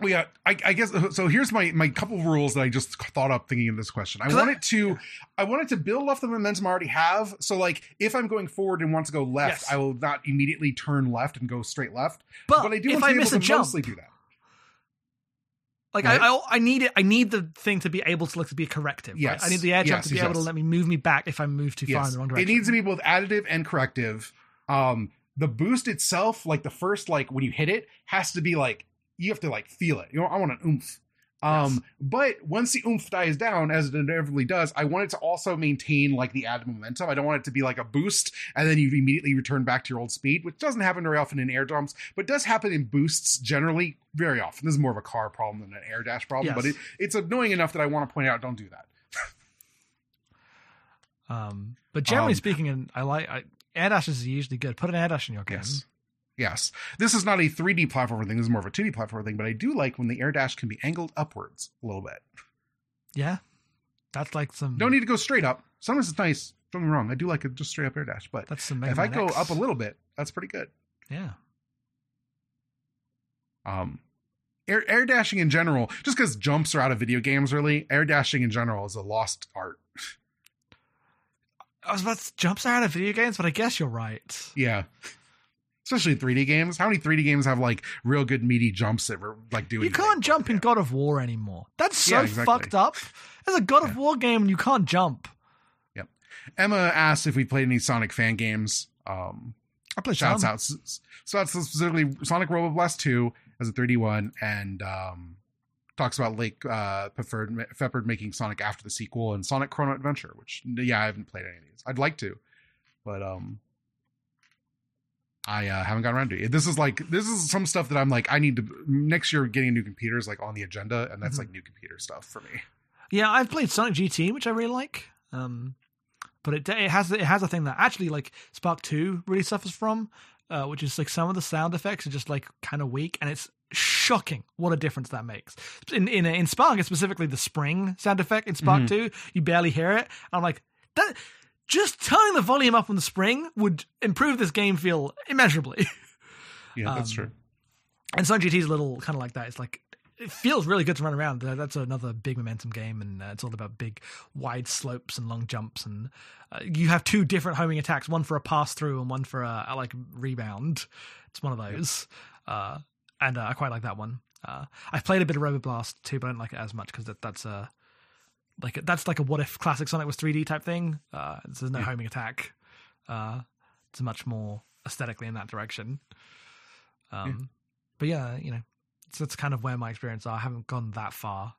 Well, yeah, I, I guess so. Here's my my couple rules that I just thought up thinking of this question. I 'Cause want I- it to, I want it to build off the momentum I already have. So, like, if I'm going forward and want to go left, Yes. I will not immediately turn left and go straight left. but, But I do if want to I be miss able a to jump, mostly do that. Like Right? I, I I need it. I need the thing to be able to look to be a corrective. right? Yes. I need the air jump Yes, to be yes, able to let me move me back if I move too far in the wrong direction. It needs to be both additive and corrective. Um, the boost itself, like the first, like when you hit it, has to be like you have to like feel it. You know, I want an oomph. Um, Yes. but once the oomph dies down, as it inevitably does, I want it to also maintain like the added momentum. I don't want it to be like a boost and then you immediately return back to your old speed, which doesn't happen very often in air jumps, but does happen in boosts generally very often. This is more of a car problem than an air dash problem, Yes. but it, it's annoying enough that I want to point out, don't do that. Um, but generally Um, speaking, and I like I, air dashes are usually good. Put an air dash in your game. Yes. Yes. This is not a 3D platformer thing. This is more of a 2D platformer thing, but I do like when the air dash can be angled upwards a little bit. Yeah, that's like some. Don't need to go straight up. Sometimes it's nice. Don't get me wrong. I do like a just straight up air dash, but That's some. Mega if I go X. up a little bit, that's pretty good. yeah. Um, air, air dashing in general, just because jumps are out of video games, really, air dashing in general is a lost art. I was about to, jumps are out of video games, but I guess you're right. Yeah. Especially 3D games. How many 3D games have like real good meaty jumps that were like doing? You can't jump in God of War anymore. That's so Yeah, exactly. fucked up. There's a God of War game and you can't jump. Yep. Emma asked if we played any Sonic fan games. Um, I played shouts out. So that's specifically Sonic Robo Blast 2 as a 3D one, and um, talks about Lake uh, Feperd making Sonic after the sequel and Sonic Chrono Adventure, which yeah, I haven't played any of these. I'd like to, but um, I uh, haven't gotten around to it. This is like this is some stuff that I'm like I need to next year. Getting a new computer is like on the agenda, and that's Mhm. like new computer stuff for me. Yeah, I've played Sonic GT, which I really like. Um, but it it has it has a thing that actually like Spark Two really suffers from, uh, which is like some of the sound effects are just like kind of weak, and it's shocking what a difference that makes. In in in Spark, it's specifically the spring sound effect in Spark Mhm. Two, you barely hear it. I'm like that. Just turning the volume up on the spring would improve this game feel immeasurably. Yeah, that's Um, true. and Sonic GT is a little kind of like that. It's like it feels really good to run around. Uh, That's another big momentum game, and uh, it's all about big, wide slopes and long jumps. And uh, you have two different homing attacks: one for a pass through and one for a, a like rebound. It's one of those, uh, and uh, I quite like that one. Uh, I've played a bit of Robo Blast 2, but I don't like it as much because that, that's a like that's like a what if classic Sonic was 3D type thing. Uh, there's no Yeah. homing attack. Uh, it's much more aesthetically in that direction. Um, But yeah, you know, so that's kind of where my experience are. I haven't gone that far.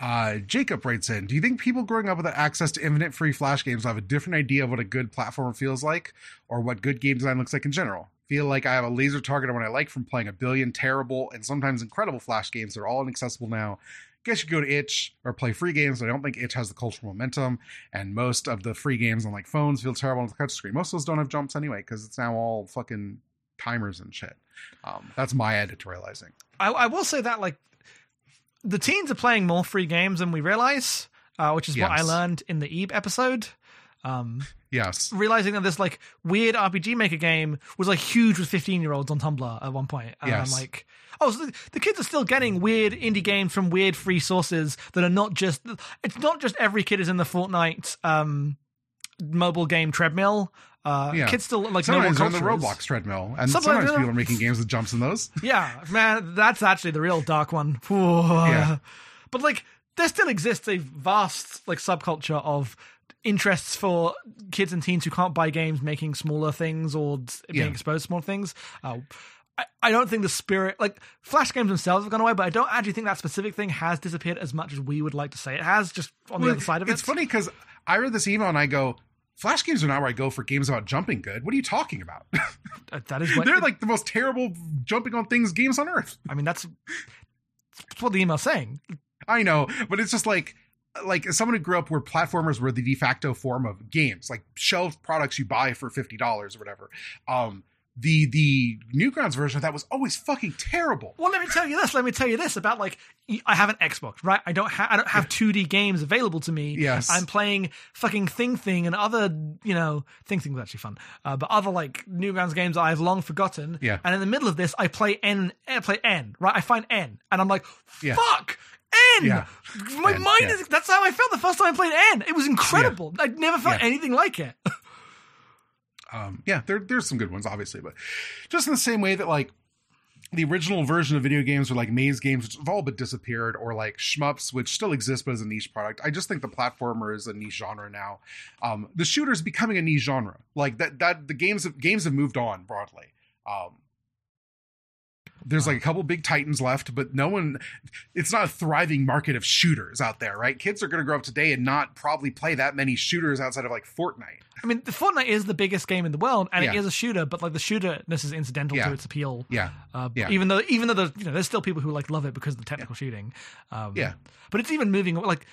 Uh, Jacob writes in Do you think people growing up without access to infinite free Flash games will have a different idea of what a good platformer feels like or what good game design looks like in general? Feel like I have a laser target on what I like from playing a billion terrible and sometimes incredible Flash games that are all inaccessible now. Guess you go to itch or play free games. but I don't think itch has the cultural momentum, and most of the free games on like phones feel terrible on the touch screen Most of those don't have jumps anyway because it's now all fucking timers and shit. Um, that's my editorializing. I, I will say that like the teens are playing more free games than we realize, uh, which is what I learned in the Eve episode. Um, Yes. realizing that this like weird RPG Maker game was like huge with 15 year olds on Tumblr at one point. And Yes. I'm like, oh, so the, the kids are still getting weird indie games from weird free sources that are not just, it's not just every kid is in the Fortnite um, mobile game treadmill. Uh, Yeah. Kids still like Sometimes on the. Roblox treadmill, and Sometimes sometimes people are making games with jumps in those. Yeah, man, that's actually the real dark one. yeah. But like there still exists a vast like subculture of interests for kids and teens who can't buy games making smaller things or being Yeah. exposed to small things. Uh, I, I don't think the spirit like flash games themselves have gone away, but I don't actually think that specific thing has disappeared as much as we would like to say it has, just on the other side of it. it's funny because I read this email and I go, Flash games are not where I go for games about jumping good. What are you talking about? That is what They're like the most terrible jumping on things games on earth. I mean that's that's what the email's saying. I know, but it's just like like as someone who grew up where platformers were the de facto form of games, like shelf products you buy for fifty dollars or whatever. Um, the the Newgrounds version of that was always fucking terrible. Well, let me tell you this. Let me tell you this about like I have an Xbox, right? I don't have I don't have 2D games available to me. Yes. I'm playing fucking Thing Thing and other, you know, Thing Thing was actually fun, uh, but other like Newgrounds games I've long forgotten. Yeah. And in the middle of this, I play N, I play N, right? I find N, and I'm like, Yeah. N. Yeah. My N, mind yeah. is. That's how I felt the first time I played N. It was incredible. I'd never felt Yeah. anything like it. um yeah there, there's some good ones obviously but just in the same way that like the original version of video games or like maze games which have all but disappeared or like shmups which still exist but as a niche product i just think the platformer is a niche genre now um the shooter is becoming a niche genre like that that the games have games have moved on broadly um there's like a couple big titans left but no one it's not a thriving market of shooters out there right kids are going to grow up today and not probably play that many shooters outside of like fortnite I mean, the Fortnite is the biggest game in the world, and it Yeah. is a shooter, but like the shooterness is incidental Yeah. to its appeal. yeah Uh, Yeah. Even though, even though there's, you know, there's still people who like love it because of the technical shooting. Um, Yeah. But it's even moving. Like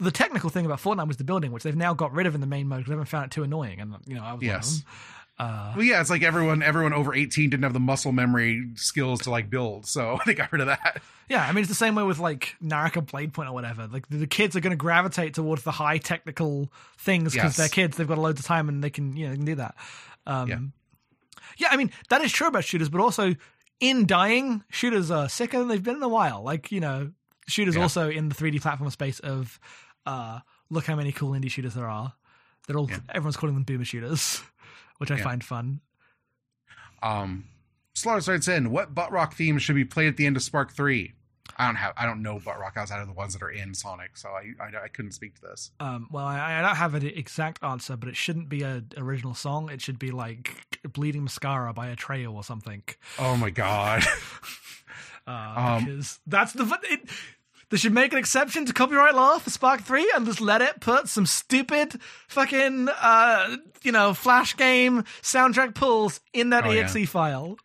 the technical thing about Fortnite was the building, which they've now got rid of in the main mode because they haven't found it too annoying. And you know, I was Yes. One of them. Uh, Well, yeah, it's like everyone everyone over eighteen didn't have the muscle memory skills to like build, so they got rid of that. yeah, I mean, it's the same way with like Naraka Blade Point or whatever. Like the, the kids are going to gravitate towards the high technical things because Yes. they're kids. They've got loads of time and they can, you know, they can do that. Um, Yeah. yeah, I mean that is true about shooters, but also in dying, shooters are sicker than they've been in a while. Like you know, shooters Yeah. also in the 3D platform space of uh, look how many cool indie shooters there are. They're all Yeah. everyone's calling them boomer shooters, which I Yeah. find fun. Um, Slaughter writes in, what butt rock theme should be played at the end of Spark Three? I don't have I don't know butt rock outside of the ones that are in Sonic, so I I, I couldn't speak to this. Um, well, I, I don't have an exact answer, but it shouldn't be an original song. It should be like "Bleeding Mascara" by Atreyu or something. Oh my god, Uh, Um, because that's the it, they should make an exception to copyright law for Spark Three and just let it put some stupid fucking uh you know flash game soundtrack pulls in that Oh, yeah. file.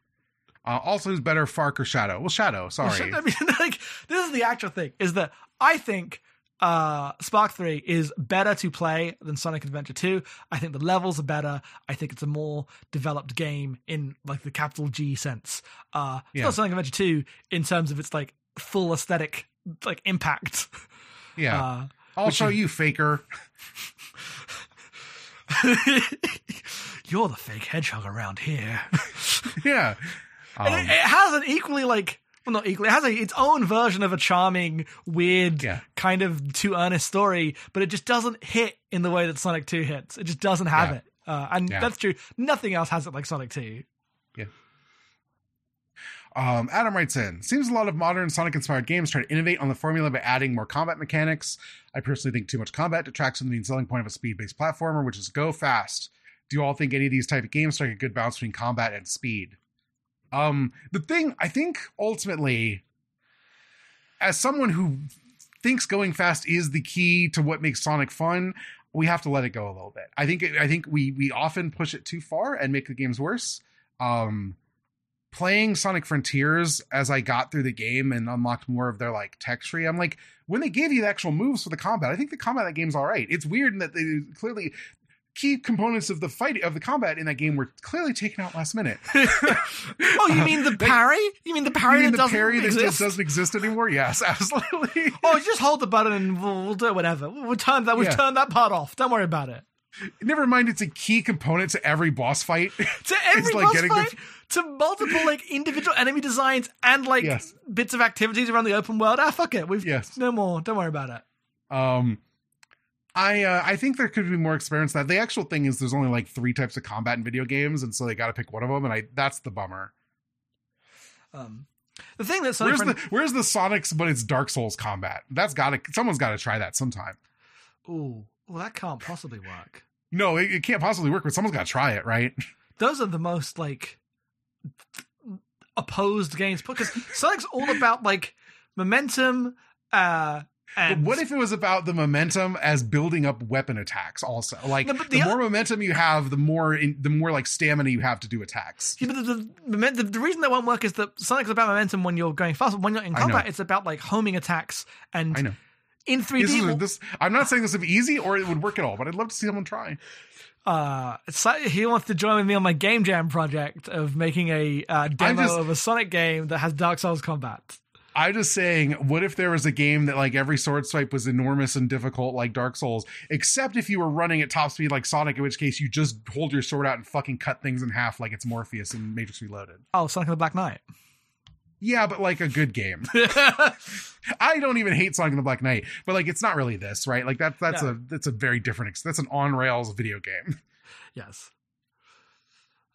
uh, also who's better, Fark or Shadow? Well, Shadow. Sorry. I mean, like this is the actual thing is that I think uh Spark 3 is better to play than Sonic Adventure 2. I think the levels are better. I think it's a more developed game in like the capital G sense. Uh it's Yeah. not Sonic Adventure 2 in terms of its like full aesthetic like impact. yeah. Uh I'll show you, Faker. You're the fake hedgehog around here. yeah. And it, Um, it has an equally like well not equally it has a, its own version of a charming weird Yeah. kind of too earnest story but it just doesn't hit in the way that sonic 2 hits it just doesn't have Yeah. it uh, and Yeah. that's true nothing else has it like sonic 2 Um, Adam writes in, seems a lot of modern Sonic inspired games try to innovate on the formula by adding more combat mechanics. I personally think too much combat detracts from the main selling point of a speed based platformer, which is go fast. Do you all think any of these type of games strike a good balance between combat and speed? Um, the thing I think ultimately, as someone who thinks going fast is the key to what makes Sonic fun, we have to let it go a little bit. I think I think we we often push it too far and make the games worse. Um, playing Sonic Frontiers as I got through the game and unlocked more of their like tech tree, I'm like, when they gave you the actual moves for the combat, I think the combat that game's all right. It's weird in that they clearly key components of the fight of the combat in that game were clearly taken out last minute. oh you mean the parry you mean the parry mean that the doesn't parry that just doesn't exist anymore? Yes, absolutely. oh just hold the button and we'll, we'll do whatever we'll turn that we've Yeah. turned that part off don't worry about it Never mind, it's a key component to every boss fight. to every like boss getting the- fight, to multiple like individual enemy designs and like Yes. bits of activities around the open world. Ah, fuck it, we've Yes. no more. Don't worry about it. Um, I uh, I think there could be more experience. That the actual thing is, there's only like three types of combat in video games, and so they got to pick one of them, and I that's the bummer. Um, the thing that Sonic Where's Fron- the Where's the Sonics, but it's Dark Souls combat? That's got to someone's got to try that sometime. Ooh, well, that can't possibly work. No, it, it can't possibly work, but someone's got to try it, right? Those are the most like opposed games because Sonic's all about like momentum. Uh, But and what if it was about the momentum as building up weapon attacks? Also, like No, the, the more momentum you have, the more in, the more like stamina you have to do attacks. Yeah, but the, the, the, the reason that won't work is that Sonic's about momentum when you're going fast. When you're in combat, it's about like homing attacks and I know. In 3D. This, is, this, I'm not saying this would be easy or it would work at all, but I'd love to see someone try. uh, like he wants to join with me on my game jam project of making a uh, demo just- of a Sonic game that has Dark Souls combat. I'm just saying, what if there was a game that like every sword swipe was enormous and difficult like Dark Souls, except if you were running at top speed like Sonic, in which case you just hold your sword out and fucking cut things in half like it's Morpheus in Matrix Reloaded. Oh, Sonic the Black Knight. Yeah, but like a good game. I don't even hate Sonic and the Black Knight, but like it's not really this, right? Like that that's No. a that's a very different. That's an on rails video game. yes.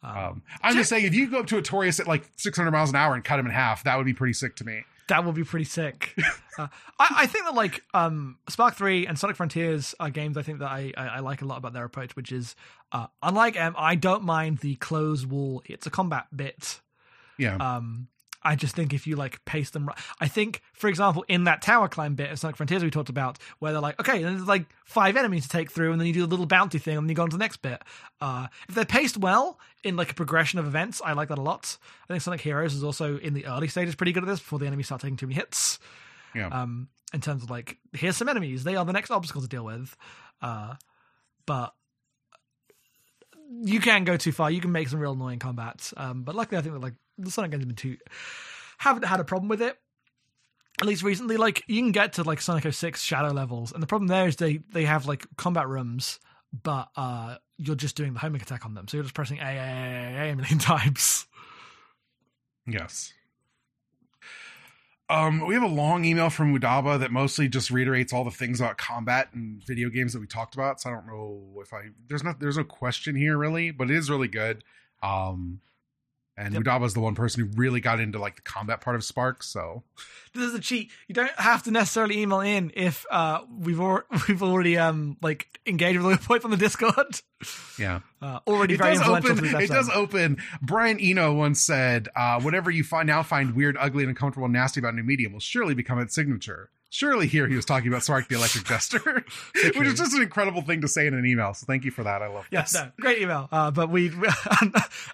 Um, Um, I'm just saying, if you go up to a Torius at like 600 miles an hour and cut him in half, that would be pretty sick to me. that would be pretty sick. uh, I, I think that like um, Spark Three and Sonic Frontiers are games I think that I, I, I like a lot about their approach, which is uh, unlike M, I don't mind the close wall. It's a combat bit. Yeah, Um, I just think if you like pace them, right, I think, for example, in that tower climb bit of Sonic Frontiers we talked about, where they're like, okay, there's like five enemies to take through, and then you do the little bounty thing, and then you go on to the next bit. Uh, if they're paced well in like a progression of events, I like that a lot. I think Sonic Heroes is also in the early stages pretty good at this before the enemies start taking too many hits. yeah. Um, in terms of like, here's some enemies, they are the next obstacle to deal with. Uh, but you can go too far. You can make some real annoying combats. Um, but luckily, I think that like the Sonic games have been too haven't had a problem with it. At least recently, like you can get to like Sonic 06 shadow levels, and the problem there is they they have like combat rooms, but uh you're just doing the homing attack on them, so you're just pressing A A A A A million times. Yes. Um, we have a long email from Udaba that mostly just reiterates all the things about combat and video games that we talked about. So I don't know if I there's not there's no question here really, but it is really good. Um, and Yep. Udaba is the one person who really got into like the combat part of Spark. So This is a cheat. You don't have to necessarily email in if uh we've al- we've already um like engaged with points on the Discord. yeah, Uh, already it very does open. It does open. Brian Eno once said, uh, "Whatever you find now find weird, ugly, and uncomfortable, and nasty about new medium will surely become its signature." Surely, here he was talking about Spark the Electric Jester, which is just an incredible thing to say in an email. So thank you for that. I love Yes, this. no, great email. Uh, but we,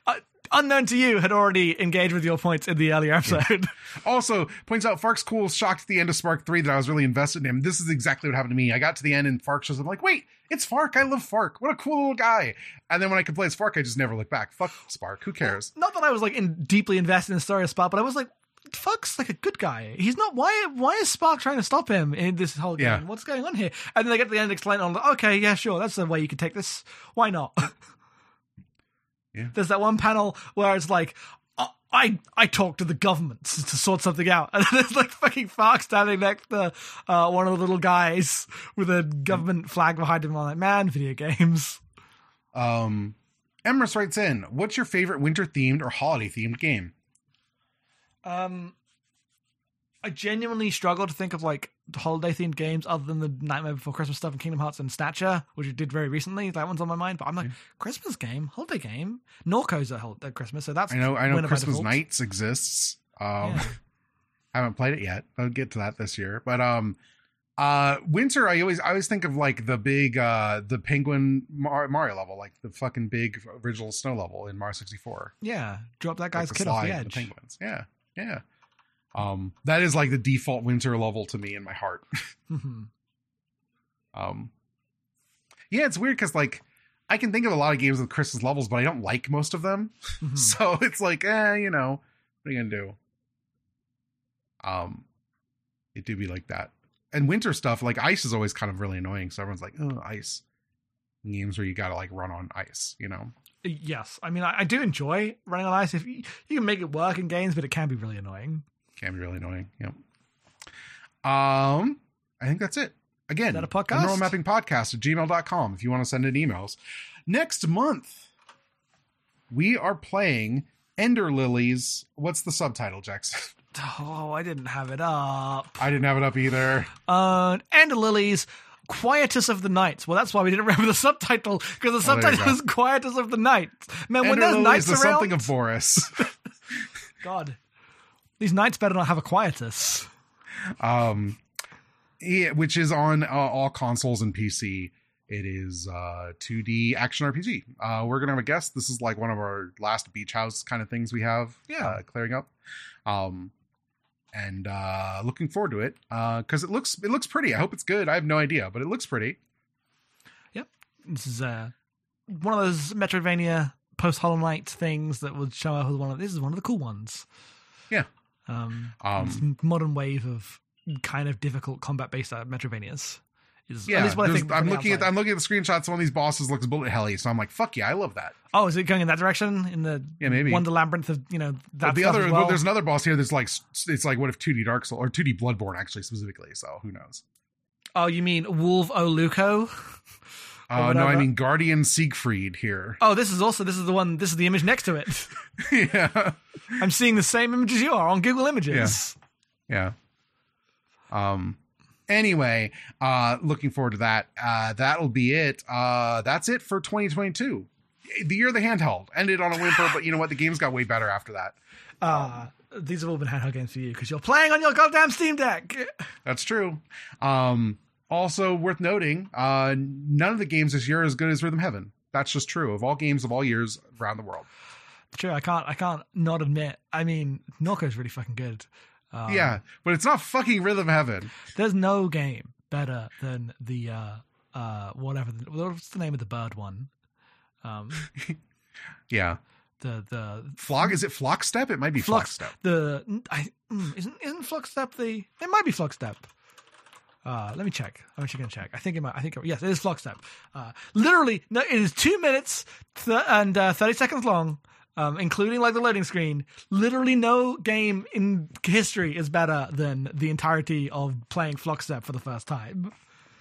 uh, unknown to you, had already engaged with your points in the earlier episode. Also, points out Fark's cool, shocked at the end of Spark 3 that I was really invested in him. This is exactly what happened to me. I got to the end and Fark shows up. I'm like, wait, it's Fark. I love Fark. What a cool little guy. And then when I could play as Fark, I just never look back. Fuck Spark. Who cares? Not that I was like in deeply invested in the story of Spark, but I was like, fuck's like a good guy. He's not. Why? Why is Spark trying to stop him in this whole game? Yeah. What's going on here? And then they get to the end and explain. I'm like, okay, yeah, sure, that's the way you can take this. Why not? Yeah. There's that one panel where it's like. "I- I I talked to the government to, to sort something out, and there's like fucking Fark standing next to uh, one of the little guys with a government flag behind him. I'm like, man, video games. Um, Emrys writes in, "What's your favorite winter themed or holiday themed game?" Um, I genuinely struggle to think of like holiday themed games other than the Nightmare Before Christmas stuff and Kingdom Hearts and Snatcher, which we did very recently. That one's on my mind. But I'm like, Christmas game, holiday game. Norco's a hol- at Christmas, so that's I know, I know, Christmas. Nights exists. Um, Yeah. haven't played it yet. I'll get to that this year. But um, uh, winter, I always, I always think of like the big, uh, the Penguin Mar- Mario level, like the fucking big original snow level in Mario 64. Yeah, drop that guy's the kid off the edge. penguins. Yeah, yeah. Um, that is like the default winter level to me in my heart. Mhm. Um, yeah, it's weird because like I can think of a lot of games with Christmas levels, but I don't like most of them. Mhm. So it's like, eh, you know, what are you gonna do? Um, it do be like that. And winter stuff, like ice, is always kind of really annoying. So everyone's like, oh, ice. Games where you gotta like run on ice, you know. Yes, I mean I, I do enjoy running on ice. If you, you can make it work in games, but it can be really annoying. Can be really annoying. Yep. Um, I think that's it. Again, Is that a podcast? Neural Mapping Podcast at gmail.com if you want to send in emails. Next month, we are playing Ender Lilies. What's the subtitle, Jax? Oh, I didn't have it up. I didn't have it up either. Uh, Ender Lilies Quietus of the Night. Well, that's why we didn't remember the subtitle because the Oh, subtitle is Quietus of the Night. Man, when there's Lilies, knights the around, something of Boris. God, these knights better not have a Quietus. um, yeah, which is on uh, all consoles and PC. It is uh 2D action RPG. Uh, we're gonna have a guest. This is like one of our last beach house kind of things we have. Yeah. uh, clearing up. Um, and uh, looking forward to it because it looks it looks pretty. I hope it's good. I have no idea, but it looks pretty. Yep, this is uh, one of those Metroidvania post Hollow Knight things that would show up as one of this is one of the cool ones. Yeah. Um, Um, modern wave of kind of difficult combat based uh, Metroidvanias. Is Yeah, at least what I think. I'm the looking at. I'm looking at the screenshots. One of these bosses looks bullet helly, so I'm like, fuck yeah, I love that. Oh, is it going in that direction? In the Yeah, maybe. Wonder Labyrinth of you know that the other well? there's another boss here that's like it's like what if 2D Dark Soul or 2D Bloodborne actually specifically. So who knows? Oh, you mean Wolf Oluco? Or Uh, no. I mean Guardian Siegfried here. Oh, this is also this is the one. This is the image next to it. yeah, I'm seeing the same image as you are on Google Images. yeah. Um. Anyway, uh, looking forward to that. Uh, that'll be it. Uh, that's it for 2022. The year of the handheld ended on a whimper, but you know what? The games got way better after that. Uh, these have all been handheld games for you because you're playing on your goddamn Steam Deck. That's true. Um, also worth noting, uh, none of the games this year are as good as Rhythm Heaven. That's just true of all games of all years around the world. True, I can't. I can't not admit. I mean, Norco's really fucking good. Um, yeah, but it's not fucking Rhythm Heaven. there's no game better than the uh, uh, whatever. The, what's the name of the bird one? Um, Yeah, the the Flock is it Flock Step? It might be Flock Flux, Step. the I, mm, isn't isn't Flux Step the it might be Flux Step. Uh, let me check. I'm actually gonna check. I think it might. I think yes, it is Flux Step. Uh, literally, no, it is two minutes th- and uh, thirty seconds long, um, including like the loading screen. Literally, no game in history is better than the entirety of playing Flux Step for the first time.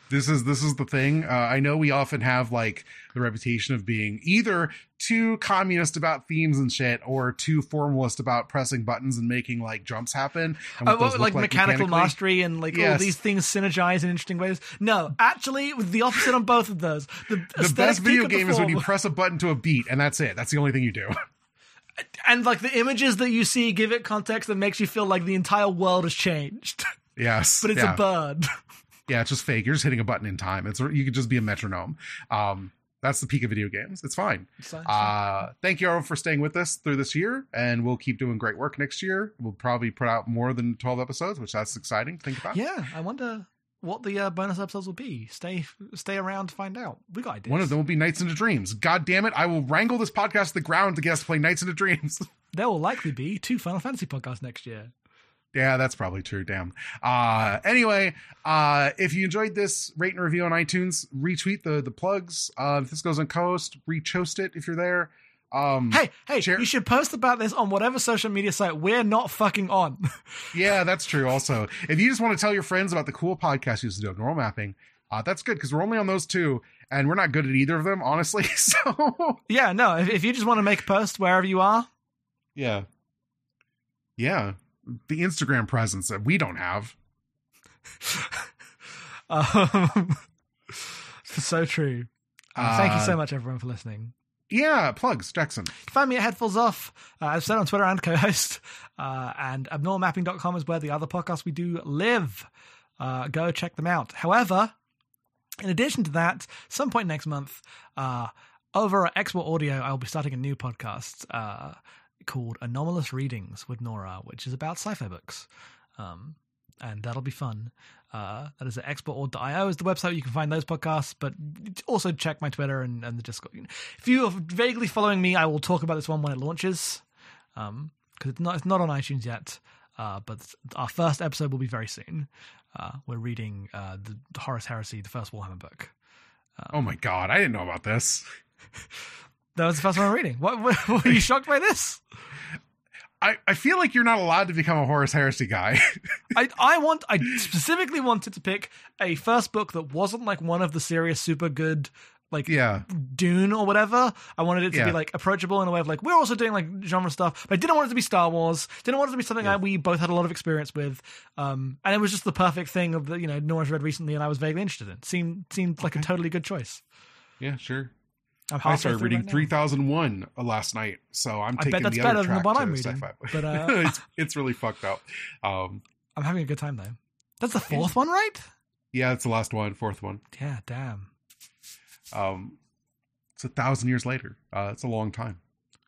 This is this is the thing. Uh, I know we often have like the reputation of being either too communist about themes and shit, or too formalist about pressing buttons and making like jumps happen. What those like, look mechanical mastery and like all these things synergize in interesting ways. No, actually, with the opposite on both of those. The, The best video game is when you press a button to a beat, and that's it. That's the only thing you do. and like the images that you see give it context that makes you feel like the entire world has changed yes, but it's yeah. a bird Yeah, it's just fake. You're just hitting a button in time. It's you could just be a metronome. Um, that's the peak of video games. It's fine. So- Uh, thank you everyone for staying with us through this year, and we'll keep doing great work next year. We'll probably put out more than 12 episodes, which that's exciting to think about. yeah i wonder what the uh, bonus episodes will be stay stay around to find out we got ideas One of them will be Nights into Dreams. God damn it! I will wrangle this podcast to the ground to get us to play Nights into Dreams. there will likely be two final fantasy podcasts next year Yeah, that's probably true. Damn. Uh, anyway, uh, if you enjoyed this, rate and review on iTunes. Retweet the the plugs. Uh, if this goes on Cohost, rechost it if you're there. Um, Hey, hey, Share- you should post about this on whatever social media site we're not fucking on. yeah, that's true. Also, if you just want to tell your friends about the cool podcast you used to do, Normal Mapping, uh, that's good because we're only on those two, and we're not good at either of them, honestly. So yeah, no, if, if you just want to make a post wherever you are, yeah, yeah, the Instagram presence that we don't have. um, so true. Uh, thank you Uh, so much, everyone, for listening. Yeah, plugs, Jackson. Find me at Headfuls Off, uh, as said on Twitter and co-host. Uh, and abnormalmapping.com is where the other podcasts we do live. Uh, go check them out. However, in addition to that, some point next month, uh, over at Export Audio, I'll be starting a new podcast uh, called Anomalous Readings with Nora, which is about sci-fi books. Um, and that'll be fun. Uh, that is at exportord.io is the website you can find those podcasts, but also check my Twitter and, and the Discord. If you are vaguely following me, I will talk about this one when it launches, um, because it's not it's not on iTunes yet. Uh, but our first episode will be very soon. Uh, we're reading uh, the Horus Heresy, the first Warhammer book. Oh my god, I didn't know about this. That was the first one I'm reading. What, what were you shocked by this? I, I feel like you're not allowed to become a Horus Heresy guy. I I want I specifically wanted to pick a first book that wasn't like one of the serious super good like yeah, Dune or whatever. I wanted it to Yeah. be like approachable in a way of like we're also doing like genre stuff, but I didn't want it to be Star Wars. Didn't want it to be something Yeah. that we both had a lot of experience with. Um, and it was just the perfect thing of the you know Nora's read recently, and I was vaguely interested in. Seemed seemed like a totally good choice. yeah, sure. I'm I started reading right now. 3001 last night, so I'm I taking bet that's the other better than the track one to I'm reading, sci-fi. but, uh, it's it's really fucked up. Um, I'm having a good time though. That's the fourth one, right? yeah, it's the last one, fourth one. Yeah, damn. Um, it's a thousand years later. Uh, it's a long time.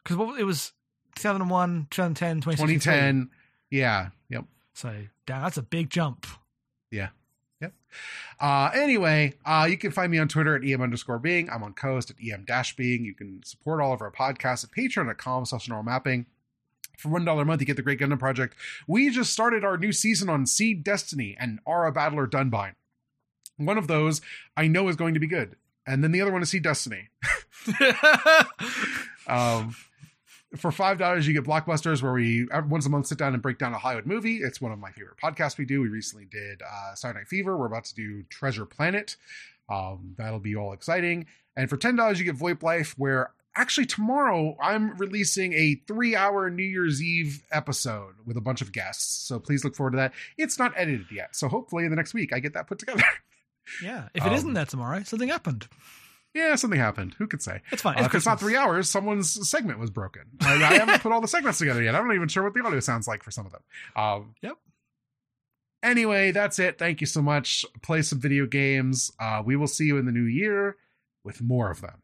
Because what it was 2001, 2010, 2010. Yeah. Yep. So damn, that's a big jump. Uh, anyway, uh, you can find me on Twitter at em underscore being. I'm on Cohost at em dash being. You can support all of our podcasts at patreon.com slash normalmapping. For one dollar a month, you get the Great Gundam Project. We just started our new season on Seed Destiny and Aura Battler Dunbine. One of those I know is going to be good, and then the other one is Seed Destiny. Um, for five dollars, you get blockbusters where we once a month sit down and break down a Hollywood movie. It's one of my favorite podcasts we do. We recently did uh, Saturday Night Fever. We're about to do Treasure Planet. Um, that'll be all exciting. And for ten dollars, you get VoIP Life, where actually tomorrow I'm releasing a three-hour New Year's Eve episode with a bunch of guests. So please look forward to that. It's not edited yet, so hopefully in the next week I get that put together. yeah, if it Um, not there tomorrow, something happened. Yeah, something happened. Who could say? It's fine. Uh, It's it's not three hours, someone's segment was broken. I, I haven't put all the segments together yet. I'm not even sure what the audio sounds like for some of them. Um, Yep. Anyway, that's it. Thank you so much. Play some video games. Uh, we will see you in the new year with more of them.